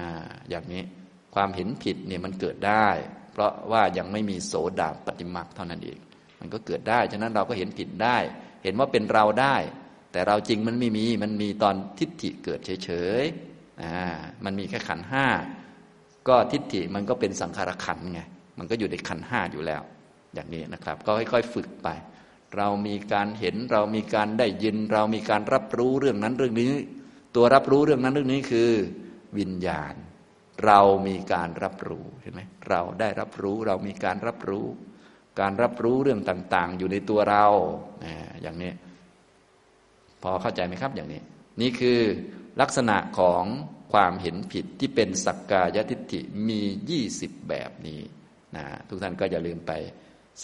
อย่างนี้ความเห็นผิดเนี่ยมันเกิดได้ เพราะว่ายังไม่มีโสดาปฏิมาเท่านั้นเอง มันก็เกิดได้ฉะนั้นเราก็เห็นผิดได้ เห็นว่าเป็นเราได้ แต่เราจริงมันไม่มีมันมีตอนทิฏฐิเกิดเฉยๆอ่ามันมีแค่ขันห้า ก็ทิฏฐิมันก็เป็นสังขารขันไงมันก็อยู่ในขันห้าอยู่แล้ว อย่างนี้นะครับ ก็ค่อยๆฝึกไป เรามีการเห็นเรามีการได้ยิน เรามีการรับรู้เรื่องนั้นเรื่องนี้ ตัวรับรู้เรื่องนั้นเรื่องนี้คือวิญญาณ เรามีการรับรู้เห็นไหมเราได้รับรู้เรามีการรับรู้ การรับรู้เรื่องต่าง ๆ อยู่ในตัวเราอย่างนี้ พอเข้าใจไหมครับอย่างนี้ นี่คือลักษณะของ ความเห็นผิดที่เป็นสักกายทิฏฐิมียี่สิบแบบนี้นะทุกท่านก็อย่าลืมไป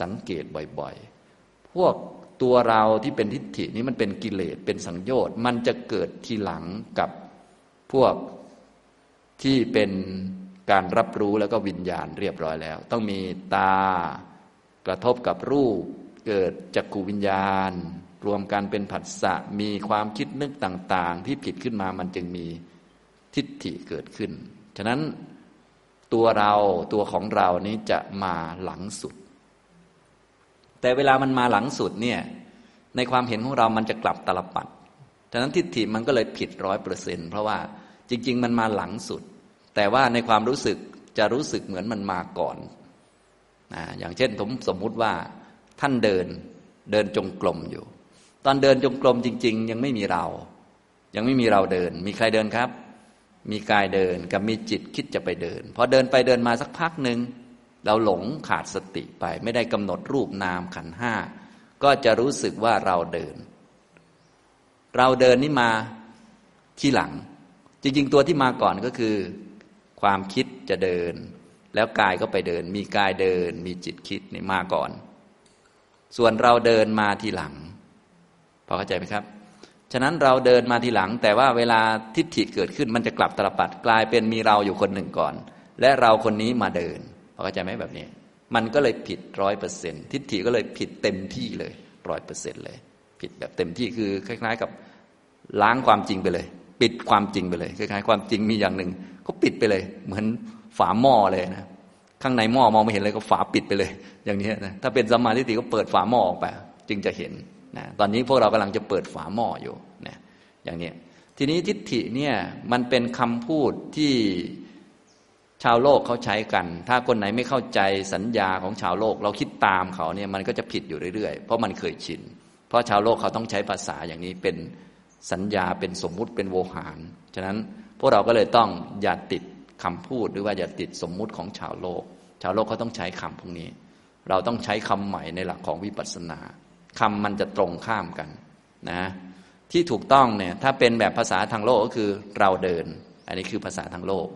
สังเกตบ่อยๆ พวกตัวเราที่เป็นทิฏฐินี้มันเป็นกิเลสเป็นสังโยชน์มันจะเกิดทีหลังกับพวกที่เป็นการรับรู้แล้วก็วิญญาณเรียบร้อยแล้ว ต้องมีตากระทบกับรูป เกิดจักขูวิญญาณ รวมกันเป็นผัสสะมีความคิดนึกต่าง ๆ ที่ผิดขึ้นมามันจึงมี ทิฏฐิเกิดขึ้น ฉะนั้นตัวเราตัวของเรานี้จะมาหลังสุด แต่เวลามันมาหลังสุดเนี่ยในความเห็นของเรามันจะกลับตลปัด ฉะนั้นทิฏฐิมันก็เลยผิดร้อยเปอร์เซ็นเพราะว่าจริง ๆ มันมาหลังสุด แต่ว่าในความรู้สึกจะรู้สึกเหมือนมันมาก่อนนะอย่างเช่นผมสมมุติว่าท่านเดินเดินจงกรมอยู่ ตอนเดินจงกรมจริง ๆ ยังไม่มีเรา ยังไม่มีเราเดิน มีใครเดินครับ มีกายเดินกับมีจิตคิดจะไปเดิน พอเดินไปเดินมาสักพักหนึ่งเราหลงขาดสติไป ไม่ได้กำหนดรูปนามขันห้าก็จะรู้สึกว่าเราเดิน เราเดินนี่มาที่หลัง จริงๆตัวที่มาก่อนก็คือ ความคิดจะเดิน แล้วกายก็ไปเดิน มีกายเดิน มีจิตคิดนี่มาก่อน ส่วนเราเดินมาทีหลังพอเข้าใจไหมครับ ฉะนั้นเราเดินมาทีหลัง แต่ว่าเวลาทิฏฐิเกิดขึ้นมันจะกลับตลปัดกลายเป็นมีเราอยู่คนหนึ่งก่อน และเราคนนี้มาเดินเข้าใจไหมแบบนี้ มันก็เลยผิดร้อยเปอร์เซ็นทิฏฐิก็เลยผิดเต็มที่เลยร้อยเปอร์เซ็นเลย ผิดแบบเต็มที่คือคล้ายๆกับล้างความจริงไปเลย ปิดความจริงไปเลยคล้ายๆความจริงมีอย่างหนึ่งก็ปิดไปเลย เหมือนฝาหม้อเลยนะข้างในหม้อมองไม่เห็นเลยก็ฝาปิดไปเลย อย่างนี้นะถ้าเป็นสมาธิฏฐิก็เปิดฝาหม้อออกไป จึงจะเห็น นะตอนนี้พวกเรากำลังจะเปิดฝาหม้ออยู่นะอย่างนี้ทีนี้ทิฏฐิเนี่ยมันเป็นคำพูดที่ชาวโลกเขาใช้กัน ถ้าคนไหนไม่เข้าใจสัญญาของชาวโลก เราคิดตามเขาเนี่ยมันก็จะผิดอยู่เรื่อยๆ เพราะมันเคยชิน เพราะชาวโลกเขาต้องใช้ภาษาอย่างนี้เป็นสัญญาเป็นสมมุติเป็นโวหาร ฉะนั้นพวกเราก็เลยต้องอย่าติดคำพูดหรือว่าอย่าติดสมมุติของชาวโลก ชาวโลกเขาต้องใช้คำพวกนี้ เราต้องใช้คำใหม่ในหลักของวิปัสสนา คำมันจะตรงข้ามกันนะที่ถูกต้องเนี่ยถ้าเป็นแบบภาษาทางโลกก็คือเราเดิน อันนี้คือภาษาทางโลก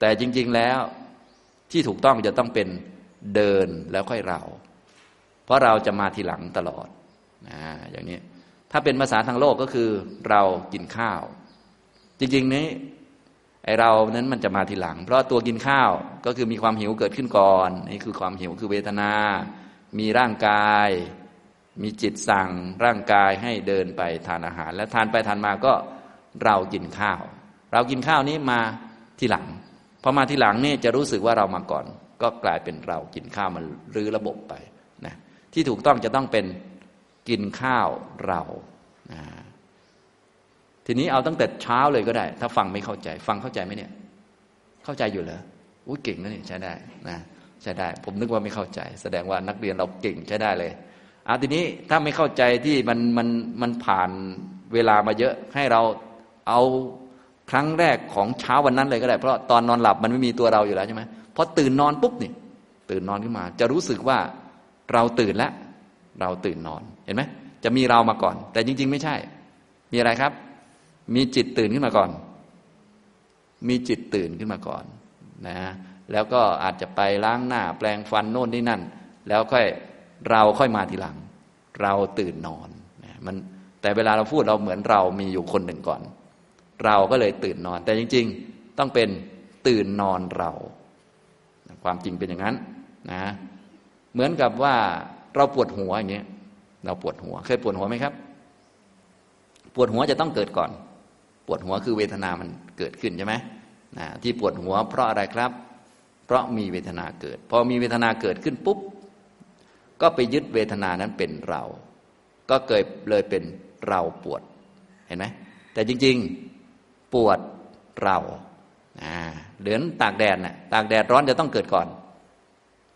แต่จริง ๆแล้วที่ถูกต้องจะต้องเป็นเดินแล้วค่อยเรา เพราะเราจะมาทีหลังตลอดนะอย่างนี้ถ้าเป็นภาษาทางโลกก็คือเรากินข้าว จริง ๆ นี้ไอเรานั้นมันจะมาทีหลัง เพราะตัวกินข้าวก็คือมีความหิวเกิดขึ้นก่อน นี่คือความหิวคือเวทนา มีร่างกาย มีจิตสั่งร่างกายให้เดินไปทานอาหาร และทานไปทานมาก็เรากินข้าว เรากินข้าวนี้มาทีหลังพอมาทีหลังนี่จะรู้สึกว่าเรามาก่อน ก็กลายเป็นเรากินข้าวมันรื้อระบบไปนะที่ถูกต้องจะต้องเป็นกินข้าวเรานะทีนี้เอาตั้งแต่เช้าเลยก็ได้ ถ้าฟังไม่เข้าใจ ฟังเข้าใจไหมเนี่ย เข้าใจอยู่เหรออุ้ยเก่งนะนี่ใช้ได้นะใช้ได้ ผมนึกว่าไม่เข้าใจ แสดงว่านักเรียนเราเก่งใช้ได้เลย อาทีนี้ถ้าไม่เข้าใจที่มันมันมันผ่านเวลามาเยอะให้เราเอาครั้งแรกของเช้าวันนั้นเลยก็ได้ เพราะตอนนอนหลับมันไม่มีตัวเราอยู่แล้วใช่ไหมพอตื่นนอนปุ๊บนี่ตื่นนอนขึ้นมา จะรู้สึกว่าเราตื่นแล้ว เราตื่นนอนเห็นไหมจะมีเรามาก่อน แต่จริง ๆ ไม่ใช่ มีอะไรครับ มีจิตตื่นขึ้นมาก่อน มีจิตตื่นขึ้นมาก่อนนะแล้วก็อาจจะไปล้างหน้าแปลงฟันโน่นนี่นั่น แล้วค่อย เราค่อยมาทีหลัง เราตื่นนอนมันแต่เวลาเราพูดเราเหมือนเรามีอยู่คนหนึ่งก่อน เราก็เลยตื่นนอน แต่จริง ๆ ต้องเป็นตื่นนอนเรา ความจริงเป็นอย่างนั้นนะเหมือนกับว่าเราปวดหัวอย่างเงี้ยเราปวดหัว เคยปวดหัวไหมครับ ปวดหัวจะต้องเกิดก่อน ปวดหัวคือเวทนามันเกิดขึ้นใช่ไหมนะที่ปวดหัวเพราะอะไรครับ เพราะมีเวทนาเกิด พอมีเวทนาเกิดขึ้นปุ๊บ ก็ไปยึดเวทนานั้นเป็นเรา ก็เกิดเลยเป็นเราปวดเห็นไหมแต่จริงๆปวดเราเหลือนตากแดดนะ่ะตากแดดร้อนจะต้องเกิดก่อน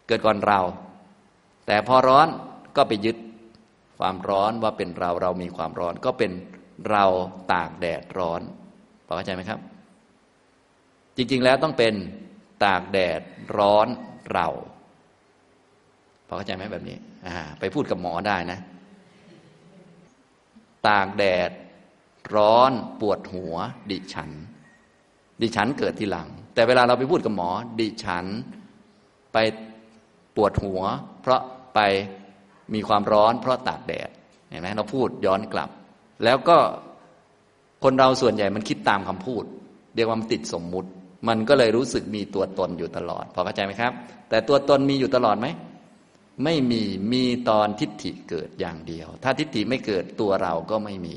เกิดก่อนเรา แต่พอร้อนก็ไปยึดความร้อนว่าเป็นเราเรามีความร้อน ก็เป็นเราตากแดดร้อนพอเข้าใจไหมครับ จริงๆแล้วต้องเป็นตากแดดร้อนเรา พอเข้าใจไหมแบบนี้ไปพูดกับหมอได้นะ ตากแดด ร้อนปวดหัว ดิฉัน ดิฉันเกิดทีหลัง แต่เวลาเราไปพูดกับหมอ ดิฉันไปปวดหัว เพราะไปมีความร้อน เพราะตากแดดเห็นไหมเราพูดย้อนกลับ แล้วก็คนเราส่วนใหญ่มันคิดตามคำพูด เรียกว่ามันติดสมมุติ มันก็เลยรู้สึกมีตัวตนอยู่ตลอด พอเข้าใจไหมครับ แต่ตัวตนมีอยู่ตลอดไหม ไม่มีมีตอนทิฏฐิเกิดอย่างเดียว ถ้าทิฏฐิไม่เกิดตัวเราก็ไม่มี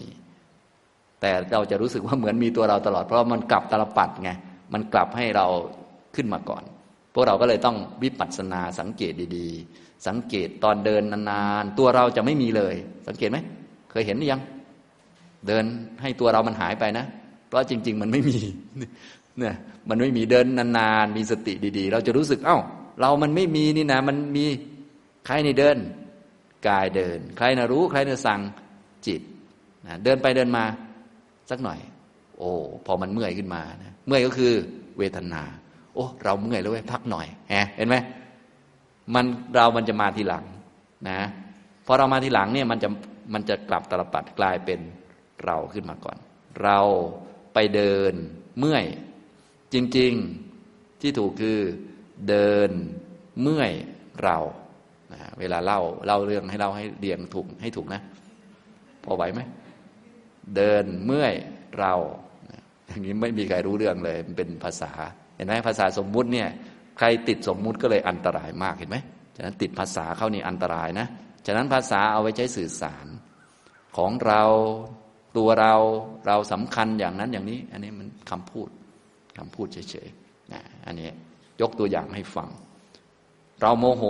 แต่เราจะรู้สึกว่าเหมือนมีตัวเราตลอดเพราะมันกลับตลปัดไงมันกลับให้เราขึ้นมาก่อน พวกเราก็เลยต้องวิปัสสนาสังเกตดีๆ สังเกตตอนเดินนานๆตัวเราจะไม่มีเลย สังเกตไหมเคยเห็นหรือยัง เดินให้ตัวเรามันหายไปนะ เพราะจริง ๆ มันไม่มีเนี่ยมันไม่มีเดินนานๆมีสติดีๆ เราจะรู้สึกเอ้า เรามันไม่มีนี่นะมันมี ใครในเดิน กายเดิน ใครนะรู้ ใครนะสั่งจิตนะเดินไปเดินมาสักหน่อย โอ้พอมันเมื่อยขึ้นมานะเมื่อยก็คือเวทนา โอ้เราเมื่อยแล้วเว้ยพักหน่อยเห็นไหมมันเรามันจะมาทีหลังนะพอเรามาทีหลังเนี่ยมันจะมันจะกลับตลปัดกลายเป็นเราขึ้นมาก่อน เราไปเดินเมื่อย จริง ๆที่ถูกคือเดินเมื่อยเรา นะเวลาเล่าเล่าเรื่องให้เราให้เรียงถูกให้ถูกนะ พอไหวไหมเดินเมื่อยเราอย่างนี้ไม่มีใครรู้เรื่องเลยมันเป็นภาษา เห็นไหมภาษาสมมุติเนี่ย ใครติดสมมุติก็เลยอันตรายมากเห็นไหมฉะนั้นติดภาษาเข้านี่อันตรายนะฉะนั้นภาษาเอาไว้ใช้สื่อสารของเราตัวเราเราสำคัญอย่างนั้นอย่างนี้ อันนี้มันคำพูดคำพูดเฉยๆนะอันนี้ยกตัวอย่างให้ฟัง เราโมโห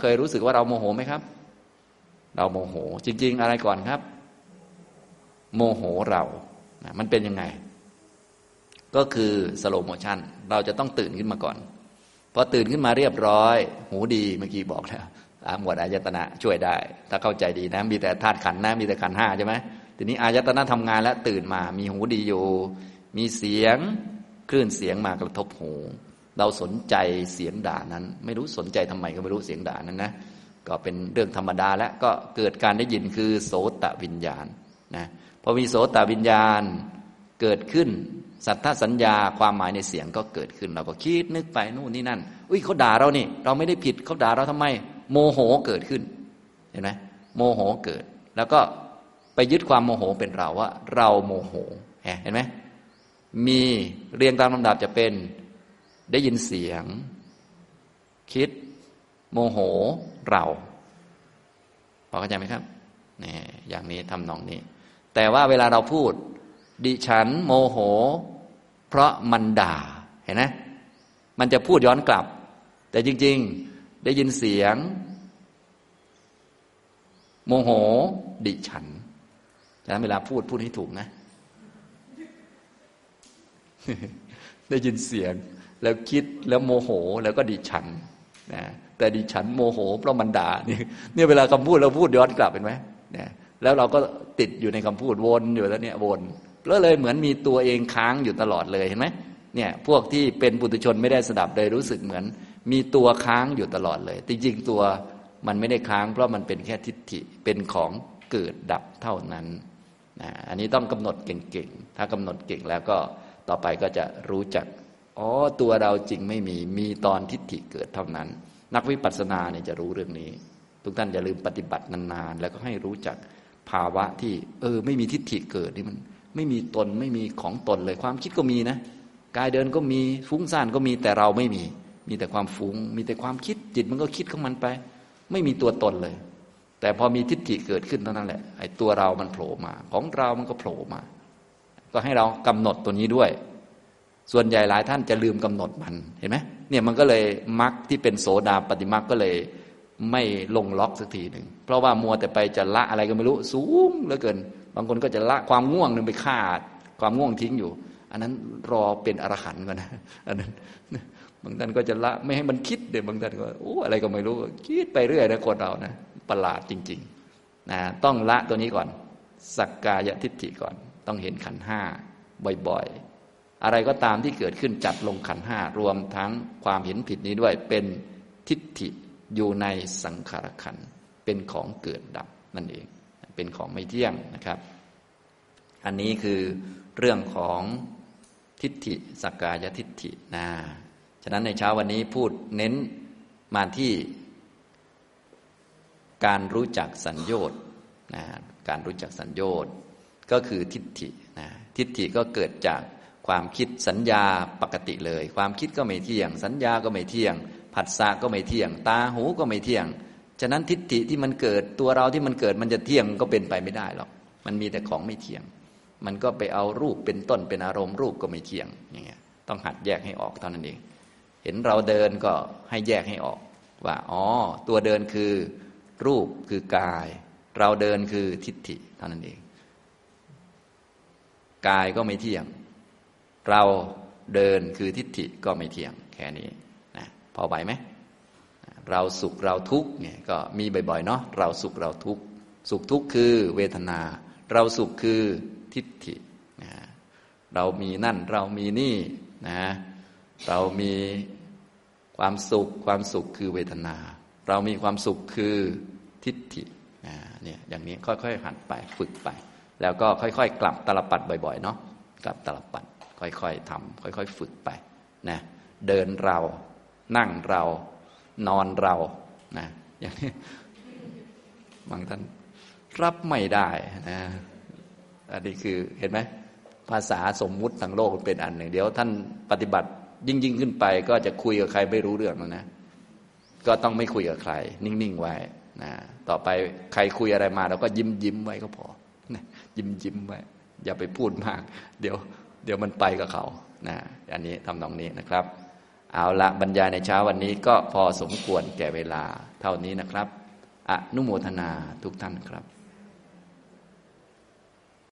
เคยรู้สึกว่าเราโมโหไหมครับ เราโมโห จริง ๆ อะไรก่อนครับ โมโหเรานะมันเป็นยังไง ก็คือ slow motion เราจะต้องตื่นขึ้นมาก่อนพอตื่นขึ้นมาเรียบร้อย หูดีเมื่อกี้บอกแล้วหมวดอายตนะช่วยได้ ถ้าเข้าใจดีนะ มีแต่ธาตุขันธ์นะมีแต่ขันธ์ห้าใช่ไหมทีนี้อายตนะทำงานแล้วตื่นมา มีหูดีอยู่ มีเสียงคลื่นเสียงมากระทบหู เราสนใจเสียงด่านั้น ไม่รู้สนใจทำไมก็ไม่รู้เสียงด่านั้นนะก็เป็นเรื่องธรรมดาแล้วก็เกิดการได้ยินคือโสตวิญญาณนะพอมีโสตวิญญาณเกิดขึ้น สัทธสัญญาความหมายในเสียงก็เกิดขึ้น เราก็คิดนึกไปนู่นนี่นั่น อุ้ยเขาด่าเรานี่ เราไม่ได้ผิดเขาด่าเราทำไม โมโหเกิดขึ้นเห็นไหมโมโหเกิด แล้วก็ไปยึดความโมโหเป็นเราว่า เราโมโหเห็นไหมมีเรียงตามลำดับจะเป็น ได้ยินเสียง คิด โมโหเราพอเข้าใจไหมครับนี่อย่างนี้ทำนองนี้ แต่ว่าเวลาเราพูด ดิฉันโมโห เพราะมันด่าเห็นไหมมันจะพูดย้อนกลับ แต่จริง ๆ ได้ยินเสียง โมโห ดิฉันฉะนั้นเวลาพูดพูดให้ถูกนะ ได้ยินเสียง แล้วคิดแล้วโมโหแล้วก็ดิฉันนะแต่ดิฉันโมโหเพราะมันด่านี่เนี่ยเวลาคำพูดเราพูดย้อนกลับเห็นไหมเนี่ยแล้วเราก็ติดอยู่ในคำพูดวนอยู่แล้วเนี่ยวนแล้วเลยเหมือนมีตัวเองค้างอยู่ตลอดเลยเห็นไหมเนี่ยพวกที่เป็นปุถุชนไม่ได้สดับเลยรู้สึกเหมือน มีตัวค้างอยู่ตลอดเลย จริงๆตัวมันไม่ได้ค้าง เพราะมันเป็นแค่ทิฏฐิเป็นของเกิดดับเท่านั้นนะอันนี้ต้องกำหนดเก่งๆ ถ้ากำหนดเก่งแล้วก็ต่อไปก็จะรู้จัก อ๋อตัวเราจริงไม่มีมีตอนทิฏฐิเกิดเท่านั้น นักวิปัสสนาเนี่ยจะรู้เรื่องนี้ ทุกท่านอย่าลืมปฏิบัตินานๆ แล้วก็ให้รู้จักภาวะที่ เออ ไม่มีทิฏฐิเกิดนี่มัน ไม่มีตนไม่มีของตนเลยความคิดก็มีนะกายเดินก็มีฟุ้งซ่านก็มีแต่เราไม่มี มีแต่ความฟุง้ง มีแต่ความคิดจิตมันก็คิดของมันไป ไม่มีตัวตนเลย แต่พอมีทิฏฐิเกิดขึ้นเท่านั้นแหละไอ้ตัวเรามันโผล่มา ของเรามันก็โผล่มา ก็ให้เรากำหนดตัวนี้ด้วย ส่วนใหญ่หลายท่านจะลืมกำหนดมันเห็นไหมเนี่ยมันก็เลยมรรคที่เป็นโสดาปฏิมรรคก็เลยไม่ลงล็อกสักทีหนึ่งเพราะว่ามัวแต่ไปจะละอะไรก็ไม่รู้สูงเหลือเกิน บางคนก็จะละความง่วงนึงไปฆ่าความง่วงทิ้งอยู่ อันนั้นรอเป็นอรหันต์ก่อนนะอันนั้นบางท่านก็จะละไม่ให้มันคิดเดี๋ยวบางท่านก็โอ้อะไรก็ไม่รู้ คิดไปเรื่อยนะคนเรานะประหลาดจริงๆนะต้องละตัวนี้ก่อน สักกายทิฏฐิก่อน ต้องเห็นขันห้าบ่อยๆ อะไรก็ตามที่เกิดขึ้นจัดลงขันห้ารวมทั้งความเห็นผิดนี้ด้วยเป็นทิฏฐิอยู่ในสังขารขันเป็นของเกิดดับนั่นเอง เป็นของไม่เที่ยงนะครับ อันนี้คือเรื่องของทิฏฐิสกกายทิฏฐินะฉะนั้นในเช้าวันนี้พูดเน้นมาที่การรู้จักสัญญชน์นะการรู้จักสัญญชน์ก็คือทิฏฐินะทิฏฐิก็เกิดจาก ความคิดสัญญาปกติเลย ความคิดก็ไม่เที่ยง สัญญาก็ไม่เที่ยง ผัสสะก็ไม่เที่ยง ตาหูก็ไม่เที่ยง ฉะนั้นทิฏฐิที่มันเกิดตัวเราที่มันเกิดมันจะเที่ยงก็เป็นไปไม่ได้หรอกมันมีแต่ของไม่เที่ยง มันก็ไปเอารูปเป็นต้นเป็นอารมณ์รูปก็ไม่เที่ยงอย่างเงี้ยต้องหัดแยกให้ออกเท่านั้นเอง เห็นเราเดินก็ให้แยกให้ออกว่าอ๋อตัวเดินคือรูปคือกาย เราเดินคือทิฏฐิเท่านั้นเอง กายก็ไม่เที่ยง เราเดินคือทิฏฐิก็ไม่เที่ยงแค่นี้พอไหวไหมเราสุขเราทุกข์เนี่ยก็มีบ่อยๆเนาะเราสุขเราทุกข์สุขทุกข์คือเวทนา เราสุขคือทิฏฐินะเรามีนั่นเรามีนี่นะเรามีความสุขความสุขคือเวทนา เรามีความสุขคือทิฏฐินะเนี่ยอย่างนี้ค่อยๆหัดไปฝึกไป แล้วก็ค่อย ๆ กลับตลปัดบ่อยๆเนาะกลับตลปัด ค่อยๆทำค่อยๆ ฝึกไปนะเดินเรานั่งเรานอนเรานะอย่างนี้บางท่านรับไม่ได้นะอันนี้คือเห็นไหมภาษาสมมุติทางโลกเป็นอันหนึ่ง เดี๋ยวท่านปฏิบัติยิ่งยิ่งขึ้นไป ก็จะคุยกับใครไม่รู้เรื่องแล้วนะ ก็ต้องไม่คุยกับใคร นิ่งๆไว้นะต่อไปใครคุยอะไรมาเราก็ยิ้มยิ้มไว้ก็พอนะยิ้มยิ้มไว้อย่าไปพูดมาก เดี๋ยว เดี๋ยวมันไปกับเขานะอันนี้ทำนองนี้นะครับ เอาละบรรยายในเช้าวันนี้ก็พอสมควรแก่เวลาเท่านี้นะครับ อนุโมทนาทุกท่านครับ